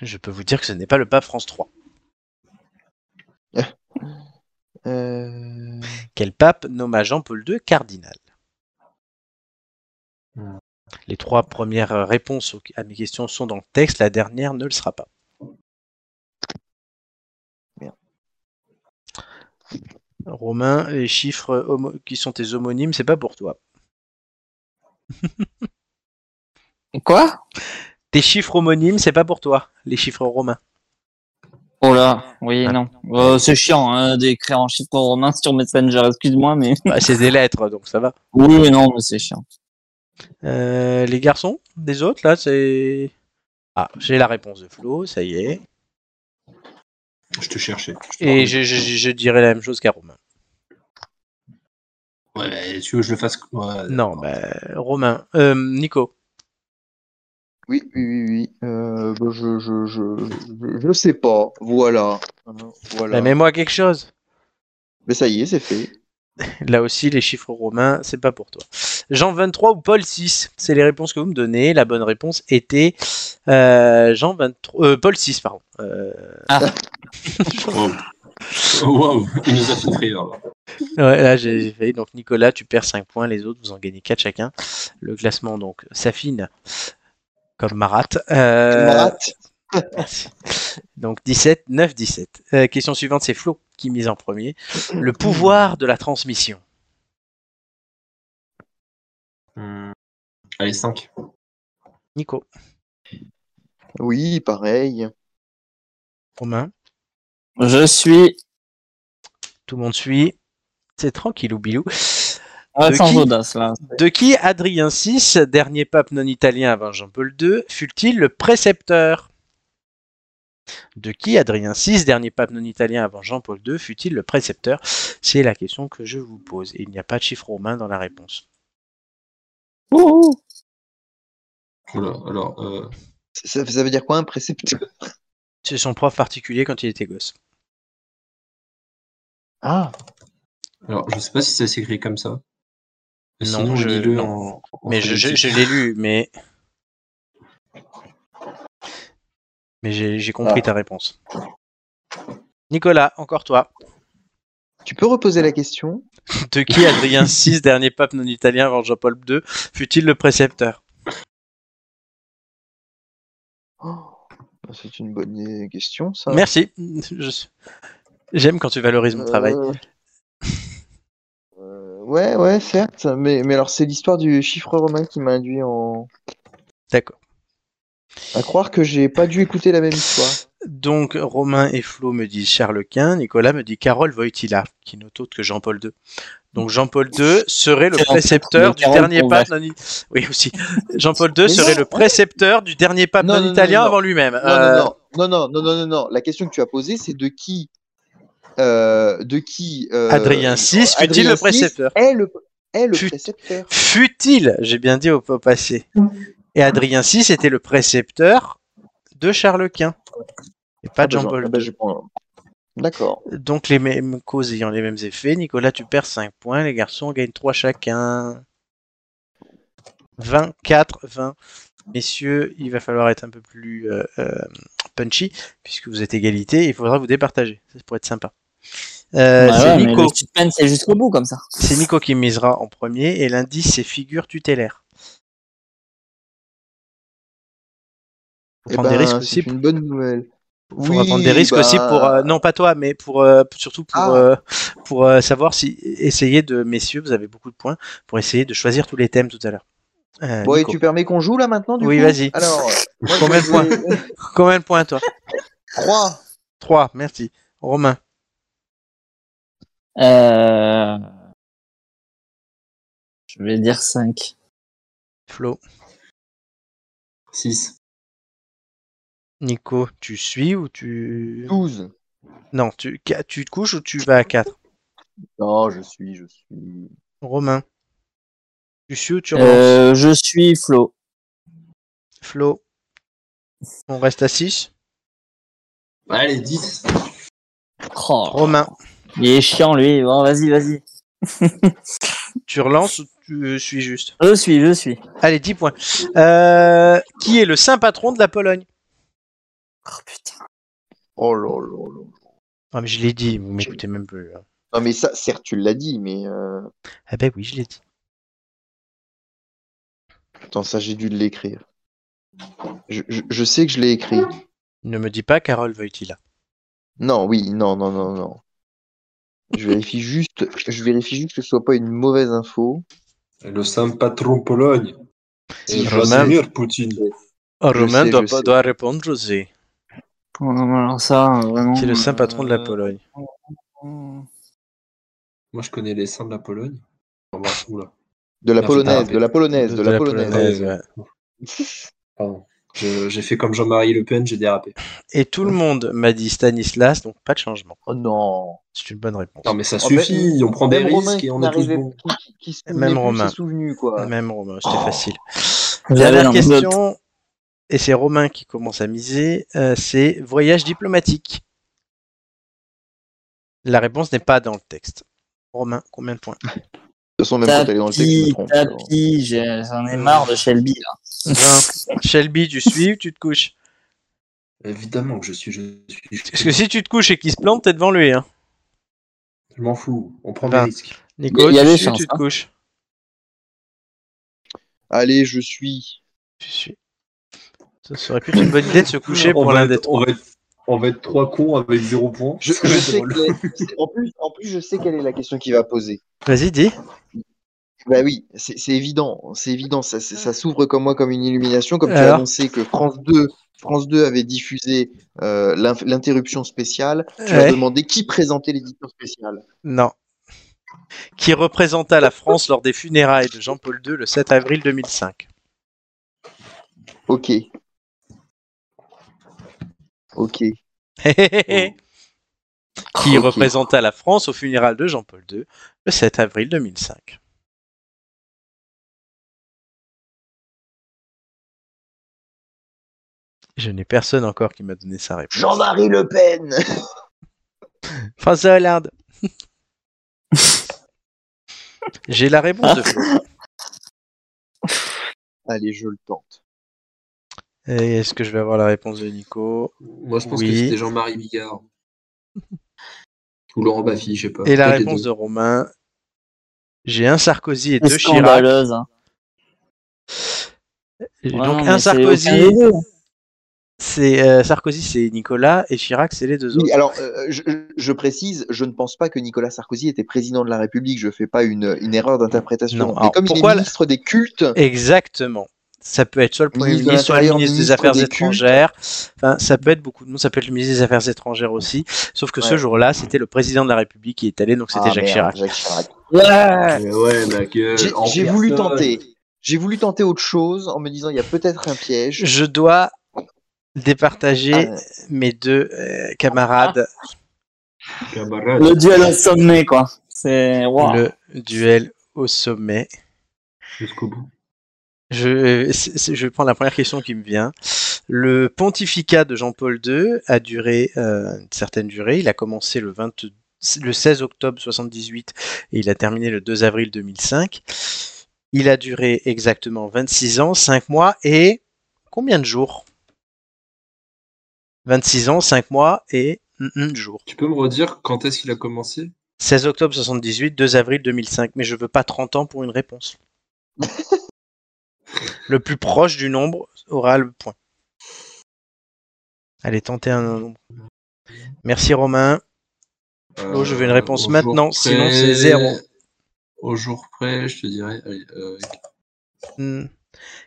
Speaker 1: Je peux vous dire que ce n'est pas le pape France 3.
Speaker 2: Euh...
Speaker 1: Quel pape nomma Jean-Paul II cardinal?
Speaker 4: Hmm.
Speaker 1: Les trois premières réponses à mes questions sont dans le texte, la dernière ne le sera pas. Romain, les chiffres homo- qui sont tes homonymes, c'est pas pour toi.
Speaker 3: Quoi?
Speaker 1: Tes chiffres homonymes, c'est pas pour toi, les chiffres romains.
Speaker 3: Oh là, oui, non. Euh, c'est chiant hein, d'écrire en chiffres romains sur Messenger, excuse-moi, mais.
Speaker 1: Bah, c'est des lettres, donc ça va.
Speaker 3: Oui, oui, non, mais c'est chiant.
Speaker 1: Euh, les garçons, des autres, là, c'est. Ah, j'ai la réponse de Flo, ça y est.
Speaker 4: Je te cherchais. Je te
Speaker 1: Et je, je, je dirais la même chose qu'à Romain.
Speaker 4: Ouais, mais tu veux que je le fasse ouais,
Speaker 1: Non, bah, Romain. Euh, Nico.
Speaker 2: Oui, oui, oui, oui. Euh, bah, je, je, je, je, je sais pas. Voilà. Hein, Voilà.
Speaker 1: Bah, Mets-moi quelque chose.
Speaker 2: Mais ça y est, c'est fait.
Speaker 1: Là aussi, les chiffres romains, c'est pas pour toi. Jean 23 ou Paul 6 C'est les réponses que vous me donnez. La bonne réponse était euh, Jean 23, euh, Paul 6, pardon. Euh,
Speaker 4: Wow. Wow, il nous a fait rire. là.
Speaker 1: ouais, là, j'ai j'ai failli. Donc, Nicolas, tu perds 5 points. Les autres, vous en gagnez 4 chacun. Le classement, donc, s'affine comme Marat. Euh,
Speaker 2: Marat.
Speaker 1: Merci. Donc 17, 9, 17. Euh, question suivante, c'est Flo qui mise en premier. Le pouvoir de la transmission.
Speaker 4: Hmm. Allez, 5.
Speaker 1: Nico,
Speaker 2: Oui, pareil.
Speaker 1: Romain,
Speaker 3: Je suis.
Speaker 1: tout le monde suit. C'est tranquille ou bilou.
Speaker 3: Ah,
Speaker 1: De
Speaker 3: sans
Speaker 1: qui
Speaker 3: audace, là.
Speaker 1: De qui Adrien VI, dernier pape non italien avant Jean-Paul II, fut-il le précepteur? De qui Adrien VI, dernier pape non italien avant Jean-Paul II, fut-il le précepteur? C'est la question que je vous pose. Et il n'y a pas de chiffre romain dans la réponse.
Speaker 3: Ouh.
Speaker 4: Oula, alors, euh,
Speaker 2: Ça, ça veut dire quoi un précepteur?
Speaker 1: C'est son prof particulier quand il était gosse.
Speaker 2: Ah,
Speaker 4: alors, je sais pas si ça s'écrit comme ça.
Speaker 1: Non,
Speaker 4: Sinon,
Speaker 1: je-
Speaker 4: lis-le
Speaker 1: non.
Speaker 4: en, en
Speaker 1: Mais je, je-
Speaker 4: phonétique.
Speaker 1: je l'ai lu, mais Mais j'ai j'ai compris
Speaker 2: Ah.
Speaker 1: ta réponse. Nicolas, encore toi.
Speaker 2: Tu peux reposer la question
Speaker 1: De qui Adrien VI, dernier pape non italien avant Jean-Paul II, fut-il le précepteur?
Speaker 2: Oh, C'est une bonne question, ça.
Speaker 1: Merci. Je- J'aime quand tu valorises mon travail.
Speaker 2: Euh, euh, ouais, ouais, certes. Mais, mais alors, c'est l'histoire du chiffre romain qui m'a induit en...
Speaker 1: D'accord.
Speaker 2: À croire que j'ai pas dû écouter la même histoire.
Speaker 1: Donc, Romain et Flo me disent Charles Quint, Nicolas me dit Carole Wojtyla, qui n'est autre que Jean-Paul II. Donc, Jean-Paul II serait le précepteur du dernier pape non Oui, aussi. Jean-Paul II serait le précepteur du dernier pape
Speaker 2: Non,
Speaker 1: italien
Speaker 2: non,
Speaker 1: avant lui-même.
Speaker 2: Non,
Speaker 1: Euh,
Speaker 2: non, non, non, non, non, non. La question que tu as posée, c'est de qui, euh, de qui euh,
Speaker 1: Adrien VI fut-il le précepteur
Speaker 2: est le, est le
Speaker 1: Fut-
Speaker 2: précepteur?
Speaker 1: Fut-il, j'ai bien dit au, au passé. Et Adrien VI était le précepteur de Charles Quint. Et pas de
Speaker 2: Ah bah,
Speaker 1: Jean-Paul
Speaker 2: ah bah,
Speaker 1: II.
Speaker 2: D'accord.
Speaker 1: Donc les mêmes causes ayant les mêmes effets, Nicolas, tu perds 5 points, les garçons gagnent 3 chacun. 24, 20. Messieurs, il va falloir être un peu plus euh, euh, punchy, puisque vous êtes égalité, il faudra vous départager. Ça pourrait être sympa. Euh,
Speaker 3: Bah
Speaker 1: c'est
Speaker 3: ouais,
Speaker 1: Nico.
Speaker 3: le suspense, c'est jusqu'au bout comme ça.
Speaker 1: C'est Nico qui misera en premier, et l'indice c'est figure tutélaire. Faut
Speaker 2: Eh
Speaker 1: prendre des
Speaker 2: ben,
Speaker 1: risques
Speaker 2: c'est
Speaker 1: aussi.
Speaker 2: une bonne nouvelle.
Speaker 1: Faut prendre des risques
Speaker 2: bah,
Speaker 1: aussi pour euh, non pas toi mais pour euh, surtout pour
Speaker 2: Ah.
Speaker 1: euh, pour euh, savoir si essayer de messieurs vous avez beaucoup de points pour essayer de choisir tous les thèmes tout à l'heure. Euh,
Speaker 2: Bon, et tu permets qu'on joue là maintenant du
Speaker 1: Oui,
Speaker 2: coup?
Speaker 1: vas-y.
Speaker 2: Alors, moi,
Speaker 1: Combien de
Speaker 2: vais
Speaker 1: points? Combien de points toi?
Speaker 2: Trois.
Speaker 1: 3, merci. Romain,
Speaker 3: Euh... Je vais dire 5.
Speaker 1: Flo,
Speaker 4: 6.
Speaker 1: Nico, tu suis ou tu
Speaker 2: 12.
Speaker 1: Non, tu tu te couches ou tu vas à 4
Speaker 2: Non, je suis, je suis.
Speaker 1: Romain. Tu suis ou tu relances?
Speaker 3: Euh, je suis Flo.
Speaker 1: Flo. On reste à 6
Speaker 4: Allez, 10.
Speaker 3: Oh,
Speaker 1: Romain,
Speaker 3: il est chiant lui. Bon, vas-y, vas-y.
Speaker 1: tu relances ou tu euh, suis juste?
Speaker 3: Je suis, je suis.
Speaker 1: Allez, 10 points. Euh, qui est le saint patron de la Pologne?
Speaker 3: Oh putain.
Speaker 2: Oh là là là.
Speaker 1: Ah, mais je l'ai dit, vous m'écoutez même plus. hein.
Speaker 2: Non, mais ça, certes, tu l'as dit, mais. euh,
Speaker 1: Ah ben oui, je l'ai dit.
Speaker 2: Attends, ça, j'ai dû l'écrire. Je, je, je sais que je l'ai écrit.
Speaker 1: Ne me dis pas Carole Wojtyla.
Speaker 2: Non, oui, non, non, non, non. Je vérifie juste, je vérifie juste que ce soit pas une mauvaise info.
Speaker 4: Et le saint patron Pologne. Et
Speaker 1: Romain.
Speaker 4: Vladimir Poutine.
Speaker 1: Oh,
Speaker 2: Je
Speaker 1: Romain
Speaker 2: sais,
Speaker 1: doit,
Speaker 2: je
Speaker 1: pas-
Speaker 2: sais.
Speaker 1: doit répondre José,
Speaker 3: non, alors ça, vraiment.
Speaker 1: qui est le saint patron de la
Speaker 3: euh,
Speaker 1: Pologne.
Speaker 4: Moi, je connais les saints de la Pologne.
Speaker 2: De la polonaise, de la polonaise, de, la, polonaise.
Speaker 4: Pardon. J'ai fait comme Jean-Marie Le Pen, j'ai dérapé.
Speaker 1: Et tout le monde m'a dit Stanislas, donc pas de changement.
Speaker 2: Oh non.
Speaker 1: C'est une bonne réponse.
Speaker 4: Non, mais ça
Speaker 2: En fait,
Speaker 4: suffit, on prend des
Speaker 2: Même Romain
Speaker 4: risques et on est tous bons.
Speaker 2: qui, qui, qui se
Speaker 1: Même Romain.
Speaker 2: s'est souvenu, quoi.
Speaker 1: Même Romain, c'était
Speaker 2: Oh.
Speaker 1: facile. Dernière question, et c'est Romain qui commence à miser, euh, c'est voyage diplomatique. La réponse n'est pas dans le texte. Romain, combien de points?
Speaker 2: De toute façon, même quand elle est dans le texte, je me
Speaker 3: Tapis,
Speaker 2: trompe.
Speaker 3: j'en ai marre de Shelby là.
Speaker 1: 20. Shelby, tu suis ou tu te couches?
Speaker 4: Évidemment que je suis. Je, suis,
Speaker 1: Parce que si tu te couches et qu'il se plante, t'es devant lui. Hein.
Speaker 4: je m'en fous, on prend
Speaker 1: Ben.
Speaker 4: des risques.
Speaker 1: Nico,
Speaker 3: Il y a
Speaker 1: tu
Speaker 3: des
Speaker 1: suis ou
Speaker 3: chances,
Speaker 1: tu te
Speaker 3: hein.
Speaker 1: couches?
Speaker 2: Allez, je suis.
Speaker 1: Tu suis. Ça serait plus une bonne idée de se coucher
Speaker 4: on,
Speaker 1: pour
Speaker 4: va
Speaker 1: l'un
Speaker 4: être,
Speaker 1: des trois.
Speaker 4: on, va être, trois cons avec zéro point.
Speaker 2: Je, je sais en, plus, en plus, je sais quelle est la question qu'il va poser.
Speaker 1: Vas-y, dis.
Speaker 2: Bah oui, c'est évident, c'est évident, ça, s'ouvre comme moi comme une illumination, comme tu as annoncé que France 2, France 2 avait diffusé euh, l'interruption spéciale, tu
Speaker 1: Ouais.
Speaker 2: as demandé qui présentait l'édition spéciale.
Speaker 1: Non. Qui représenta la France lors des funérailles de Jean-Paul II le 7 avril 2005.
Speaker 2: Ok. Ok.
Speaker 1: Qui
Speaker 2: Ok.
Speaker 1: représenta la France aux funérailles de Jean-Paul II le 7 avril 2005. Je n'ai personne encore qui m'a donné sa réponse.
Speaker 2: Jean-Marie Le Pen
Speaker 1: François Hollande. J'ai la réponse de.
Speaker 2: Allez, je le tente.
Speaker 1: Et est-ce que je vais avoir la réponse de Nico
Speaker 4: Moi, je pense
Speaker 1: Oui.
Speaker 4: que c'était Jean-Marie Bigard. Ou Laurent Baffy, je sais pas.
Speaker 1: Et la réponse de Romain J'ai un Sarkozy et deux Chirac.
Speaker 3: scandaleuse. hein. Ouais,
Speaker 1: Donc un Sarkozy,
Speaker 3: deux.
Speaker 1: c'est euh, Sarkozy, c'est Nicolas et Chirac, c'est les deux autres.
Speaker 2: Oui, alors, euh, je, je précise, je ne pense pas que Nicolas Sarkozy était président de la République. Je fais pas une, une erreur d'interprétation.
Speaker 1: Non,
Speaker 2: Mais comme
Speaker 1: pourquoi
Speaker 2: il est ministre des cultes,
Speaker 1: Exactement. Ça peut être soit le Premier
Speaker 2: Ministre
Speaker 1: soit le ministre des Affaires étrangères. Enfin, ça peut être beaucoup de monde. Ça peut être le ministre des Affaires étrangères aussi. Sauf que ce jour-là, c'était le président de la République qui est allé, donc c'était
Speaker 2: Ah,
Speaker 1: Jacques Chirac.
Speaker 2: Jacques Chirac.
Speaker 3: Ouais.
Speaker 2: J'ai voulu tenter. J'ai voulu tenter autre chose en me disant il y a peut-être un piège.
Speaker 1: Je dois départager
Speaker 2: Ah,
Speaker 1: mes deux euh, camarades.
Speaker 4: Camarade.
Speaker 3: Le duel au sommet, quoi. C'est wow.
Speaker 1: Le duel au sommet.
Speaker 4: Jusqu'au bout.
Speaker 1: Je, c'est- je vais prendre la première question qui me vient. Le pontificat de Jean-Paul II a duré euh, une certaine durée. Il a commencé le, 20 le 16 octobre 78 et il a terminé le 2 avril 2005. Il a duré exactement 26 ans, 5 mois et combien de jours? 26 ans, 5 mois et mm, mm, jours.
Speaker 4: Tu peux me redire quand est-ce qu'il a commencé?
Speaker 1: 16 octobre 78, 2 avril 2005. Mais je veux pas 30 ans pour une réponse. le plus proche du nombre aura le point. Allez, tentez un nombre. Merci Romain. Oh, je veux une réponse maintenant,
Speaker 4: près-
Speaker 1: sinon c'est zéro.
Speaker 4: Au jour près, je te dirais. allez, euh,
Speaker 1: Hmm,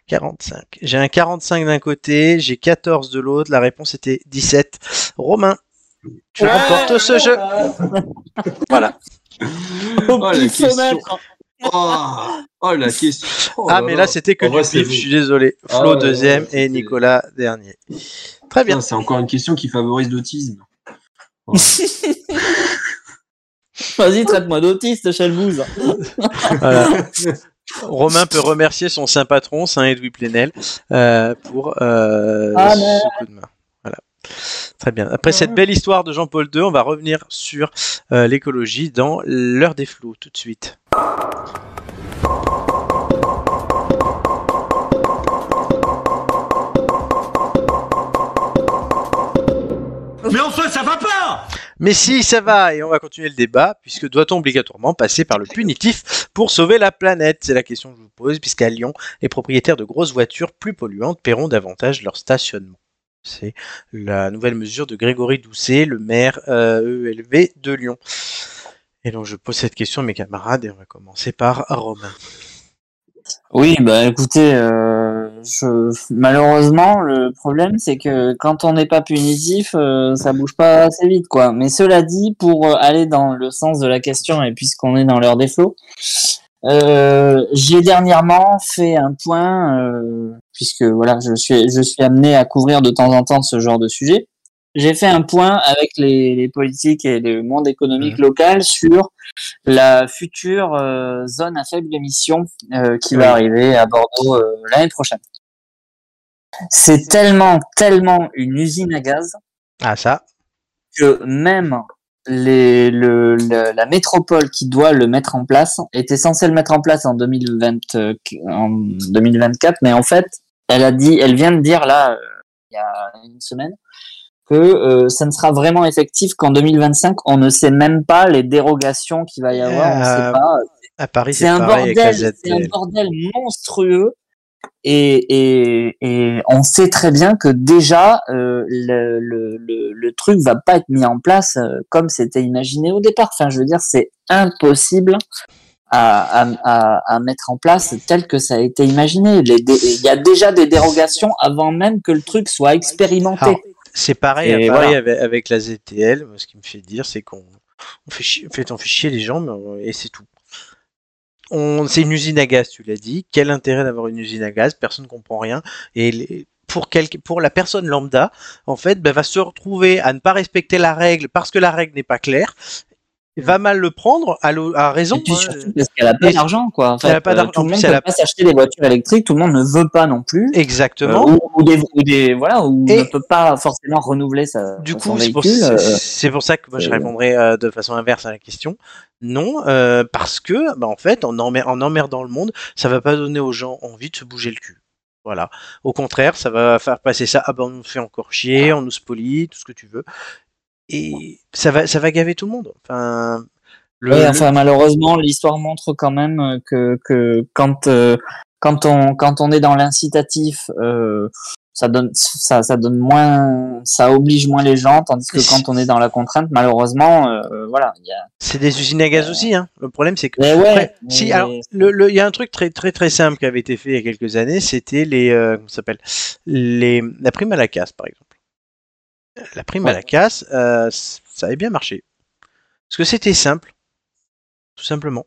Speaker 1: 45. J'ai un 45 d'un côté, j'ai 14 de l'autre. La réponse était 17. Romain, tu remportes ce jeu. Voilà.
Speaker 3: Au
Speaker 4: Oh, Oh, oh, la question. Oh
Speaker 1: Ah, mais là, c'était que du
Speaker 4: vrai,
Speaker 1: pif, je suis désolé.
Speaker 4: Ah
Speaker 1: Flo
Speaker 4: ouais,
Speaker 1: deuxième
Speaker 4: ouais,
Speaker 1: et Nicolas dernier. Très bien.
Speaker 4: C'est encore une question qui favorise l'autisme.
Speaker 3: Vas-y, traite-moi d'autiste, Chelbouze.
Speaker 1: Voilà. Romain peut remercier son saint patron, Saint Edoui Plenel, euh, pour euh,
Speaker 3: Ah,
Speaker 1: ce coup de main. Très bien. Après cette belle histoire de Jean-Paul II, on va revenir sur euh, l'écologie dans l'heure des flots tout de suite.
Speaker 10: Mais enfin, ça va pas
Speaker 1: Mais si, ça va, et on va continuer le débat, puisque doit-on obligatoirement passer par le punitif pour sauver la planète? C'est la question que je vous pose, puisqu'à Lyon, les propriétaires de grosses voitures plus polluantes paieront davantage leur stationnement. C'est la nouvelle mesure de Grégory Doucet, le maire euh, ELV de Lyon. Et donc je pose cette question à mes camarades, et on va commencer par Romain.
Speaker 3: Oui, bah écoutez, euh, malheureusement, le problème c'est que quand on n'est pas punitif, euh, ça bouge pas assez vite, quoi. Mais cela dit, pour aller dans le sens de la question et puisqu'on est dans l'heure des flots, euh, j'ai dernièrement fait un point, euh, puisque voilà, je suis je suis amené à couvrir de temps en temps ce genre de sujet. J'ai fait un point avec les, les politiques et le monde économique local sur la future euh, zone à faible émission euh, qui va arriver à Bordeaux l'année prochaine. C'est tellement, tellement une usine à gaz
Speaker 1: Ah ça
Speaker 3: que même les, le, le- la métropole qui doit le mettre en place était censée le mettre en place en, 2020, euh, en 2024, mais en fait, elle a dit, elle vient de dire là, euh, il y a une semaine, que euh, ça ne sera vraiment effectif qu'en 2025. On ne sait même pas les dérogations qu'il va y avoir. on sait pas.
Speaker 1: À Paris,
Speaker 3: C'est un
Speaker 1: avec la
Speaker 3: un bordel monstrueux. Et, et, et on sait très bien que déjà euh, le, le, le, le truc va pas être mis en place euh, comme c'était imaginé au départ. Enfin, je veux dire, c'est impossible à, à, à, à mettre en place tel que ça a été imaginé. Il y a déjà des dérogations avant même que le truc soit expérimenté.
Speaker 1: C'est pareil
Speaker 3: voilà.
Speaker 1: avec, avec la ZTL. Ce qui me fait dire, c'est qu'on on fait, chier, en fait, on fait chier les gens, mais on- et c'est tout. On, c'est une usine à gaz, tu l'as dit. Quel intérêt d'avoir une usine à gaz? Personne ne comprend rien. Et pour la personne lambda, en fait, ben, va se retrouver à ne pas respecter la règle parce que la règle n'est pas claire. Va mal le prendre à, raison.
Speaker 3: Et puis
Speaker 1: hein.
Speaker 3: surtout parce qu'elle a pas d'argent, quoi. En
Speaker 1: Elle a pas
Speaker 3: euh,
Speaker 1: d'argent.
Speaker 3: tout le monde
Speaker 1: elle
Speaker 3: peut
Speaker 1: a-
Speaker 3: pas s'acheter des voitures électriques. Tout le monde ne veut pas non plus.
Speaker 1: Exactement.
Speaker 3: Euh, ou, ou des, ou des, voilà, ou
Speaker 1: Et-
Speaker 3: ne peut pas forcément renouveler sa,
Speaker 1: Du coup, c'est pour,
Speaker 3: euh,
Speaker 1: pour ça que moi je répondrai euh, de façon inverse à la question. Non, euh, parce que, bah, en fait, en, emmer- en emmerdant le monde, ça va pas donner aux gens envie de se bouger le cul. Voilà. Au contraire, ça va faire passer ça. Ah ben, on nous fait encore chier, on nous spolie, tout ce que tu veux. Et ça va, ça va gaver tout le monde. Enfin, le- le-
Speaker 3: malheureusement, l'histoire montre quand même euh, que, que quand, euh, quand, on, quand on est dans l'incitatif, euh, ça donne, ça, ça donne moins, ça oblige moins les gens, tandis que quand on est dans la contrainte, malheureusement, euh, voilà, il y a.
Speaker 1: c'est des usines à gaz aussi. Hein. Le problème, c'est que.
Speaker 3: Mais ouais,
Speaker 1: Après, si,
Speaker 3: mais-
Speaker 1: alors, le- le- il y a un truc très, très, très simple qui avait été fait il y a quelques années, c'était les, s'appelle, les, la prime à la casse, par exemple. La prime à la casse, euh, ça avait bien marché. Parce que c'était simple, tout simplement.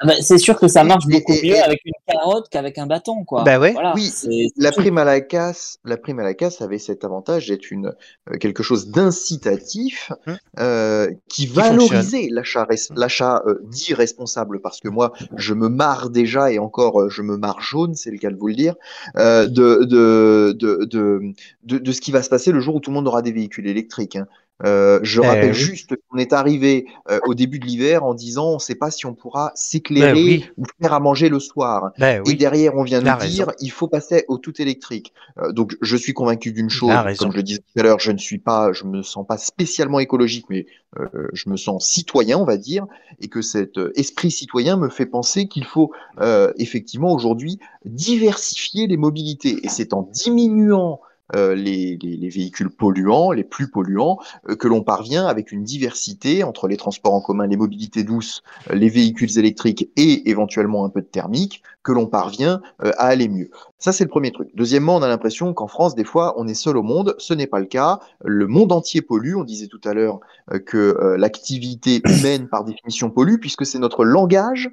Speaker 3: Ah bah, c'est sûr que ça marche
Speaker 2: Et-
Speaker 3: beaucoup
Speaker 2: et-
Speaker 3: mieux
Speaker 2: et-
Speaker 3: avec une carotte qu'avec un bâton, quoi.
Speaker 1: Bah ouais.
Speaker 3: Voilà,
Speaker 2: Oui,
Speaker 3: c'est-
Speaker 2: la prime à la casse, la prime à la casse avait cet avantage d'être une euh, quelque chose d'incitatif
Speaker 1: Hum.
Speaker 2: euh, qui
Speaker 1: fonctionne.
Speaker 2: valorisait l'achat res- l'achat euh, dit responsable parce que moi je me marre déjà et encore je me marre jaune c'est le cas de vous le dire euh, de, de, de, de, de, de ce qui va se passer le jour où tout le monde aura des véhicules électriques. hein. Euh, je
Speaker 1: Eh
Speaker 2: rappelle
Speaker 1: oui.
Speaker 2: juste qu'on est arrivé euh, au début de l'hiver en disant on ne sait pas si on pourra s'éclairer
Speaker 1: Ben oui.
Speaker 2: ou faire à manger le soir.
Speaker 1: Ben
Speaker 2: Et
Speaker 1: oui.
Speaker 2: derrière, on vient nous dire, il faut passer au tout électrique. Euh, donc, je suis convaincu d'une chose,
Speaker 1: raison.
Speaker 2: comme je le disais tout à l'heure, je ne suis pas, je me sens pas spécialement écologique, mais euh, je me sens citoyen, on va dire, et que cet euh, esprit citoyen me fait penser qu'il faut euh, effectivement aujourd'hui diversifier les mobilités. Et c'est en diminuant les, les- les véhicules polluants, les plus polluants, euh, que l'on parvient avec une diversité entre les transports en commun, les mobilités douces, euh, les véhicules électriques et éventuellement un peu de thermique, que l'on parvient euh, à aller mieux. Ça, c'est le premier truc. Deuxièmement, on a l'impression qu'en France, des fois, on est seul au monde. Ce n'est pas le cas. Le monde entier pollue. On disait tout à l'heure euh, que euh, l'activité humaine, par définition, pollue, puisque c'est notre langage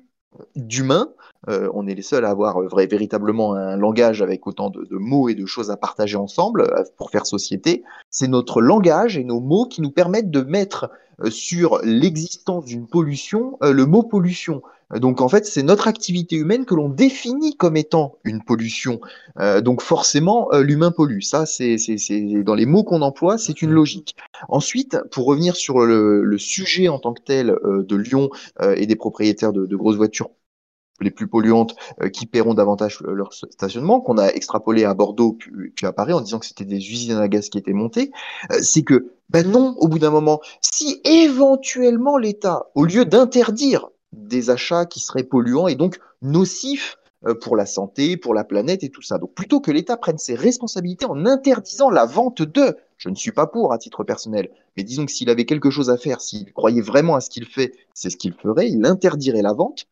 Speaker 2: d'humain. Euh, on est les seuls à avoir euh, vrai, véritablement un langage avec autant de, mots et de choses à partager ensemble euh, pour faire société. C'est notre langage et nos mots qui nous permettent de mettre sur l'existence d'une pollution le mot pollution. Donc en fait, c'est notre activité humaine que l'on définit comme étant une pollution. Euh, donc forcément, euh, l'humain pollue. Ça, c'est dans les mots qu'on emploie, c'est une logique. Ensuite, pour revenir sur le, le sujet en tant que tel euh, de Lyon euh, et des propriétaires de, de grosses voitures les plus polluantes euh, qui paieront davantage euh, leur stationnement, qu'on a extrapolé à Bordeaux puis, puis à Paris en disant que c'était des usines à gaz qui étaient montées, euh, c'est que, ben non, au bout d'un moment, si éventuellement l'État, au lieu d'interdire des achats qui seraient polluants et donc nocifs euh, pour la santé, pour la planète et tout ça, donc plutôt que l'État prenne ses responsabilités en interdisant la vente de, je ne suis pas pour à titre personnel, mais disons que s'il avait quelque chose à faire, s'il croyait vraiment à ce qu'il fait, c'est ce qu'il ferait, il interdirait la vente.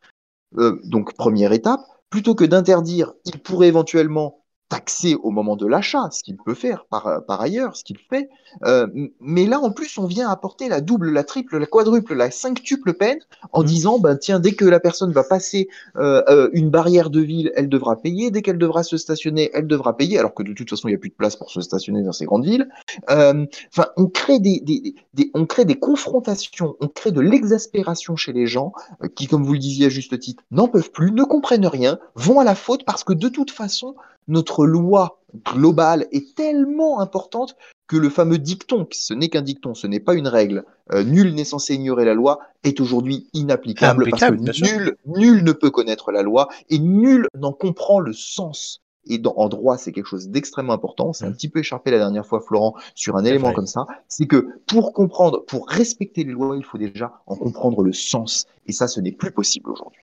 Speaker 2: Euh, donc première étape, plutôt que d'interdire, il pourrait éventuellement taxer au moment de l'achat, ce qu'il peut faire par, par ailleurs, ce qu'il fait. Euh, mais là, en plus, on vient apporter la double, la triple, la quadruple, la cinqutuple peine en disant, ben tiens, dès que la personne va passer euh, euh, une barrière de ville, elle devra payer. Dès qu'elle devra se stationner, elle devra payer, alors que de toute façon, il n'y a plus de place pour se stationner dans ces grandes villes. Euh, Enfin, on crée des, des, des- on crée des confrontations, on crée de l'exaspération chez les gens euh, qui, comme vous le disiez à juste titre, n'en peuvent plus, ne comprennent rien, vont à la faute parce que de toute façon, notre loi globale est tellement importante que le fameux dicton, ce n'est qu'un dicton, ce n'est pas une règle, euh, nul n'est censé ignorer la loi, est aujourd'hui inapplicable parce que nul, nul ne peut connaître la loi et nul n'en comprend le sens. Et dans, en droit, c'est quelque chose d'extrêmement important. C'est un petit peu échappé la dernière fois, Florent, sur un élément
Speaker 1: vrai.
Speaker 2: comme ça. C'est que pour comprendre, pour respecter les lois, il faut déjà en comprendre le sens. Et ça, ce n'est plus possible aujourd'hui.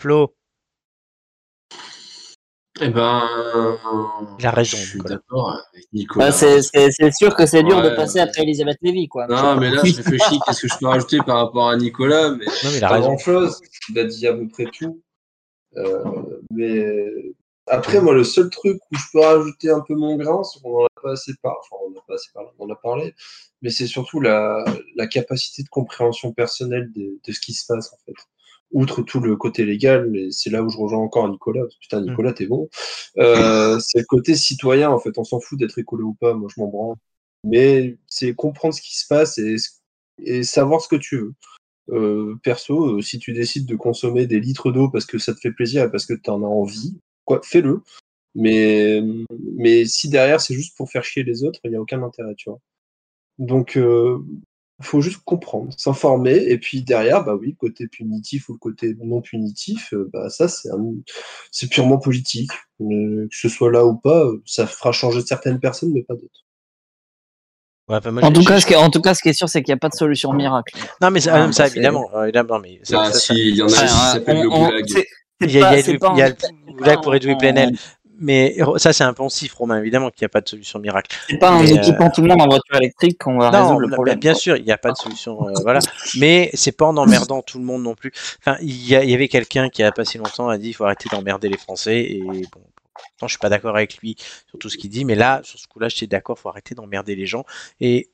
Speaker 1: Flo,
Speaker 4: Eh ben,
Speaker 1: il a raison.
Speaker 4: je suis d'accord avec Nicolas.
Speaker 3: Bah, c'est sûr que c'est dur de passer après Elisabeth Lévy, quoi.
Speaker 4: Non, mais là, je réfléchis, qu'est-ce que je peux rajouter par rapport à Nicolas mais
Speaker 1: Non, mais il a
Speaker 4: Pas
Speaker 1: raison.
Speaker 4: grand chose. Il a dit à peu près tout. Euh, mais après, moi, le seul truc où je peux rajouter un peu mon grain, c'est qu'on en a pas assez parlé. Enfin, on en a pas assez parlé, on en a parlé. Mais c'est surtout la, la capacité de compréhension personnelle de, de ce qui se passe, en fait. Outre tout le côté légal, mais c'est là où je rejoins encore Nicolas. Putain, Nicolas, t'es bon. Euh, c'est le côté citoyen, en fait. On s'en fout d'être écolo ou pas. Moi, je m'en branle. Mais c'est comprendre ce qui se passe et, et savoir ce que tu veux. Euh, perso, euh, si tu décides de consommer des litres d'eau parce que ça te fait plaisir et parce que tu en as envie, quoi, fais-le. Mais, mais si derrière c'est juste pour faire chier les autres, il n'y a aucun intérêt, tu vois. Donc, euh, faut juste comprendre, s'informer, et puis derrière, bah oui, le côté punitif ou le côté non punitif, euh, bah ça c'est un- c'est purement politique. Que ce soit là ou pas, euh, ça fera changer certaines personnes, mais pas d'autres.
Speaker 1: Ouais,
Speaker 3: En tout, cas, ce qui est, en tout cas, ce qui est sûr, c'est qu'il n'y a pas de solution miracle.
Speaker 1: Non, mais ça, évidemment, euh, évidemment, mais ça-
Speaker 4: Ah
Speaker 1: ça-
Speaker 4: si,
Speaker 1: ça-
Speaker 4: il y en a
Speaker 3: hein,
Speaker 4: s'appelle le goulag.
Speaker 1: Il y a, il le- il goulag pour Edoui
Speaker 3: en-
Speaker 1: Plenel, mais ça c'est un poncif, Romain, évidemment qu'il n'y a pas de solution miracle.
Speaker 3: C'est pas en
Speaker 1: Mais, euh,
Speaker 3: équipant tout le monde en voiture électrique qu'on va
Speaker 1: Non,
Speaker 3: résoudre le problème.
Speaker 1: bien sûr, il n'y a pas de solution, euh, voilà. Mais c'est pas en emmerdant tout le monde non plus. Enfin, il y, avait quelqu'un qui a pas si longtemps a dit il faut arrêter d'emmerder les Français et bon. Pourtant, je suis pas d'accord avec lui sur tout ce qu'il dit, mais là, sur ce coup-là, j'étais d'accord, faut arrêter d'emmerder les gens. Et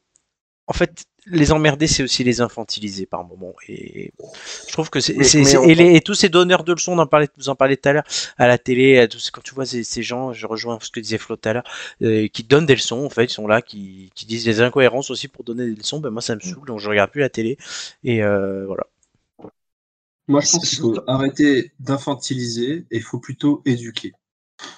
Speaker 1: en fait, les emmerder, c'est aussi les infantiliser par moment. Et je trouve que c'est. Et, tous ces donneurs de leçons, on en parlait, vous en parlez tout à l'heure, à la télé, à tous ces- quand tu vois ces, ces gens, je rejoins ce que disait Flo tout à l'heure, euh, qui donnent des leçons, en fait, ils sont là, qui, qui disent des incohérences aussi pour donner des leçons, ben moi ça me saoule, donc je regarde plus la télé. Et euh, voilà.
Speaker 4: Moi, je pense qu'il faut arrêter d'infantiliser et il faut plutôt éduquer.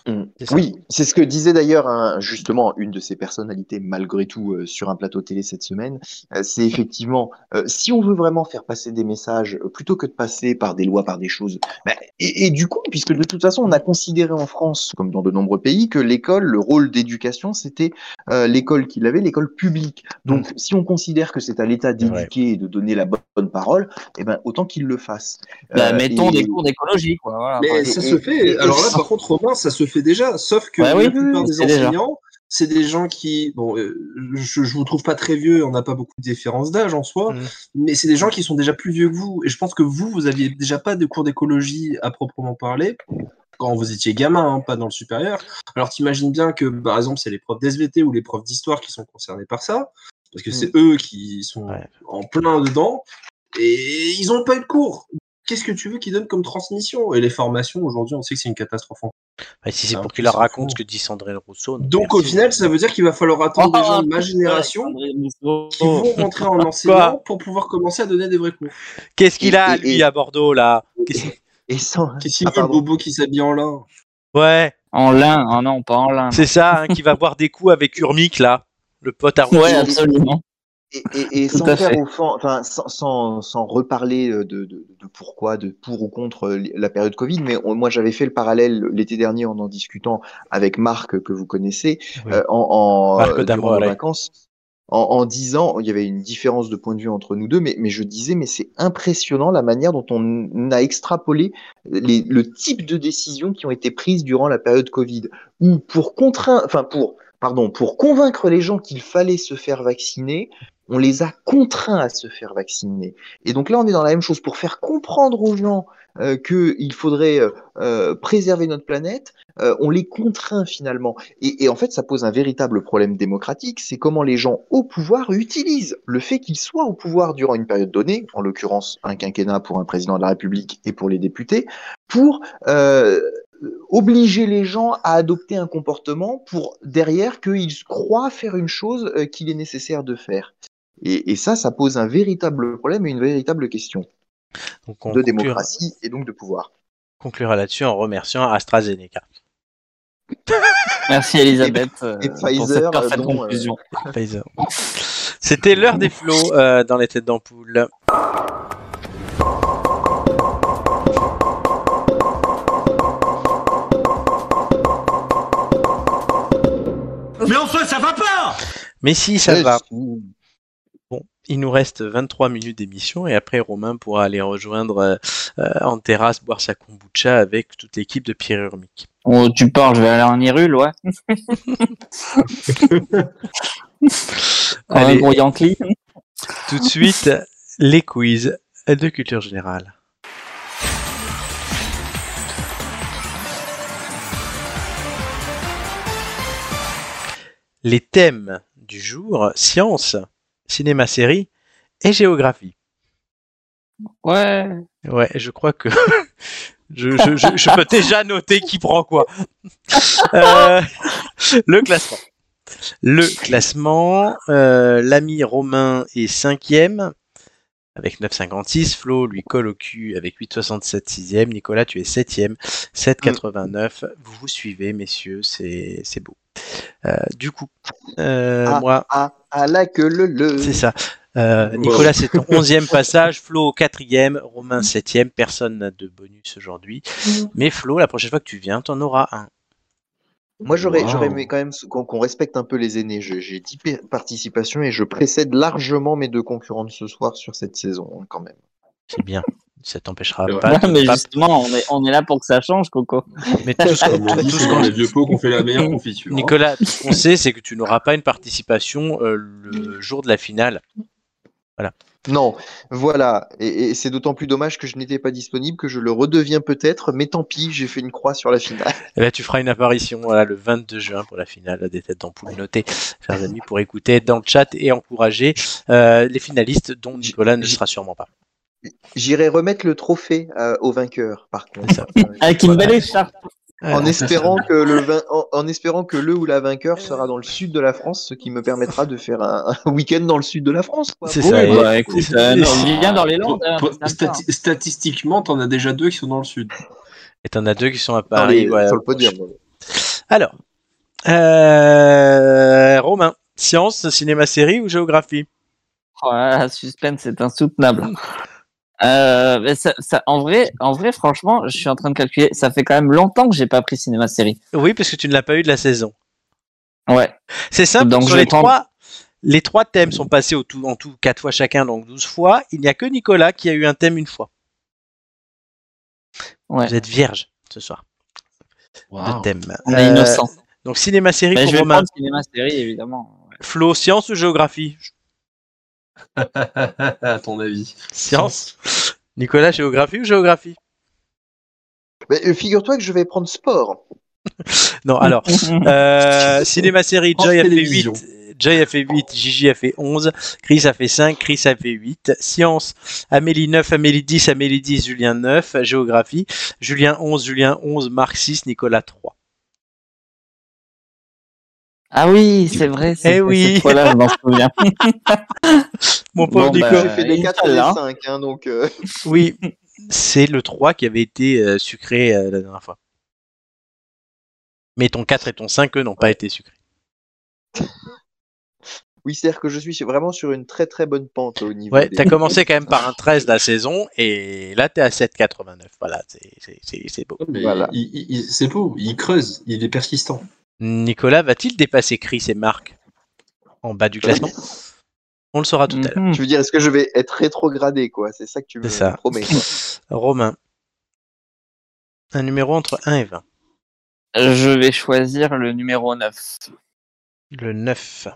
Speaker 2: Mm. Oui, c'est ce que disait d'ailleurs un- justement une de ses personnalités malgré tout euh, sur un plateau télé cette semaine. Euh, c'est effectivement euh, si on veut vraiment faire passer des messages euh, plutôt que de passer par des lois, par des choses. ben, et, et du coup, puisque de toute façon on a considéré en France comme dans de nombreux pays que l'école, le rôle d'éducation, c'était euh, l'école qu'il avait, l'école publique. Donc si on considère que c'est à l'État d'éduquer et de donner la bonne, bonne parole, eh ben autant qu'il le fasse.
Speaker 3: Bah, mettons
Speaker 2: et-
Speaker 3: des cours d'écologie, quoi. Voilà, par
Speaker 4: Mais ça
Speaker 2: et-
Speaker 4: se fait.
Speaker 2: et-
Speaker 4: Alors là, par contre, Romain, ça se fait déjà. Sauf que
Speaker 3: Bah
Speaker 4: la plupart
Speaker 3: oui,
Speaker 4: des enseignants, c'est des gens qui, bon, euh, je, je vous trouve pas très vieux, on n'a pas beaucoup de différence d'âge en soi,
Speaker 1: Mhm.
Speaker 4: mais c'est des gens qui sont déjà plus vieux que vous. Et je pense que vous, vous aviez déjà pas de cours d'écologie à proprement parler quand vous étiez gamin, hein, pas dans le supérieur. Alors t'imagines bien que, par exemple, c'est les profs d'SVT ou les profs d'histoire qui sont concernés par ça, parce que c'est eux qui sont
Speaker 1: Ouais.
Speaker 4: en plein dedans, et ils ont pas eu de cours. Qu'est-ce que tu veux qu'ils donnent comme transmission? Et les formations, aujourd'hui, on sait que c'est une catastrophe. en
Speaker 1: Bah, si c'est
Speaker 4: un
Speaker 1: pour qu'il leur raconte ce que dit Sandrine Rousseau.
Speaker 4: Donc au final, ça veut dire qu'il va falloir attendre des gens de ma génération qui vont rentrer en enseignant pour pouvoir commencer à donner des vrais cours.
Speaker 1: Qu'est-ce qu'il a, lui,
Speaker 2: et-
Speaker 1: à Bordeaux, là? Qu'est-ce qu'il-
Speaker 2: Ah,
Speaker 4: veut le bobo qui s'habille en lin?
Speaker 1: Ouais,
Speaker 3: En lin, ah non, pas en lin.
Speaker 1: c'est ça, hein, qui va boire des coups avec Urmic, là. Le pote à Rousseau.
Speaker 3: Ouais, absolument.
Speaker 2: Et, et, et sans faire offense, enfin, sans, sans, sans reparler de, de, de pourquoi, de pour ou contre euh, la période Covid, mais on- moi j'avais fait le parallèle l'été dernier en en discutant avec Marc que vous connaissez
Speaker 1: Oui.
Speaker 2: euh, en, en
Speaker 1: Marc
Speaker 2: euh, durant vacances, en, en disant il y avait une différence de point de vue entre nous deux, mais, mais je disais mais c'est impressionnant la manière dont on a extrapolé les, le type de décisions qui ont été prises durant la période Covid, où pour contraindre, enfin pour pardon, pour convaincre les gens qu'il fallait se faire vacciner, on les a contraints à se faire vacciner. Et donc là, on est dans la même chose pour faire comprendre aux gens euh, qu'il faudrait euh, euh, préserver notre planète. on les contraint finalement. Et, et en fait, ça pose un véritable problème démocratique. C'est comment les gens au pouvoir utilisent le fait qu'ils soient au pouvoir durant une période donnée, en l'occurrence un quinquennat pour un président de la République et pour les députés, pour obliger les gens à adopter un comportement pour derrière qu'ils croient faire une chose qu'il est nécessaire de faire. Et, et ça, ça pose un véritable problème et une véritable question
Speaker 1: Donc, on
Speaker 2: de démocratie et donc de pouvoir.
Speaker 1: conclura là-dessus en remerciant AstraZeneca.
Speaker 3: Merci Elisabeth euh,
Speaker 2: et
Speaker 3: pour
Speaker 2: Pfizer,
Speaker 3: cette parfaite
Speaker 2: dont, euh,
Speaker 3: conclusion.
Speaker 1: Pfizer. C'était l'heure des flots euh, dans les têtes d'ampoule.
Speaker 10: Mais enfin, ça va pas
Speaker 1: Mais si, ça va.
Speaker 2: si.
Speaker 1: Il nous reste 23 minutes d'émission et après Romain pourra aller rejoindre euh, euh, en terrasse boire sa kombucha avec toute l'équipe de Pierre Urmic.
Speaker 3: Oh, tu parles, je vais aller en Irule, ouais.
Speaker 1: Allez.
Speaker 3: gros Yankee.
Speaker 1: Tout de suite, les quiz de culture générale. Les thèmes du jour, science, cinéma-série et géographie.
Speaker 3: Ouais.
Speaker 1: Ouais, je crois que je, je, je, je peux déjà noter qui prend quoi. Euh, le classement. Le classement, euh, l'ami Romain est cinquième avec 9,56. Flo lui colle au cul avec 8,67 sixième. Nicolas, tu es septième, 7,89. Vous vous suivez, messieurs, c'est c'est beau. Euh, du coup, euh,
Speaker 2: Ah,
Speaker 1: moi,
Speaker 2: Ah, ah là que le le.
Speaker 1: c'est ça. Euh, Nicolas, c'est ton onzième passage. Flo au quatrième. Romain septième. Personne n'a de bonus aujourd'hui. Mais Flo, la prochaine fois que tu viens, t'en auras un.
Speaker 2: Moi, j'aurais,
Speaker 4: Wow.
Speaker 2: j'aurais aimé quand même qu'on qu'on respecte un peu les aînés. Je- J'ai 10 pa- participations et je précède largement mes deux concurrents de ce soir sur cette saison, hein, quand même.
Speaker 1: C'est bien. Ça t'empêchera pas. De
Speaker 3: mais
Speaker 1: pas-
Speaker 3: justement, on est, on est là pour que ça change, Coco.
Speaker 1: Mais tout ce qu'on-
Speaker 4: les vieux pots qu'on fait la meilleure confiture.
Speaker 1: Nicolas, tout ce qu'on sait, c'est que tu n'auras pas une participation euh, le jour de la finale.
Speaker 2: Non, voilà. Et, et c'est d'autant plus dommage que je n'étais pas disponible que je le redeviens peut-être, mais tant pis, j'ai fait une croix sur la finale.
Speaker 1: Et là, tu feras une apparition voilà, le 22 juin pour la finale des têtes d'ampoule. Notez, chers amis, pour écouter dans le chat et encourager euh, les finalistes, dont Nicolas ne sera sûrement pas.
Speaker 2: J'irai remettre le trophée euh, au vainqueur, par contre.
Speaker 1: Ça.
Speaker 3: Avec une belle écharpe.
Speaker 2: En espérant que le en, en espérant que le ou la vainqueur sera dans le sud de la France, ce qui me permettra de faire un, un week-end dans le sud de la France.
Speaker 1: C'est ça. et-
Speaker 3: bah, écoute, non, dans les Landes. hein,
Speaker 4: pour- stati- statistiquement, t'en as déjà deux qui sont dans le sud.
Speaker 1: Et t'en as deux qui sont à Paris.
Speaker 2: les-
Speaker 1: ouais.
Speaker 2: sur le podium.
Speaker 1: Alors, euh, Romain, science, cinéma, série ou géographie?
Speaker 3: Voilà, suspense, c'est insoutenable. Euh, mais ça, ça, en vrai, en vrai, franchement, je suis en train de calculer. Ça fait quand même longtemps que j'ai pas pris cinéma série.
Speaker 1: Oui, parce que tu ne l'as pas eu de la saison.
Speaker 3: Ouais.
Speaker 1: C'est simple,
Speaker 3: Donc,
Speaker 1: sur les trois, les trois thèmes sont passés au tout, en tout quatre fois chacun, donc 12 fois. Il n'y a que Nicolas qui a eu un thème une fois.
Speaker 3: Ouais.
Speaker 1: Vous êtes vierge ce soir
Speaker 4: Waouh.
Speaker 1: de thème.
Speaker 3: On est
Speaker 1: Euh,
Speaker 3: innocent.
Speaker 1: Donc cinéma, série
Speaker 3: Mais
Speaker 1: pour
Speaker 3: je vais
Speaker 1: Romain.
Speaker 3: prendre cinéma série, évidemment. Ouais.
Speaker 1: Flo, science ou géographie?
Speaker 4: à ton avis.
Speaker 1: Science. Nicolas, géographie ou géographie?
Speaker 2: Mais, euh, Figure-toi que je vais prendre sport.
Speaker 1: Non, alors, euh, cinéma série, Joy a fait
Speaker 4: Télévisions.
Speaker 1: 8, Joy a fait 8, Gigi a fait 11, Chris a fait 5, Chris a fait 8, Science, Amélie 9, Amélie 10, Amélie 10, Julien 9, Géographie, Julien 11, Julien 11, Marc 6, Nicolas 3.
Speaker 3: Ah oui, c'est vrai. c'est-
Speaker 1: Eh oui.
Speaker 3: Cette fois-là, je m'en souviens.
Speaker 1: Mon pauvre
Speaker 3: Bon, bah,
Speaker 1: Nico.
Speaker 2: J'ai fait des 4 et des
Speaker 3: Inch'Allah.
Speaker 2: 5, hein, donc. euh,
Speaker 1: Oui, c'est le 3 qui avait été euh, sucré euh, la dernière fois. Mais ton 4 et ton 5, eux, n'ont pas été sucrés.
Speaker 2: Oui, c'est-à-dire que je suis vraiment sur une très très bonne pente au niveau.
Speaker 1: Ouais,
Speaker 2: des-
Speaker 1: t'as commencé quand même par un 13 la saison, et là t'es à 7,89. Voilà, c'est- beau.
Speaker 4: Mais
Speaker 2: Voilà.
Speaker 4: il- il- il- c'est beau, il creuse, il est persistant.
Speaker 1: Nicolas va-t-il dépasser Chris et Marc en bas du classement? On le saura tout à l'heure.
Speaker 3: Mhm.
Speaker 2: Tu veux dire, est-ce que je vais être rétrogradé, quoi? C'est ça que tu me
Speaker 1: ça.
Speaker 2: promets.
Speaker 1: Romain. Un numéro entre 1 et 20.
Speaker 3: Je vais choisir le numéro 9.
Speaker 1: Le 9.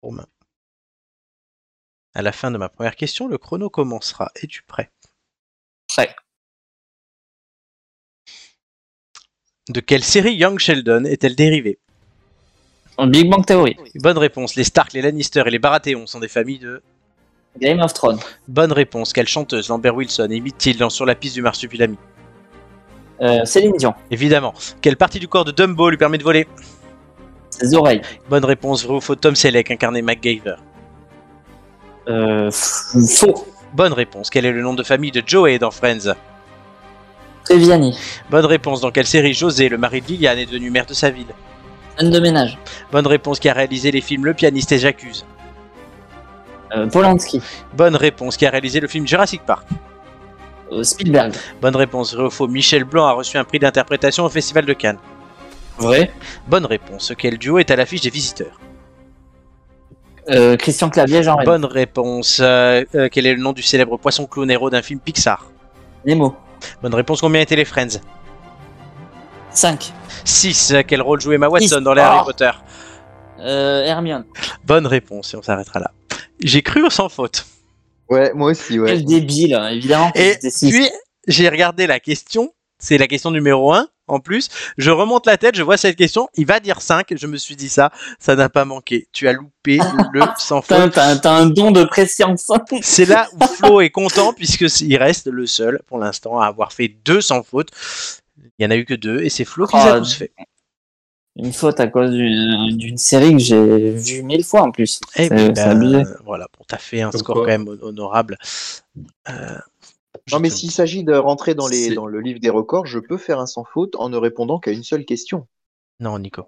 Speaker 1: Romain. À la fin de ma première question, le chrono commencera. Es-tu prêt?
Speaker 3: Prêt.
Speaker 1: De quelle série Young Sheldon est-elle dérivée?
Speaker 3: Big Bang Theory.
Speaker 1: Bonne réponse. Les Stark, les Lannister et les Baratheon sont des familles de.
Speaker 3: Game of Thrones.
Speaker 1: Bonne réponse. Quelle chanteuse? Lambert Wilson imite-t-il dans Sur la piste du marsupilami?
Speaker 3: Euh, Céline Dion.
Speaker 1: Évidemment. Quelle partie du corps de Dumbo lui permet de voler?
Speaker 3: Ses oreilles.
Speaker 1: Bonne réponse. Vrai ou faux Tom Selleck incarné MacGyver?
Speaker 3: Euh, faux.
Speaker 1: Bonne réponse. Quel est le nom de famille de Joey dans Friends? Bonne réponse. Dans quelle série José, le mari de Liliane, est devenu maire de sa ville?
Speaker 3: Scène de ménage.
Speaker 1: Bonne réponse. Qui a réalisé les films Le pianiste et J'accuse?
Speaker 3: Euh, Polanski.
Speaker 1: Bonne réponse. Qui a réalisé le film Jurassic Park?
Speaker 3: Euh, Spielberg.
Speaker 1: Bonne réponse. Vrai ou faux Michel Blanc a reçu un prix d'interprétation au Festival de Cannes
Speaker 3: Vrai.
Speaker 1: Bonne réponse. Quel duo est à l'affiche des visiteurs?
Speaker 3: Euh, Christian Clavier, Jean.
Speaker 1: Bonne réponse. Quel est le nom du célèbre poisson clown héros d'un film Pixar?
Speaker 3: Nemo.
Speaker 1: Bonne réponse. Combien étaient les Friends
Speaker 3: 5.
Speaker 1: 6. Quel rôle jouait Emma Watson
Speaker 3: Six.
Speaker 1: dans les
Speaker 3: Oh.
Speaker 1: Harry Potter
Speaker 3: Euh, Hermione.
Speaker 1: Bonne réponse. Et on s'arrêtera là. J'ai cru sans faute.
Speaker 2: Ouais, moi aussi, ouais.
Speaker 3: Quel débile, hein, évidemment.
Speaker 1: Et puis, j'ai regardé la question. C'est la question numéro 1 en plus. Je remonte la tête, je vois cette question. Il va dire 5. Je me suis dit ça. Ça n'a pas manqué. Tu as loupé le sans faute.
Speaker 3: T'as un don de préscience.
Speaker 1: C'est là où Flo est content puisque il reste le seul pour l'instant à avoir fait deux sans faute. Il y en a eu que deux et c'est Flo qui les a
Speaker 3: Oh,
Speaker 1: tous fait.
Speaker 3: Une faute à cause d'une série que j'ai vue mille fois en plus.
Speaker 1: Eh ben,
Speaker 3: abusé.
Speaker 1: voilà, bon, t'as fait un
Speaker 4: Comme
Speaker 1: score
Speaker 4: quoi.
Speaker 1: quand même hon- honorable. Euh,
Speaker 2: Non, mais s'il s'agit de rentrer dans, les, dans le livre des records, je peux faire un sans faute en ne répondant qu'à une seule question.
Speaker 1: Non, Nico.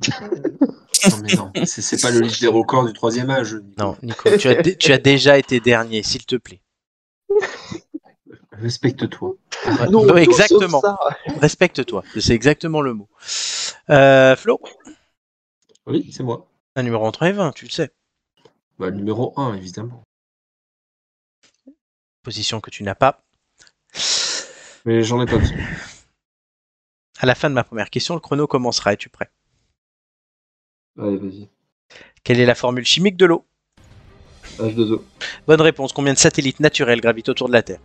Speaker 4: Non, mais non, c'est pas le lich des records du troisième âge.
Speaker 1: Non, Nico, tu as, dé- tu as déjà été dernier, s'il te plaît.
Speaker 4: Respecte-toi.
Speaker 2: Non,
Speaker 1: Non,
Speaker 2: tout
Speaker 1: exactement. Respecte-toi, c'est exactement le mot. Euh, Flo,
Speaker 4: Oui, c'est moi.
Speaker 1: un numéro entre et 20, tu le sais.
Speaker 4: Bah, le numéro 1, évidemment.
Speaker 1: Position que tu n'as pas.
Speaker 4: Mais j'en ai pas besoin.
Speaker 1: À la fin de ma première question, le chrono commencera. Es-tu prêt?
Speaker 4: Allez, vas-y.
Speaker 1: Quelle est la formule chimique de l'eau?
Speaker 4: H2O.
Speaker 1: Bonne réponse. Combien de satellites naturels gravitent autour de la Terre?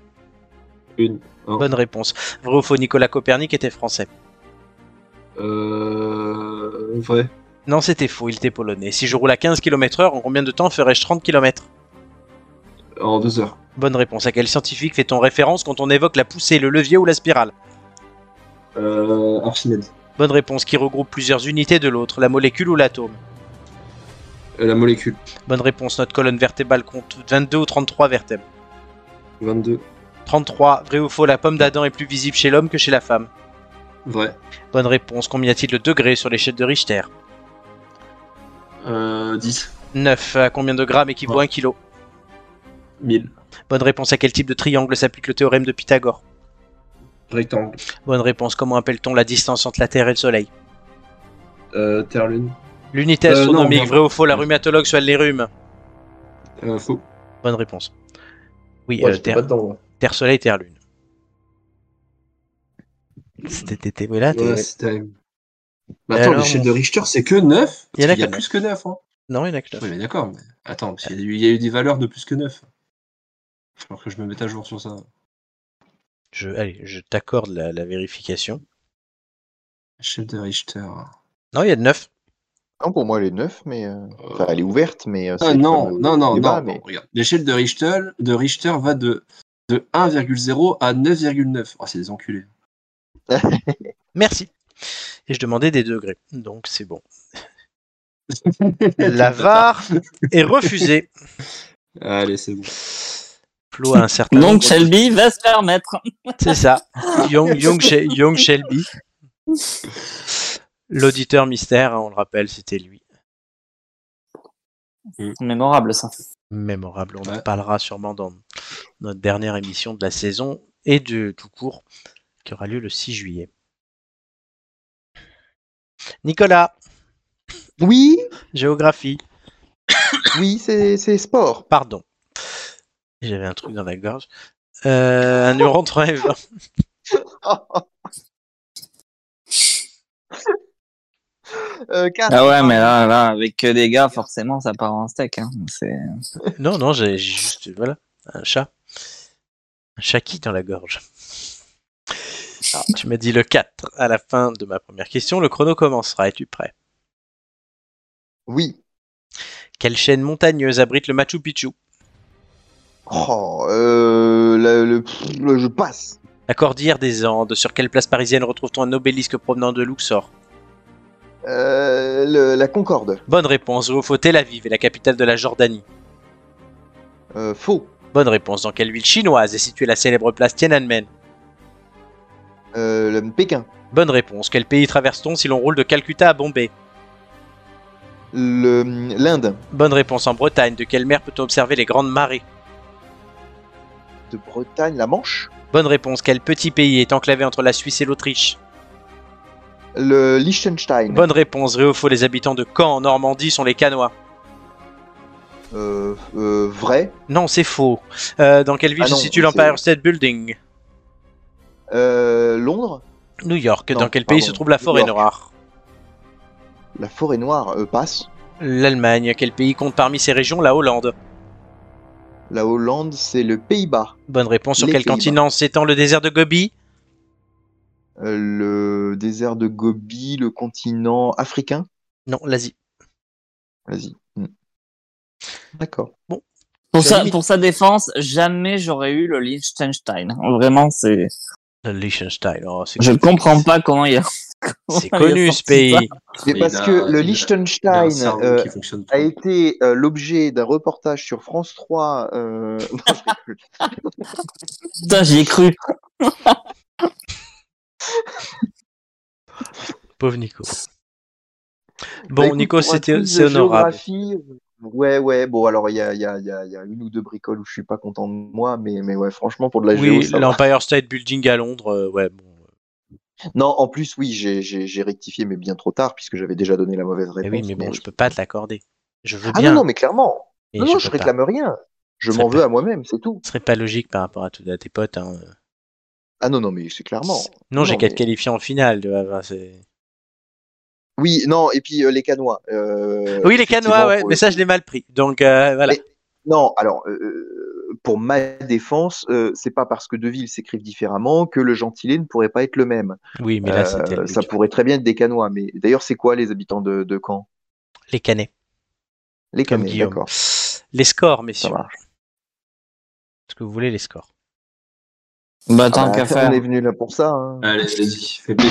Speaker 4: Une. Un.
Speaker 1: Bonne réponse. Vrai ou faux, Nicolas Copernic était français
Speaker 4: Euh. Vrai.
Speaker 1: Non, c'était faux, il était polonais. Si je roule à 15 km/h, en combien de temps ferais-je 30 km
Speaker 4: En deux heures.
Speaker 1: Bonne réponse. À quel scientifique fait-on référence quand on évoque la poussée, le levier ou la spirale
Speaker 4: Euh. Archimède.
Speaker 1: Bonne réponse. Qui regroupe plusieurs unités de l'autre, la molécule ou l'atome
Speaker 4: Euh, la molécule.
Speaker 1: Bonne réponse. Notre colonne vertébrale compte 22 ou 33 vertèbres
Speaker 4: 22.
Speaker 1: 33. Vrai ou faux, la pomme d'Adam est plus visible chez l'homme que chez la femme
Speaker 4: Vrai.
Speaker 1: Bonne réponse. Combien y a-t-il de degrés sur l'échelle de Richter
Speaker 4: Euh. 10.
Speaker 1: 9. À combien de grammes équivaut 1 kilo
Speaker 4: 1000.
Speaker 1: Bonne réponse. À quel type de triangle s'applique le théorème de Pythagore?
Speaker 4: Rectangle.
Speaker 1: Bonne réponse. Comment appelle-t-on la distance entre la Terre et le Soleil?
Speaker 4: Euh. Terre-Lune.
Speaker 1: L'unité
Speaker 4: Euh, non,
Speaker 1: astronomique,
Speaker 4: merde.
Speaker 1: vrai ou faux, la rhumatologue soigne les rhumes?
Speaker 4: Euh. Faux.
Speaker 1: Bonne réponse. Oui,
Speaker 4: Ouais,
Speaker 1: Terre,
Speaker 4: dedans,
Speaker 1: Soleil, Terre, Lune. C'était t'es-
Speaker 4: Ouais,
Speaker 1: Et
Speaker 4: attends, l'échelle de Richter, c'est que 9
Speaker 1: Il y en a
Speaker 4: Il y a
Speaker 1: que
Speaker 4: plus que 9. Hein.
Speaker 1: Non, il y en a que neuf.
Speaker 4: Oui, mais d'accord. Mais... Attends, parce qu'il y, a eu- il y a eu des valeurs de plus que 9. Il falloir que je me mette à jour sur ça.
Speaker 1: Je, allez, je t'accorde la, la vérification.
Speaker 4: Échelle de Richter.
Speaker 1: Non, il y a de 9.
Speaker 2: Non, pour moi, elle est neuve, mais. euh, Enfin, elle est ouverte, mais. euh,
Speaker 4: Ah
Speaker 2: c'est
Speaker 4: non,
Speaker 2: comme, euh,
Speaker 4: non, non,
Speaker 2: débat,
Speaker 4: non,
Speaker 2: mais-
Speaker 4: non, regarde. L'échelle de Richter, de Richter va de, de 1,0 à 9,9. Oh, c'est des enculés.
Speaker 1: Merci. Et je demandais des degrés. Donc c'est bon. La VAR est refusée.
Speaker 4: Allez, c'est bon.
Speaker 1: A un certain nombre-
Speaker 3: Shelby va se faire mettre.
Speaker 1: C'est ça. Young, Young, She- Young Shelby. L'auditeur mystère, on le rappelle, c'était lui.
Speaker 3: Mémorable ça.
Speaker 1: Mémorable. On en parlera sûrement dans notre dernière émission de la saison et de tout court qui aura lieu le 6 juillet. Nicolas,
Speaker 2: Oui,
Speaker 1: géographie.
Speaker 2: oui, c'est c'est sport.
Speaker 1: Pardon. J'avais un truc dans la gorge. Euh, un numéro entre 1 et 20.
Speaker 2: Euh, quatre.
Speaker 3: Ah ouais, mais là, là, avec que des gars, forcément, ça part en steak. Hein. C'est...
Speaker 1: Non, non, j'ai juste, voilà, un chat. Un chat qui dans la gorge. Tu m'as dit le 4 à la fin de ma première question. Le chrono commencera. Es-tu prêt?
Speaker 2: Oui.
Speaker 1: Quelle chaîne montagneuse abrite le Machu Picchu?
Speaker 2: Oh, euh, le, le- pff, le- je passe.
Speaker 1: La Cordillère des Andes. Sur quelle place parisienne retrouve-t-on un obélisque provenant de Luxor
Speaker 2: Euh, le- la Concorde.
Speaker 1: Bonne réponse. Ou faux Tel Aviv est la capitale de la Jordanie.
Speaker 2: Euh, faux.
Speaker 1: Bonne réponse. Dans quelle ville chinoise est située la célèbre place Tiananmen
Speaker 2: Euh, le Pékin.
Speaker 1: Bonne réponse. Quel pays traverse-t-on si l'on roule de Calcutta à Bombay
Speaker 2: l'Inde.
Speaker 1: Bonne réponse. En Bretagne. De quelle mer peut-on observer les grandes marées
Speaker 2: De Bretagne, la Manche.
Speaker 1: Bonne réponse. Quel petit pays est enclavé entre la Suisse et l'Autriche
Speaker 2: Le Liechtenstein.
Speaker 1: Bonne réponse. Vrai ou faux Les habitants de Caen en Normandie sont les Canois
Speaker 2: Euh, euh, vrai.
Speaker 1: Non, c'est faux. Euh, dans quelle ville
Speaker 2: Ah
Speaker 1: se
Speaker 2: non,
Speaker 1: situe l'Empire State Building
Speaker 2: Euh, Londres.
Speaker 1: New York.
Speaker 2: Non,
Speaker 1: dans quel pays se trouve la forêt noire
Speaker 2: La forêt noire. Passe.
Speaker 1: L'Allemagne. Quel pays compte parmi ses régions la Hollande
Speaker 2: La Hollande, c'est le Pays-Bas.
Speaker 1: Bonne réponse. Sur
Speaker 2: Les
Speaker 1: quel
Speaker 2: Pays-Bas.
Speaker 1: continent s'étend le désert de Gobi?
Speaker 2: Euh, le désert de Gobi, le continent africain?
Speaker 1: Non, l'Asie.
Speaker 2: Vas-y. Hmm. D'accord.
Speaker 3: Pour,
Speaker 1: C'est
Speaker 3: sa,
Speaker 1: limite.
Speaker 3: pour sa défense, jamais j'aurais eu le Liechtenstein. Vraiment, c'est.
Speaker 1: Le Liechtenstein. oh, c'est
Speaker 3: Je comprends pas comment il a.
Speaker 1: c'est connu ce pays.
Speaker 2: Mais
Speaker 4: Il
Speaker 2: parce que le Liechtenstein euh, a
Speaker 4: trop.
Speaker 2: été euh, l'objet d'un reportage sur France 3. Euh... non.
Speaker 3: Putain, j'y ai cru.
Speaker 1: Pauvre Nico. Bon,
Speaker 2: Bah, écoute,
Speaker 1: Nico, c'était c'est honorable.
Speaker 2: Ouais, ouais, bon, alors il y a, il y, a, il y, a, il y a une ou deux bricoles où je suis pas content de moi, mais, mais ouais, franchement, pour de la géo,
Speaker 1: Oui, l'Empire State Building à Londres, euh, ouais, bon.
Speaker 2: Non, en plus, oui, j'ai- rectifié, mais bien trop tard, puisque j'avais déjà donné la mauvaise réponse.
Speaker 1: oui, mais bon, je peux pas te l'accorder. Je veux
Speaker 2: Ah
Speaker 1: bien.
Speaker 2: non, non, mais clairement. non, non, je
Speaker 1: pas.
Speaker 2: réclame rien. Je m'en veux à moi-même, c'est tout.
Speaker 1: Ce serait pas logique par rapport à, tout- à tes potes. Hein.
Speaker 2: Ah non, non, mais c'est clairement.
Speaker 1: Non, j'ai qu'à te qualifier en finale. tu vois, enfin, c'est-
Speaker 2: Oui, non, et puis euh, les canois. euh,
Speaker 1: oui, les canois, ouais, mais ça, je l'ai mal pris. Donc, euh, voilà.
Speaker 2: Mais- Non, alors, euh, pour ma défense, euh, c'est pas parce que deux villes s'écrivent différemment que le gentilé ne pourrait pas être le même.
Speaker 1: Oui, mais là,
Speaker 2: Euh,
Speaker 1: c'était
Speaker 2: ça pourrait très bien être des canois, mais d'ailleurs, c'est quoi les habitants de, de Caen?
Speaker 1: Les canets,
Speaker 2: Les canets, d'accord.
Speaker 1: Les scores,
Speaker 2: Ça
Speaker 1: messieurs.
Speaker 2: marche.
Speaker 1: Est-ce que vous voulez les scores?
Speaker 3: Bah,
Speaker 2: Ah
Speaker 3: tant
Speaker 2: bah,
Speaker 3: qu'à
Speaker 2: on
Speaker 3: faire.
Speaker 2: est venu là pour ça. hein.
Speaker 4: Allez, vas-y, fais péter.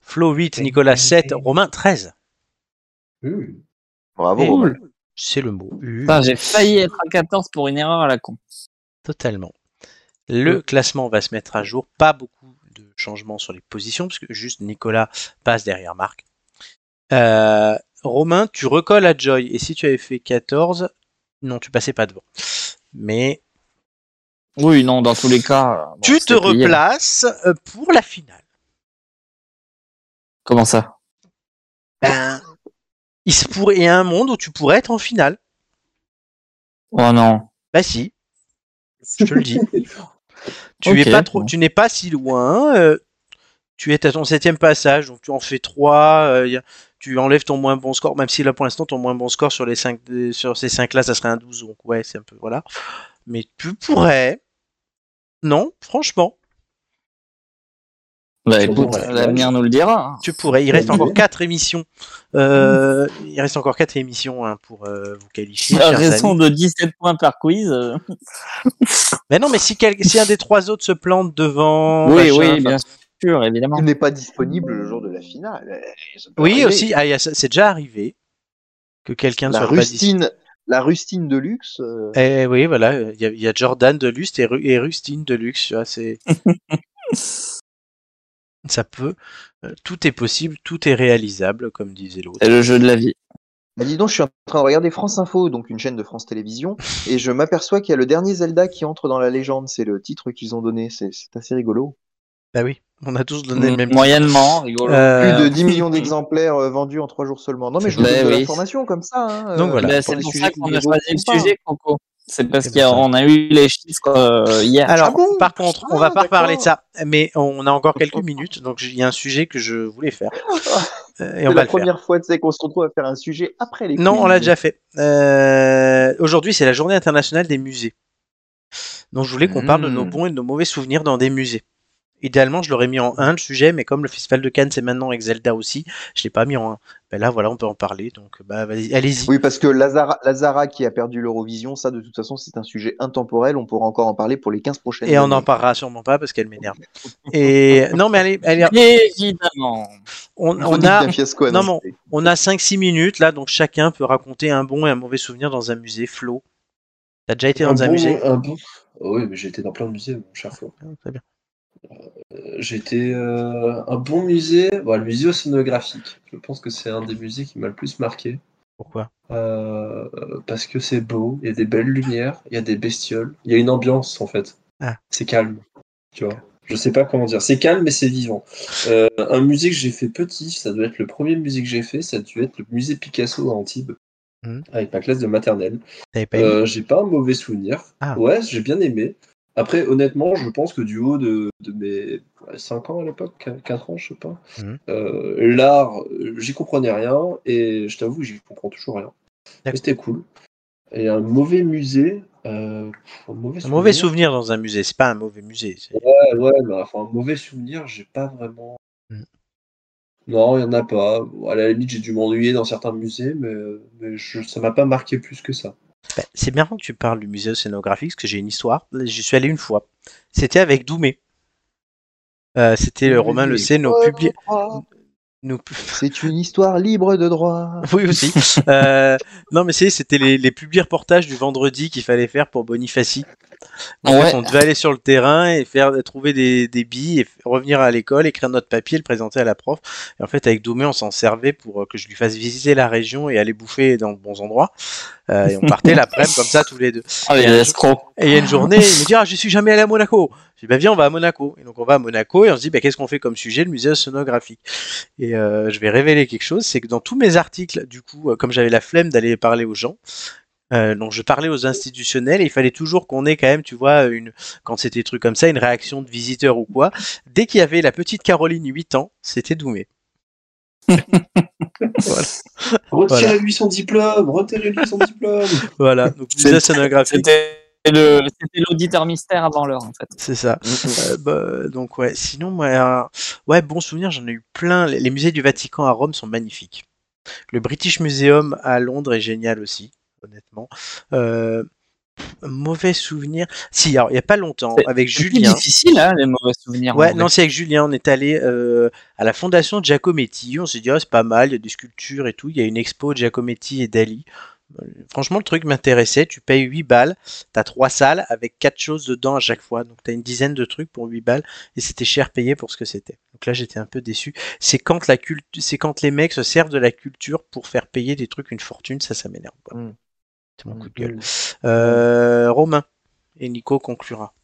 Speaker 1: Flo 8, Nicolas 7, Romain 13.
Speaker 4: Mmh.
Speaker 2: Bravo.
Speaker 1: C'est le mot.
Speaker 3: J'ai failli être à 14 pour une erreur à la con.
Speaker 1: Totalement. Le classement va se mettre à jour. Pas beaucoup de changements sur les positions, parce que juste Nicolas passe derrière Marc. Euh, Romain, tu recolles à Joy. Et si tu avais fait 14, non, tu passais pas devant. Mais
Speaker 3: Oui, non, dans tous les cas. bon,
Speaker 1: tu te replaces euh, pour la finale.
Speaker 3: Comment ça?
Speaker 1: Ben, il se pourrait, il y a un monde où tu pourrais être en finale.
Speaker 3: Oh non.
Speaker 1: Bah si, je te le dis. Tu
Speaker 3: Ok,
Speaker 1: es pas trop, tu n'es pas si loin. euh, tu es à ton septième passage, donc tu en fais trois. euh, tu enlèves ton moins bon score, même si là pour l'instant ton moins bon score sur les cinq, euh, sur ces cinq là, ça serait un 12. Donc ouais, c'est un peu voilà. Mais tu pourrais. Non, franchement,
Speaker 3: Bah écoute, l'avenir nous le dira. hein.
Speaker 1: tu pourrais. Il reste encore quatre émissions. Euh, il reste encore quatre émissions hein, pour euh, vous qualifier.
Speaker 3: À
Speaker 1: chers
Speaker 3: raison
Speaker 1: amis.
Speaker 3: de 17 points par quiz. euh,
Speaker 1: Mais non, mais si, quel- si un des trois autres se plante devant.
Speaker 3: oui,
Speaker 1: machin,
Speaker 3: oui,
Speaker 1: enfin,
Speaker 3: bien sûr, évidemment.
Speaker 2: Il n'est pas disponible le jour de la finale.
Speaker 1: Oui,
Speaker 2: arriver.
Speaker 1: aussi, ah, c'est déjà arrivé que quelqu'un soit pas
Speaker 2: rustine, la rustine de luxe. euh,
Speaker 1: Eh oui, voilà, il y, a- il y a Jordan de Lust et, Ru- et Rustine de Luxe, tu vois, c'est. Ça peut, euh, tout est possible, tout est réalisable, comme disait l'autre.
Speaker 3: C'est le jeu de la vie.
Speaker 2: Bah dis donc, je suis en train de regarder France Info, donc une chaîne de France Télévisions, et je m'aperçois qu'il y a le dernier Zelda qui entre dans la légende. C'est le titre qu'ils ont donné. C'est assez rigolo.
Speaker 1: Bah oui, on a tous donné le même.
Speaker 3: Moyennement, rigolo.
Speaker 1: Euh,
Speaker 2: Plus de 10 millions d'exemplaires euh, vendus en 3 jours seulement. Non, mais je vous
Speaker 3: Bah
Speaker 2: donne de
Speaker 3: oui.
Speaker 2: l'information comme ça. hein,
Speaker 1: Donc voilà.
Speaker 3: Bah,
Speaker 2: sur
Speaker 3: c'est pour
Speaker 2: sujets
Speaker 3: ça qu'on a choisi le sujet, Coco. C'est parce qu'on a eu les chiffres euh, hier.
Speaker 1: Alors,
Speaker 2: Ah bon
Speaker 1: par contre, on
Speaker 2: Ah,
Speaker 1: va pas reparler de ça, mais on a encore quelques minutes, donc il y a un sujet que je voulais faire. Euh, et
Speaker 2: C'est
Speaker 1: va
Speaker 2: la
Speaker 1: le faire.
Speaker 2: première fois tu sais, qu'on se retrouve à faire un sujet après les
Speaker 1: Non, on l'a déjà fait. Euh, Aujourd'hui, c'est la journée internationale des musées. Donc, je voulais qu'on parle de nos
Speaker 2: Mmh.
Speaker 1: bons et de nos mauvais souvenirs dans des musées. Idéalement, je l'aurais mis en 1 le sujet, mais comme le Festival de Cannes c'est maintenant avec Zelda aussi, je l'ai pas mis en 1. Ben là, voilà, on peut en parler. Donc, bah, allez-y.
Speaker 2: Oui, parce que Lazara, Lazara qui a perdu l'Eurovision, ça de toute façon c'est un sujet intemporel, on pourra encore en parler pour les 15 prochaines
Speaker 1: Et on n'en parlera sûrement pas parce qu'elle m'énerve. Et non, mais allez, allez
Speaker 3: Évidemment.
Speaker 1: on, a,
Speaker 2: fiasco
Speaker 1: non, on a 5-6 minutes là, donc chacun peut raconter un bon et un mauvais souvenir dans un musée. Flo, t'as déjà été dans un, musée?
Speaker 4: un bon- Oh oui, mais j'ai été dans plein de musées, mon cher Flo.
Speaker 1: Ah, Très bien.
Speaker 4: Euh, été euh, un bon musée, bon, le musée océanographique. Je pense que c'est un des musées qui m'a le plus marqué.
Speaker 1: Pourquoi?
Speaker 4: Euh, parce que c'est beau, il y a des belles lumières, il y a des bestioles, il y a une ambiance en fait.
Speaker 1: Ah.
Speaker 4: C'est calme, tu vois? Je sais pas comment dire. C'est calme, mais c'est vivant. Euh, un musée que j'ai fait petit, ça doit être le premier musée que j'ai fait, ça doit être le musée Picasso à Antibes,
Speaker 1: Mhm.
Speaker 4: avec ma classe de maternelle. J'ai pas un mauvais souvenir.
Speaker 1: Ah.
Speaker 4: Ouais, j'ai bien aimé. Après, honnêtement, je pense que du haut de, de mes 5 ans à l'époque, 4 ans, je sais pas, euh, l'art, j'y comprenais rien et je t'avoue, j'y comprends toujours rien. Mais c'était cool. Et un mauvais musée. euh, un mauvais
Speaker 1: Un mauvais
Speaker 4: souvenir.
Speaker 1: souvenir dans un musée, c'est pas un mauvais musée.
Speaker 4: Ouais, ouais, mais enfin, un mauvais souvenir, j'ai pas vraiment.
Speaker 1: Mhm.
Speaker 4: Non, il y en a pas. À la limite, j'ai dû m'ennuyer dans certains musées, mais, mais je, ça m'a pas marqué plus que ça.
Speaker 1: Bah, c'est bien que tu parles du musée océanographique, parce que j'ai une histoire. J'y suis allé une fois. C'était avec Doumé. Euh, C'était
Speaker 4: Oui,
Speaker 1: Romain le nos
Speaker 2: C'est une histoire libre de droit.
Speaker 1: Oui aussi. Euh, non mais c'est c'était les, les publi reportages du vendredi qu'il fallait faire pour Bonifacie.
Speaker 3: Ouais.
Speaker 1: on devait aller sur le terrain et faire trouver des, des billes et revenir à l'école, écrire notre papier, le présenter à la prof. Et en fait, avec Doumé, on s'en servait pour euh, que je lui fasse visiter la région et aller bouffer dans de bons endroits. Euh, et on partait l'après-midi comme ça tous les deux.
Speaker 3: Ah,
Speaker 1: Et un jour-
Speaker 3: escrocs.
Speaker 1: Et il y a une journée, il me dit ah je suis jamais allé à Monaco. Je dis bah viens on va à Monaco. Et donc on va à Monaco et on se dit bah qu'est-ce qu'on fait comme sujet? Le musée océanographique. Et euh, je vais révéler quelque chose, c'est que dans tous mes articles, du coup, comme j'avais la flemme d'aller parler aux gens, euh, donc je parlais aux institutionnels et il fallait toujours qu'on ait quand même, tu vois, une quand c'était des trucs comme ça, une réaction de visiteurs ou quoi. Dès qu'il y avait la petite Caroline 8 ans, c'était Doumé. voilà.
Speaker 4: Retirez-lui son diplôme, retirez-lui son diplôme.
Speaker 1: Voilà, donc musée océanographique.
Speaker 3: C'était le- c'était l'auditeur mystère avant l'heure, en fait.
Speaker 1: C'est ça. Euh, bah, donc ouais. Sinon, moi, un- ouais, bon souvenir, j'en ai eu plein. Les, les musées du Vatican à Rome sont magnifiques. Le British Museum à Londres est génial aussi, honnêtement. Euh, mauvais souvenir. Si, alors il y a pas longtemps,
Speaker 3: C'est-
Speaker 1: avec
Speaker 3: C'est
Speaker 1: Julien.
Speaker 3: difficile, hein, les mauvais souvenirs. en
Speaker 1: Ouais, non, c'est avec Julien. On est allé euh, à la fondation Giacometti. On s'est dit, ah, c'est pas mal, il y a des sculptures et tout. Il y a une expo Giacometti et Dali. Euh, Franchement, le truc m'intéressait. Tu payes 8 balles, t'as trois salles avec quatre choses dedans à chaque fois. Donc, t'as une dizaine de trucs pour 8 balles et c'était cher payé pour ce que c'était. Donc là, j'étais un peu déçu. C'est quand, la c'est quand les mecs se servent de la culture pour faire payer des trucs une fortune, ça, ça m'énerve.
Speaker 2: Mm.
Speaker 1: C'est mon coup de gueule. Euh, Romain et Nico conclura.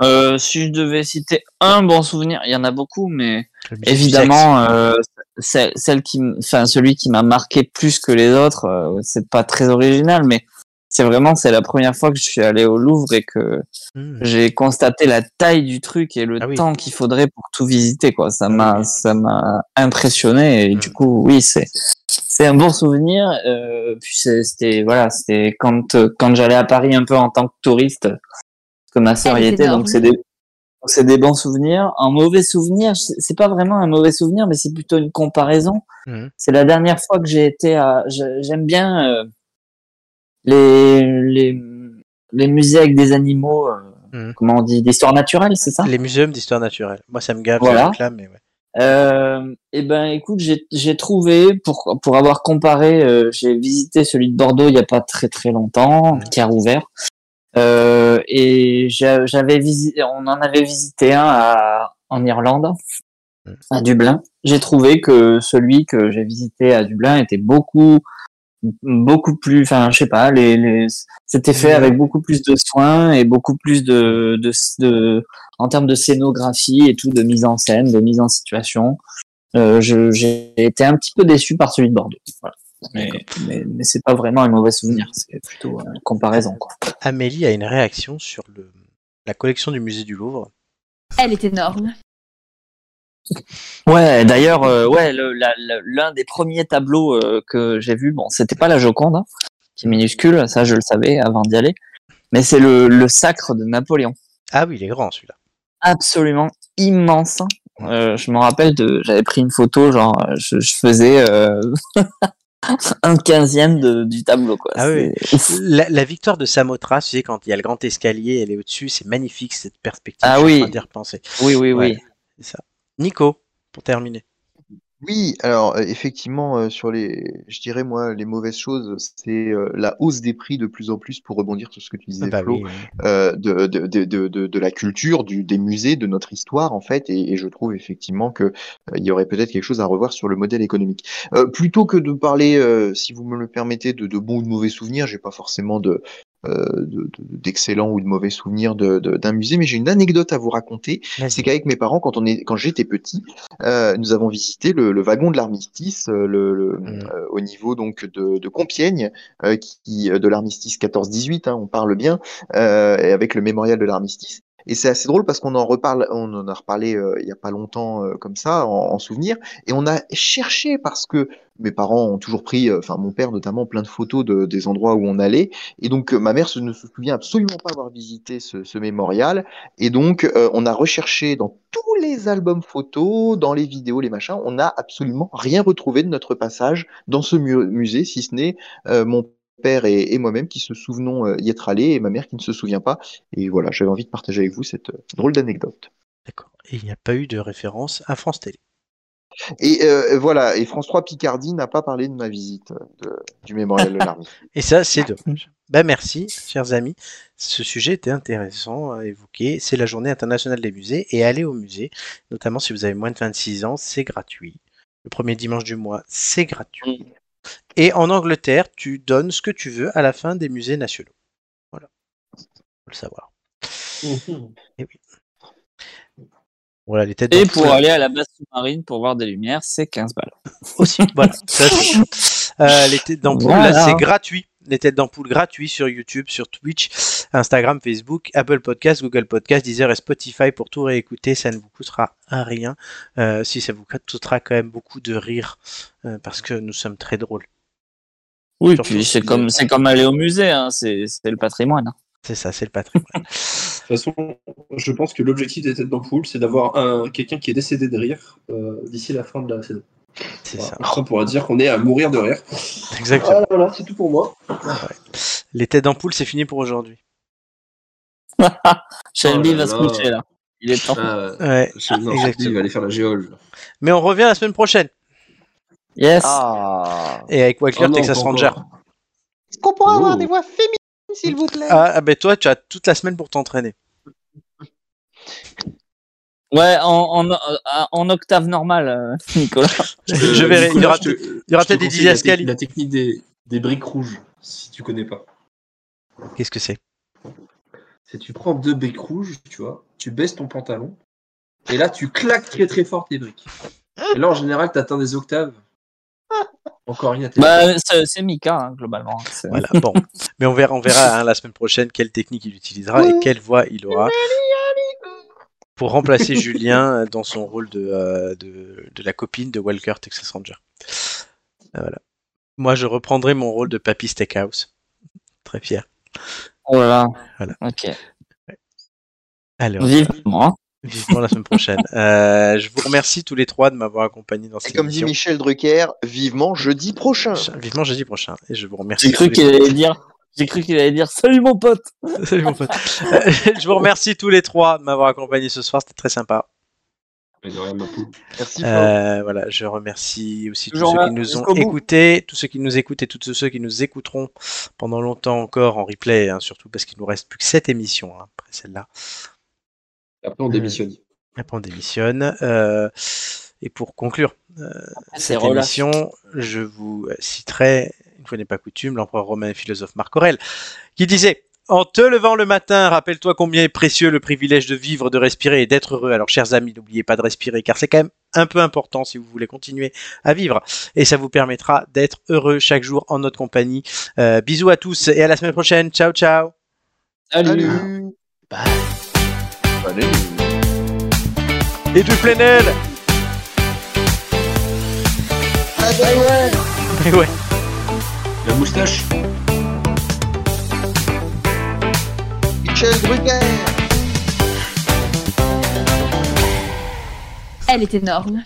Speaker 3: Euh, si je devais citer un bon souvenir, il y en a beaucoup, mais évidemment, euh, celle, celle qui, enfin celui qui m'a marqué plus que les autres, euh, c'est pas très original, mais c'est vraiment c'est la première fois que je suis allé au Louvre et que
Speaker 1: Hmm.
Speaker 3: j'ai constaté la taille du truc et le
Speaker 1: Ah oui.
Speaker 3: temps qu'il faudrait pour tout visiter quoi. Ça
Speaker 1: Ah
Speaker 3: m'a
Speaker 1: oui.
Speaker 3: ça m'a impressionné et
Speaker 1: Mm.
Speaker 3: du coup oui c'est c'est un bon souvenir. Euh, puis c'est- c'était voilà c'était quand quand j'allais à Paris un peu en tant que touriste parce que ma sœur
Speaker 6: Elle
Speaker 3: y était donc c'est des c'est des bons souvenirs. Un mauvais souvenir, c'est pas vraiment un mauvais souvenir, mais c'est plutôt une comparaison.
Speaker 1: Mhm.
Speaker 3: C'est la dernière fois que j'ai été à. J'aime bien euh, les, les les musées avec des animaux. euh,
Speaker 1: Mhm.
Speaker 3: Comment on dit D'histoire naturelle, c'est ça?
Speaker 1: Les muséums d'histoire naturelle. Moi, ça me gave
Speaker 3: Voilà.
Speaker 1: ce truc-là, mais ouais.
Speaker 3: Euh, Eh ben, écoute, j'ai trouvé pour pour avoir comparé, euh, j'ai visité celui de Bordeaux il y a pas très très longtemps, qui a rouvert. Euh, et j'a- j'avais visité, on en avait visité un à, en Irlande, à Dublin. J'ai trouvé que celui que j'ai visité à Dublin était beaucoup beaucoup plus, enfin, je sais pas, les, les c'était fait avec beaucoup plus de soins et beaucoup plus de, de, de en termes de scénographie et tout, de mise en scène, de mise en situation. Euh, je- j'ai été un petit peu déçu par celui de Bordeaux. Voilà. Mais, mais, mais c'est pas vraiment un mauvais souvenir, c'est plutôt une comparaison. Quoi.
Speaker 1: Amélie a une réaction sur le, la collection du musée du Louvre?
Speaker 6: Elle est énorme.
Speaker 3: Ouais, d'ailleurs, euh, ouais, l'un des premiers tableaux euh, que j'ai vu, bon, c'était pas la Joconde, hein, qui est minuscule, ça je le savais avant d'y aller, mais c'est le, le sacre de Napoléon.
Speaker 1: Ah oui, il est grand celui-là.
Speaker 3: absolument immense. Euh, je me rappelle de, j'avais pris une photo, genre, je, je faisais un quinzième de, du tableau, quoi.
Speaker 1: Ah oui. La, la victoire de Samothrace, tu sais, quand il y a le grand escalier, elle est au-dessus, c'est magnifique cette perspective.
Speaker 3: Ah oui.
Speaker 1: d'y repenser.
Speaker 3: Oui, oui,
Speaker 1: Ouais,
Speaker 3: oui.
Speaker 1: c'est ça. Nico, pour terminer.
Speaker 2: Oui, alors euh, effectivement, euh, sur les, je dirais moi, les mauvaises choses, c'est euh, la hausse des prix de plus en plus, pour rebondir sur ce que tu disais,
Speaker 1: Ah bah
Speaker 2: Flo,
Speaker 1: oui, oui.
Speaker 2: euh, de, de, de, de, de, de la culture, du, des musées, de notre histoire, en fait, et, et je trouve effectivement que euh, il y aurait peut-être quelque chose à revoir sur le modèle économique. Euh, plutôt que de parler, euh, si vous me le permettez, de, de bons ou de mauvais souvenirs, j'ai pas forcément de euh, de- de- d'excellents ou de mauvais souvenirs d'un musée, mais j'ai une anecdote à vous raconter. C'est qu'avec mes parents, quand on est, quand j'étais petit, euh, nous avons visité le, le wagon de l'armistice, euh, le, le-
Speaker 1: Mm.
Speaker 2: euh, au niveau donc de, de Compiègne, euh, qui de l'armistice 14-18, hein, on parle bien, euh, et avec le mémorial de l'armistice. Et c'est assez drôle parce qu'on en reparle, on en a reparlé euh, il y a pas longtemps euh, comme ça, en, en souvenir, et on a cherché parce que mes parents ont toujours pris, euh, enfin mon père notamment, plein de photos de, des endroits où on allait, et donc euh, ma mère se, ne se souvient absolument pas avoir visité ce, ce mémorial, et donc euh, on a recherché dans tous les albums photos, dans les vidéos, les machins, on n'a absolument rien retrouvé de notre passage dans ce mu- musée, si ce n'est mon père et, et moi-même qui se souvenons euh, y être allés, et ma mère qui ne se souvient pas. Et voilà, j'avais envie de partager avec vous cette euh, drôle d'anecdote.
Speaker 1: D'accord. Et il n'y a pas eu de référence à France Télé.
Speaker 2: Et euh, voilà, et France 3 Picardie n'a pas parlé de ma visite de- du mémorial de l'Army.
Speaker 1: Et ça, c'est dommage. Ben merci, chers amis. Ce sujet était intéressant à évoquer. C'est la journée internationale des musées et aller au musée, notamment si vous avez moins de 26 ans, c'est gratuit. Le premier dimanche du mois, c'est gratuit. Et en Angleterre, tu donnes ce que tu veux à la fin des musées nationaux. Voilà. Faut le savoir. Et oui. Voilà, les têtes
Speaker 3: Et pour aller à la base sous-marine pour voir des lumières, c'est 15 balles.
Speaker 1: aussi. Voilà. Ça, c'est- Euh, les têtes d'ampoule,
Speaker 3: Voilà.
Speaker 1: là, c'est gratuit. Les têtes d'ampoule gratuits sur YouTube, sur Twitch, Instagram, Facebook, Apple Podcast, Google Podcast, Deezer et Spotify pour tout réécouter. Ça ne vous coûtera rien. Euh, si ça vous coûtera quand même beaucoup de rire euh, parce que nous sommes très drôles.
Speaker 3: Oui,
Speaker 1: Surtout
Speaker 3: puis c'est comme, c'est comme aller au musée, hein, c'est c'est le patrimoine. hein.
Speaker 1: C'est ça, c'est le patrimoine.
Speaker 4: De toute façon, je pense que l'objectif des têtes d'ampoule, c'est d'avoir un quelqu'un qui est décédé de rire euh, d'ici la fin de la saison.
Speaker 1: C'est
Speaker 4: Voilà.
Speaker 1: ça.
Speaker 4: Comme ça, on pourra dire qu'on est à mourir de rire.
Speaker 1: Exactement.
Speaker 4: Voilà, voilà, c'est tout pour moi.
Speaker 1: Les têtes d'ampoule, c'est fini pour aujourd'hui.
Speaker 3: Shelby
Speaker 4: Oh
Speaker 3: va se coucher là. Il est temps.
Speaker 4: Ah,
Speaker 1: Ouais,
Speaker 4: je, non,
Speaker 1: exactement.
Speaker 4: il va aller faire la géole.
Speaker 1: Mais on revient la semaine prochaine.
Speaker 3: Yes.
Speaker 2: Ah
Speaker 1: Et avec Walker,
Speaker 4: Oh
Speaker 1: Texas Ranger.
Speaker 8: Est-ce qu'on pourrait avoir
Speaker 4: Oh.
Speaker 8: des voix féminines, s'il vous plaît?
Speaker 1: Ah, ah, ben toi, tu as toute la semaine pour t'entraîner.
Speaker 3: Ouais, en, en, en octave normale, euh, Nicolas.
Speaker 1: Je verrai. Il y aura, peut-être des
Speaker 4: conseille la te-
Speaker 1: didascalies.
Speaker 4: La technique des, des briques rouges, si tu connais pas.
Speaker 1: Qu'est-ce que c'est?
Speaker 4: C'est tu prends deux briques rouges, tu vois, tu baisses ton pantalon, et là tu claques très très fort tes briques. Et là en général tu atteins des octaves. Encore rien à tes
Speaker 3: Bah, c'est Mika, hein, globalement. C'est-
Speaker 1: Voilà, bon. Mais on verra, on verra hein, la semaine prochaine quelle technique il utilisera et quelle voix il aura pour remplacer Julien dans son rôle de, euh, de, de la copine de Walker Texas Ranger. Euh, Voilà. Moi, je reprendrai mon rôle de Papy Steakhouse. Très fier.
Speaker 3: Oh là là.
Speaker 1: Voilà.
Speaker 3: Ok.
Speaker 1: Alors,
Speaker 3: Vivement.
Speaker 1: vivement la semaine prochaine. Euh, je vous remercie tous les trois de m'avoir accompagné dans
Speaker 2: Et
Speaker 1: cette
Speaker 2: comme dit. Michel Drucker, vivement jeudi prochain.
Speaker 1: Vivement jeudi prochain. Et je vous remercie.
Speaker 3: J'ai cru qu'il allait dire. J'ai cru qu'il allait dire salut mon pote.
Speaker 1: Salut mon pote. Euh, je vous remercie tous les trois de m'avoir accompagné ce soir, c'était très sympa.
Speaker 2: Merci.
Speaker 1: Euh, voilà, je remercie aussi tous ceux
Speaker 3: là,
Speaker 1: qui nous ont écoutés, tous ceux qui nous écoutent et tous ceux qui nous écouteront pendant longtemps encore en replay, hein, surtout parce qu'il nous reste plus que 7 émissions hein, après celle-là.
Speaker 4: Après on démissionne.
Speaker 1: Après on démissionne. Euh, et pour conclure euh, cette
Speaker 3: relâche.
Speaker 1: émission, je vous citerai, n'est pas coutume, l'empereur romain et philosophe Marc Aurèle, qui disait En te levant le matin, rappelle-toi combien est précieux le privilège de vivre, de respirer et d'être heureux. Alors, chers amis, n'oubliez pas de respirer, car c'est quand même un peu important si vous voulez continuer à vivre. Et ça vous permettra d'être heureux chaque jour en notre compagnie. Euh, bisous à tous et à la semaine prochaine. Ciao, ciao.
Speaker 3: Salut.
Speaker 2: Salut. Salut.
Speaker 1: Et du plein aile. Et ouais.
Speaker 4: La moustache
Speaker 2: Michel Drucker.
Speaker 6: Elle est énorme.